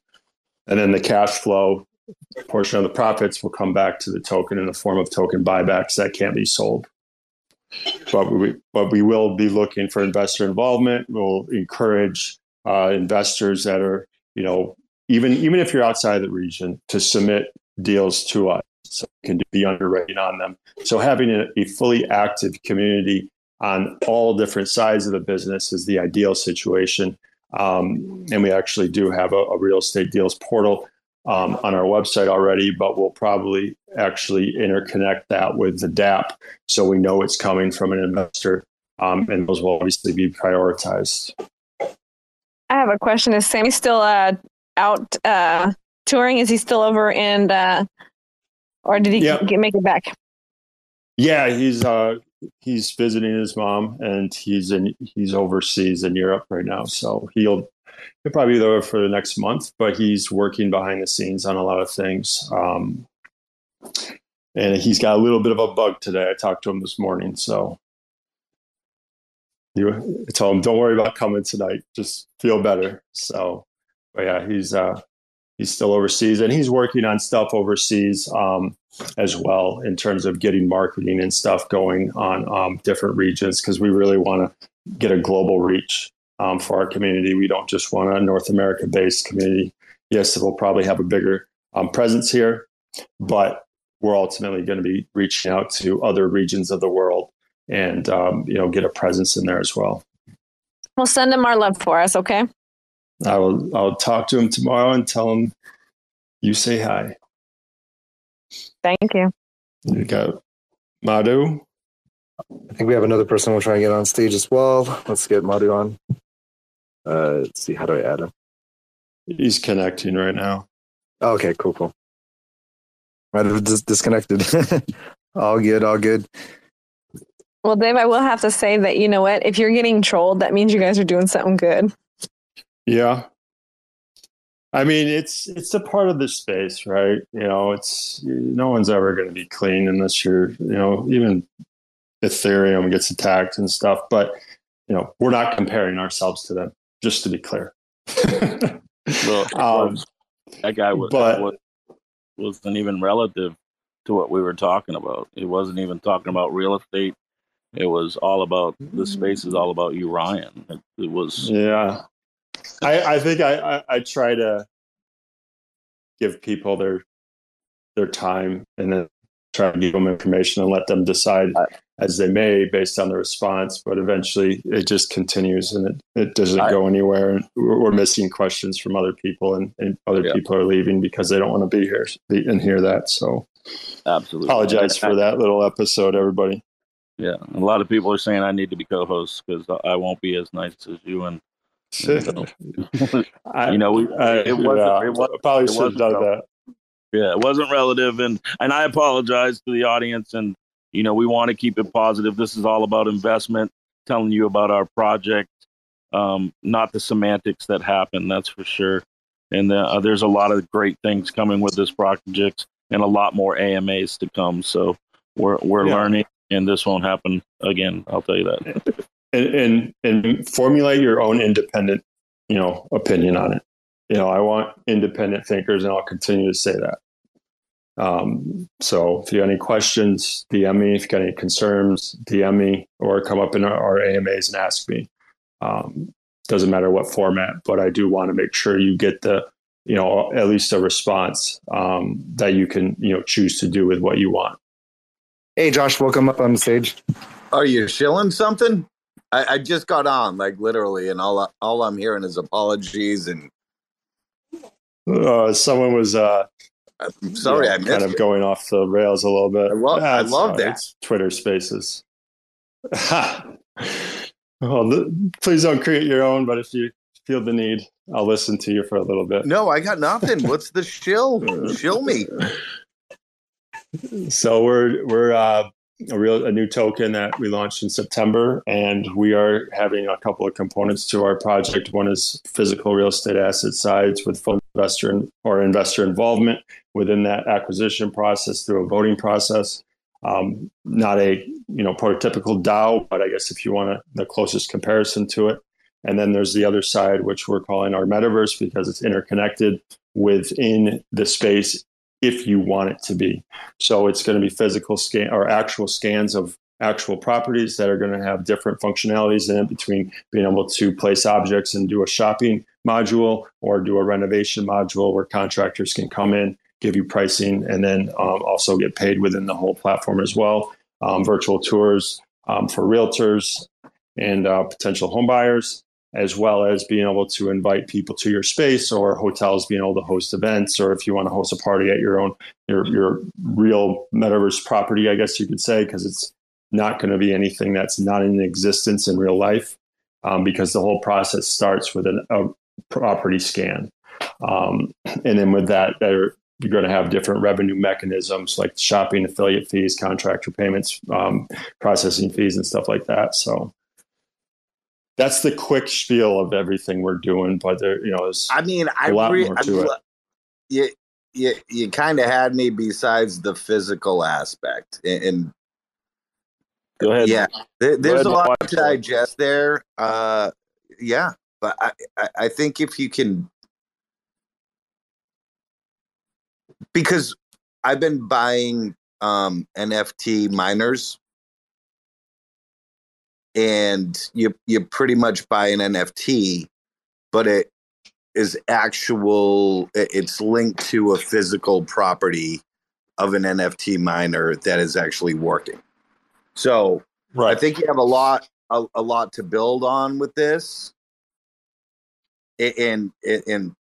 And then the cash flow portion of the profits will come back to the token in the form of token buybacks that can't be sold. But we but we will be looking for investor involvement. We'll encourage uh, investors that are you know even even if you're outside the region to submit deals to us so can be underwriting on them. So having a, a, fully active community on all different sides of the business is the ideal situation. Um, and we actually do have a, a real estate deals portal um, on our website already, but we'll probably actually interconnect that with the dApp so we know it's coming from an investor, um, and those will obviously be prioritized. I have a question: Is Sammy still uh, out uh, touring? Is he still over in uh, or did he yeah. get, make it back? Yeah, he's uh, he's visiting his mom, and he's in he's overseas in Europe right now. So he'll he'll probably be there for the next month, but he's working behind the scenes on a lot of things. Um, and he's got a little bit of a bug today. I talked to him this morning, so you I told him, "Don't worry about coming tonight. Just feel better." So, but yeah, he's uh, he's still overseas and he's working on stuff overseas um, as well in terms of getting marketing and stuff going on um, different regions because we really want to get a global reach um, for our community. We don't just want a North America based community. Yes, it will probably have a bigger um, presence here, but we're ultimately going to be reaching out to other regions of the world and um, you know get a presence in there as well. Well, send them our love for us, okay? I will. I'll talk to him tomorrow and tell him you say hi. Thank you. You got Madhu. I think we have another person we'll try and get on stage as well. Let's get Madhu on. Uh, let's see, how do I add him? He's connecting right now. Okay, cool, cool. Madhu dis- disconnected. all good, all good. Well, Dave, I will have to say that you know what? If you're getting trolled, that means you guys are doing something good. Yeah. I mean, it's it's a part of the space, right? You know, it's no one's ever going to be clean unless you're, you know, even Ethereum gets attacked and stuff. But you know, we're not comparing ourselves to them. Just to be clear. Well, Um, that guy was, but- was wasn't even relative to what we were talking about. It wasn't even talking about real estate. It was all about the space is all about you, Ryan. It, it was Yeah. I, I think I, I, I try to give people their their time and then try to give them information and let them decide as they may based on the response. But eventually it just continues and it, it doesn't I- go anywhere. And we're, we're missing questions from other people and, and other Yeah. people are leaving because they don't want to be here and hear that. So absolutely apologize for that little episode, everybody. Yeah, a lot of people are saying I need to be co-host because I won't be as nice as you and. So- you know, we, I- it wasn't. yeah, it wasn't probably it should wasn't done rel- that. Yeah, it wasn't relative, and and I apologize to the audience. And you know, we want to keep it positive. This is all about investment, telling you about our project, um, not the semantics that happen. That's for sure. And uh, there's a lot of great things coming with this project, and a lot more AMAs to come. So we're we're Yeah. learning, and this won't happen again. I'll tell you that. and, and and formulate your own independent you know opinion on it. You know i want independent thinkers and i'll continue to say that. Um, so if you have any questions dm me. If you got any concerns dm me or come up in our, our amas and ask me. Um, doesn't matter what format but i do want to make sure you get the you know at least a response um, that you can you know choose to do with what you want. Hey, Josh, welcome up on the stage. Are you shilling something? I, I just got on, like literally, and all all I'm hearing is apologies and uh, someone was uh I'm sorry yeah, I missed kind of it. going off the rails a little bit. I love- I love that. Twitter Spaces. well, th- please don't create your own, but if you feel the need, I'll listen to you for a little bit. No, I got nothing. What's the shill? shill me. So we're we're uh, a real a new token that we launched in September, and we are having a couple of components to our project. One is physical real estate asset sides with full investor or investor involvement within that acquisition process through a voting process. Um, not a you know prototypical DAO, but I guess if you want a, the closest comparison to it. And then there's the other side, which we're calling our metaverse because it's interconnected within the space if you want it to be. So it's going to be physical scan or actual scans of actual properties that are going to have different functionalities in it between being able to place objects and do a shopping module or do a renovation module where contractors can come in, give you pricing, and then um, also get paid within the whole platform as well. Um, virtual tours um, for realtors and uh, potential home buyers, as well as being able to invite people to your space or hotels being able to host events, or if you want to host a party at your own your your real metaverse property, I guess you could say, because it's not going to be anything that's not in existence in real life, um, because the whole process starts with an, a property scan, um, and then with that, you're going to have different revenue mechanisms like shopping, affiliate fees, contractor payments, um, processing fees, and stuff like that. So that's the quick spiel of everything we're doing. But there, you know, I mean, I re- I it. you you you kind of had me besides the physical aspect, and, and Go ahead. yeah, there, there's ahead, a lot to digest there. Uh, yeah, but I, I I think if you can, because I've been buying um, NFT miners, and you you pretty much buy an NFT, but it is actual. It's linked to a physical property of an NFT miner that is actually working. So Right. I think you have a lot a, a lot to build on with this. And and,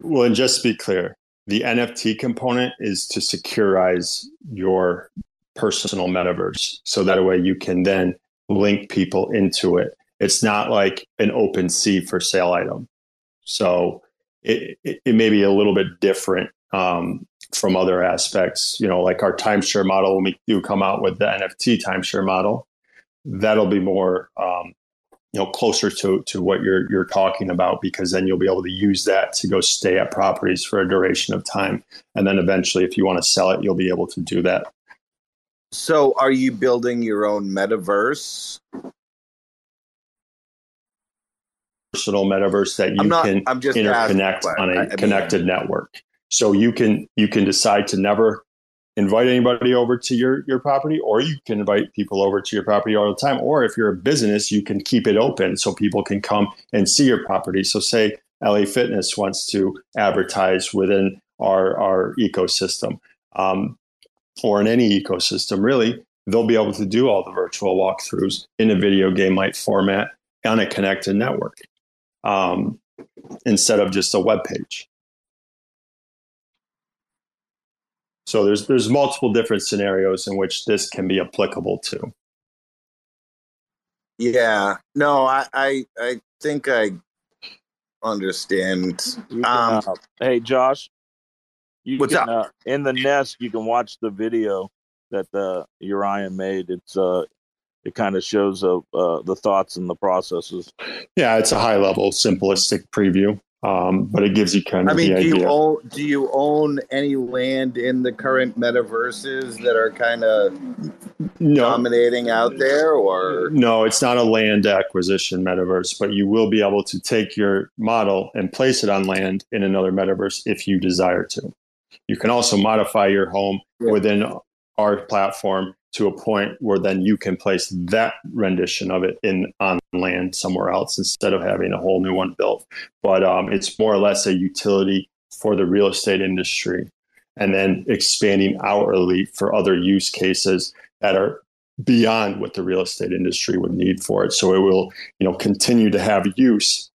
Well, and just to be clear, the NFT component is to securize your personal metaverse. So that way you can then link people into it. It's not like an OpenSea for sale item. So it, it, it may be a little bit different um, from other aspects. You know, like our timeshare model, when we do come out with the NFT timeshare model, that'll be more um, you know closer to to what you're you're talking about because then you'll be able to use that to go stay at properties for a duration of time and then eventually if you want to sell it you'll be able to do that so are you building your own metaverse? personal metaverse that you I'm not- can I'm just asking, interconnect but on a I mean- connected network. So you can you can decide to never invite anybody over to your your property or you can invite people over to your property all the time or if you're a business you can keep it open so people can come and see your property. So say la fitness wants to advertise within our our ecosystem. Um, or in any ecosystem really they'll be able to do all the virtual walkthroughs in a video game like format on a connected network um, instead of just a web page So there's there's multiple different scenarios in which this can be applicable to. Yeah. No, I I, I think I understand. Um, hey, Josh. You What's can, up? Uh, in the nest, you can watch the video that uh, Uriah made. It's uh, it kind of shows uh, uh, the thoughts and the processes. Yeah, it's a high level, simplistic preview, um, but it gives you kind of I mean, the do idea. you own do you own any land in the current metaverses that are kind of dominating out there, or No, it's not a land acquisition metaverse, but you will be able to take your model and place it on land in another metaverse if you desire to. You can also modify your home within our platform to a point where then you can place that rendition of it in on land somewhere else instead of having a whole new one built. But um, it's more or less a utility for the real estate industry, and then expanding outwardly for other use cases that are beyond what the real estate industry would need for it. So it will, you know, continue to have use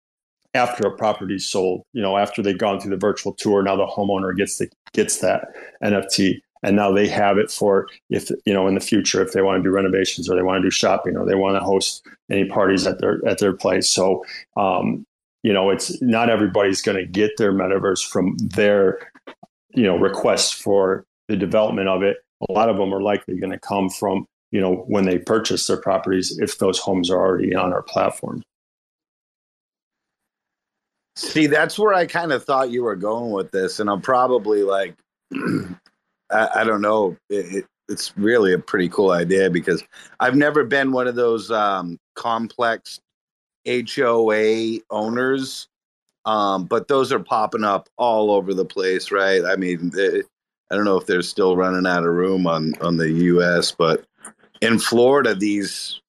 after a property is sold. You know, after they've gone through the virtual tour, now the homeowner gets the gets that NFT, and now they have it for if you know in the future if they want to do renovations or they want to do shopping or they want to host any parties at their at their place. So. Um, you know, it's not everybody's going to get their metaverse from their, you know, request for the development of it. A lot of them are likely going to come from you know when they purchase their properties if those homes are already on our platform see? That's where I kind of thought you were going with this, and I'm probably like, I, I don't know. It, it, it's really a pretty cool idea because I've never been one of those um, complex HOA owners, um, but those are popping up all over the place, right? I mean, they, I don't know if they're still running out of room on on the U.S., but in Florida, these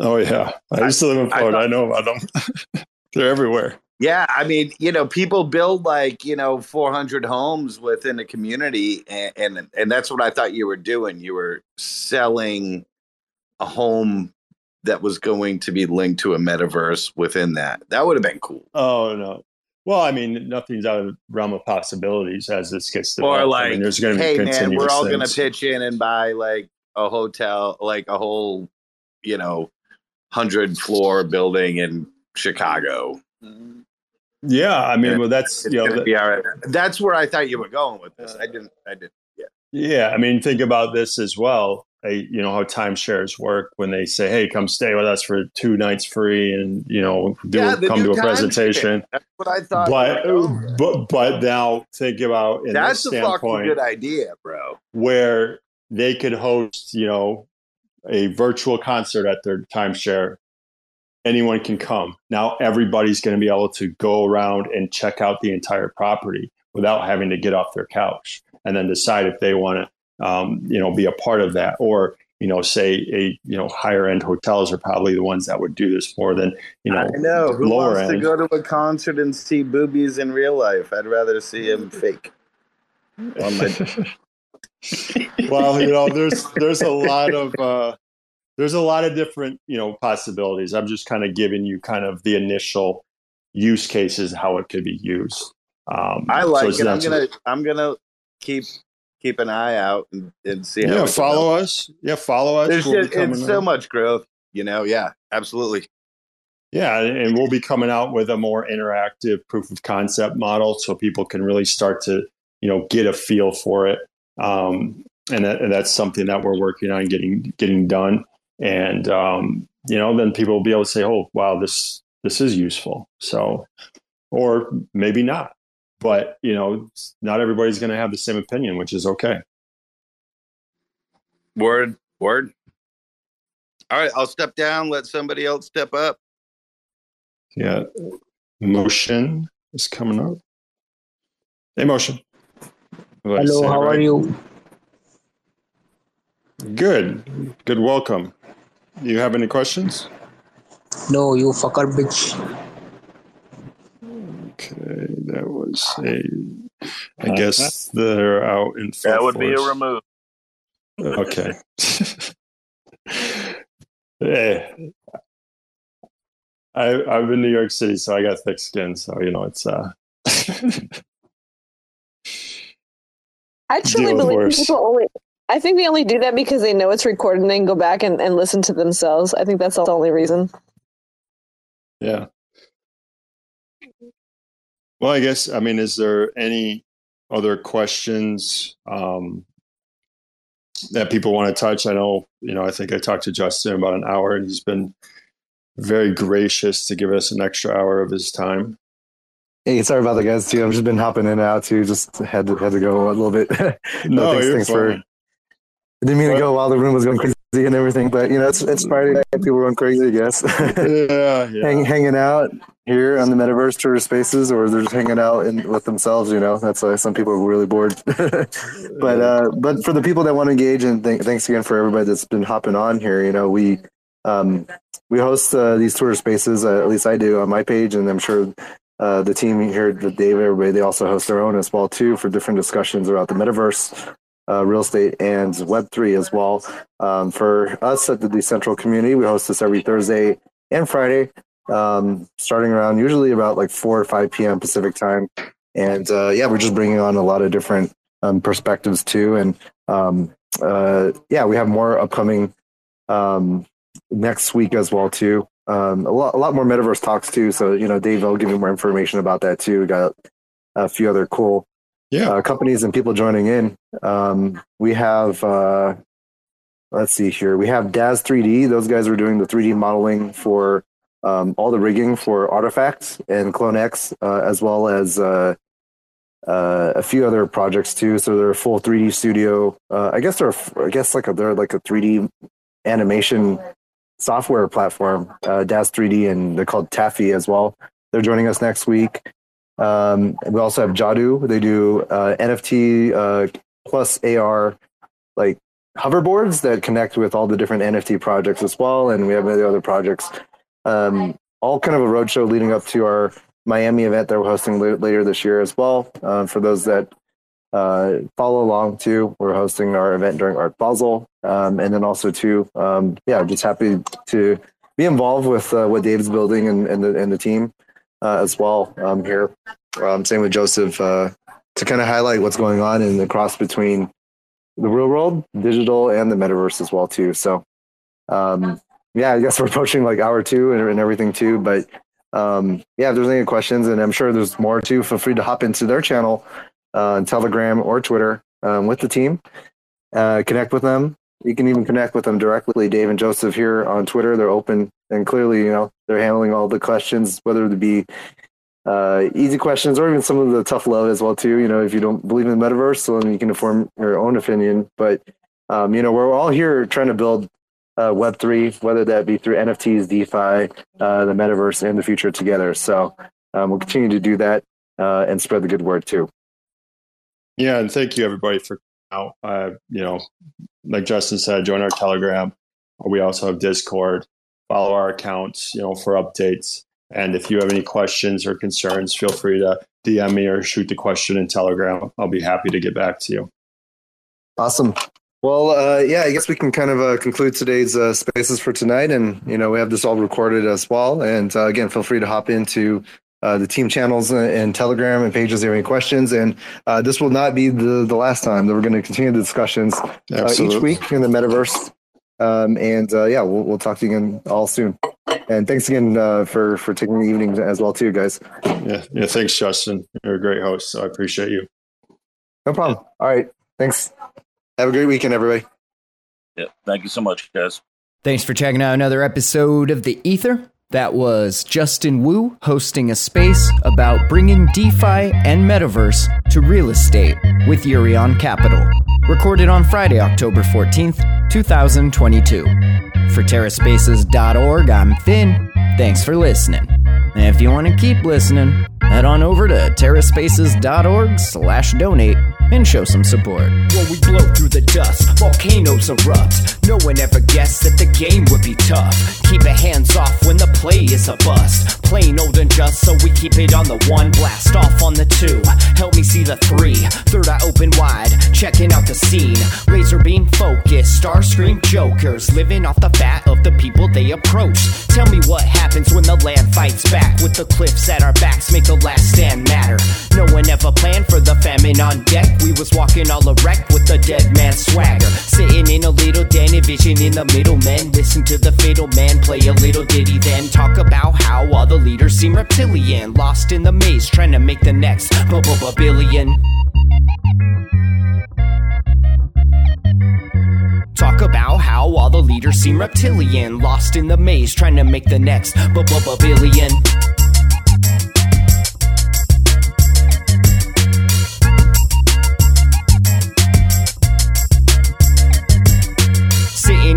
oh yeah i used to live in florida i, know about them they're everywhere Yeah, I mean, you know, people build like you know 400 homes within a community, and, and and that's what I thought you were doing. You were selling a home that was going to be linked to a metaverse within that. That would have been cool. oh no well i mean nothing's out of the realm of possibilities as this gets Or developed. I like, mean, there's going to be hey man, we're all going to pitch in and buy like a hotel, like a whole, you know, hundred floor building in Chicago. Mm-hmm. Yeah i mean well that's you know that- be all right. That's where I thought you were going with this. I uh, didn't. I didn't. Yeah. Yeah, I mean, think about this as well. I, you know how timeshares work when they say, "Hey, come stay with us for two nights free," and you know, do Yeah, come to a presentation. That's what I thought. But you were going with. but but now think about in That's a fucking good idea, bro. where they could host, you know, a virtual concert at their timeshare. Anyone can come. Now everybody's going to be able to go around and check out the entire property without having to get off their couch and then decide if they want to, um, you know, be a part of that. Or you know, say a you know higher end hotels are probably the ones that would do this more than you know, I know. Who lower wants end. to go to a concert and see boobies in real life? I'd rather see him fake. Well, you know, there's there's a lot of uh, there's a lot of different you know possibilities. I'm just kind of giving you kind of the initial use cases how it could be used. Um, I like it's it. I'm gonna I'm gonna keep keep an eye out and, and see. how yeah follow us. Yeah, follow us. There's We'll just, it's coming so out. much growth, you know. Yeah, absolutely. Yeah, and we'll be coming out with a more interactive proof of concept model so people can really start to, you know, get a feel for it. Um, and, that, and that's something that we're working on getting getting done. And um, you know, then people will be able to say, "Oh, wow, this this is useful." So, or maybe not. But you know, not everybody's going to have the same opinion, which is okay. Word, word. All right, I'll step down. Let somebody else step up. Yeah, motion is coming up. Hey, motion. Did I say Hello, it how are you? Good. Good welcome. You have any questions? No, you fucker bitch. Okay, that was a. I guess they're out in full That would be a remove. Okay. hey, I I'm in New York City, so I got thick skin. So you know it's uh. I truly believe people only. I think they only do that because they know it's recorded and they can go back and, and listen to themselves. I think that's the only reason. Yeah. Well, I guess I mean, is there any other questions um, that people want to touch? I know, you know, I think I talked to Justin about an hour, and he's been very gracious to give us an extra hour of his time. Hey, sorry about that, guys. Too, I've just been hopping in and out too. Just had to had to go a little bit. But No, thanks, you're thanks for. Didn't mean to go while the room was going crazy and everything, but you know, it's it's Friday night. People are going crazy, I guess. yeah, yeah. Hang, hanging out here on the metaverse tour spaces, or they're just hanging out in, with themselves. You know, that's why some people are really bored. but uh, but for the people that want to engage, and th- thanks again for everybody that's been hopping on here. You know, we um, we host uh, these tour spaces. Uh, at least I do on my page, and I'm sure uh, the team here, the Dave, everybody, they also host their own as well too for different discussions about the metaverse, uh, real estate, and Web three as well. Um, for us at the Decentral community, we host this every Thursday and Friday, um, starting around usually about like four or five p.m. Pacific time. And uh, yeah, we're just bringing on a lot of different um, perspectives too. And um, uh, yeah, we have more upcoming um, next week as well too. Um, a lot, a lot more metaverse talks too. So you know, Dave, I'll give you more information about that too. We got a few other cool yeah. uh, companies and people joining in. Um, we have, uh, let's see here, we have Daz 3D. Those guys are doing the 3D modeling for um, all the rigging for Artifacts and CloneX, uh, as well as uh, uh, a few other projects too. So they're a full 3D studio. Uh, I guess they're, I guess like a, they're like a 3D animation software platform, Daz 3D, and they're called Tafi as well. They're joining us next week. Um, we also have Jadu. They do uh, NFT uh, plus AR like hoverboards that connect with all the different NFT projects as well. And we have many other projects. Um, all kind of a roadshow leading up to our Miami event that we're hosting la- later this year as well. Uh, for those that uh, follow along too, we're hosting our event during Art Basel. Um, and then also too, um, yeah, just happy to be involved with uh, what Dave's building and, and, the, and the team uh, as well um, here. Um, same with Joseph uh, to kind of highlight what's going on in the cross between the real world, digital, and the metaverse as well too. So, um, yeah, I guess we're approaching like hour two and, and everything too. But um, yeah, if there's any questions, and I'm sure there's more too, feel free to hop into their channel uh, on Telegram or Twitter um, with the team. Uh, connect with them. You can even connect with them directly. Dave and Joseph here on Twitter. They're open and clearly, you know, they're handling all the questions, whether it be uh, easy questions or even some of the tough love as well too. You know, if you don't believe in the metaverse, then you can form your own opinion. But um, you know, we're all here trying to build uh, Web three, whether that be through NFTs, DeFi, uh, the metaverse, and the future together. So um, we'll continue to do that uh, and spread the good word too. Yeah, and thank you everybody for out. Uh, you know, like Justin said, join our Telegram. We also have Discord. Follow our accounts, you know, for updates. And if you have any questions or concerns, feel free to DM me or shoot the question in Telegram. I'll be happy to get back to you. Awesome. Well, uh, yeah, I guess we can kind of uh, conclude today's uh, spaces for tonight, and you know we have this all recorded as well. And uh, again, feel free to hop into uh, the team channels and, and Telegram and pages if you have any questions. And uh, this will not be the the last time that we're going to continue the discussions uh, each week in the metaverse. Um, and uh, yeah, we'll, we'll talk to you again all soon. And thanks again uh, for for taking the evening as well too, guys. Yeah, yeah. Thanks, Justin. You're a great host. So I appreciate you. No problem. All right, thanks. Have a great weekend, everybody. Yeah. Thank you so much, guys. Thanks for checking out another episode of The Ether. That was Justin Wu hosting a space about bringing DeFi and Metaverse to real estate with Eurion Capital. Recorded on Friday, October 14th, 2022. For TerraSpaces.org, I'm Finn. Thanks for listening. And if you want to keep listening, head on over to TerraSpaces.org slash donate and show some support. When we blow through the dust, volcanoes erupt. No one ever guessed that the game would be tough. Keep your hands off when the play is a bust. Plain old and just, so we keep it on the one. Blast off on the two. Help me see the three. Third eye open wide, checking out the scene. Laser beam focus, star scream jokers. Living off the fat of the people they approach. Tell me what happens when the land fights back. With the cliffs at our backs, make the last stand matter. No one ever planned for the famine on deck. We was walking all erect with a dead man swagger. Sitting in a little den, envisioning the middlemen. Listen to the fatal man play a little ditty, then talk about how all the leaders seem reptilian. Lost in the maze, trying to make the next billion. Talk about how all the leaders seem reptilian. Lost in the maze, trying to make the next billion.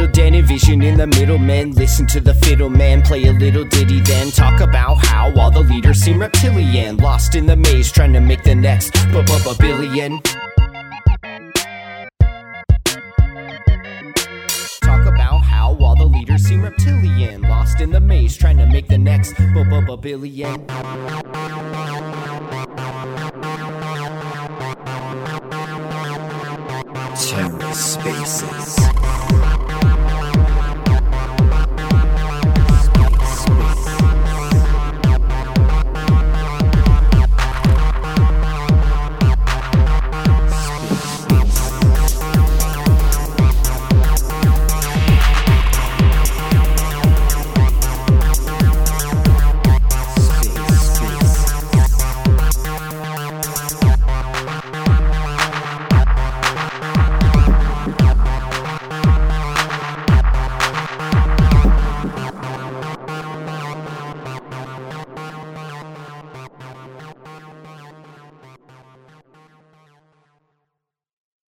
a billion. Sitting in little the middlemen. Listen to the fiddle man play a little ditty, then talk about how all the leaders seem reptilian. Lost in the maze, trying to make the next b- billion. Talk about how all the leaders seem reptilian. Lost in the maze, trying to make the next b- billion. TerraSpaces.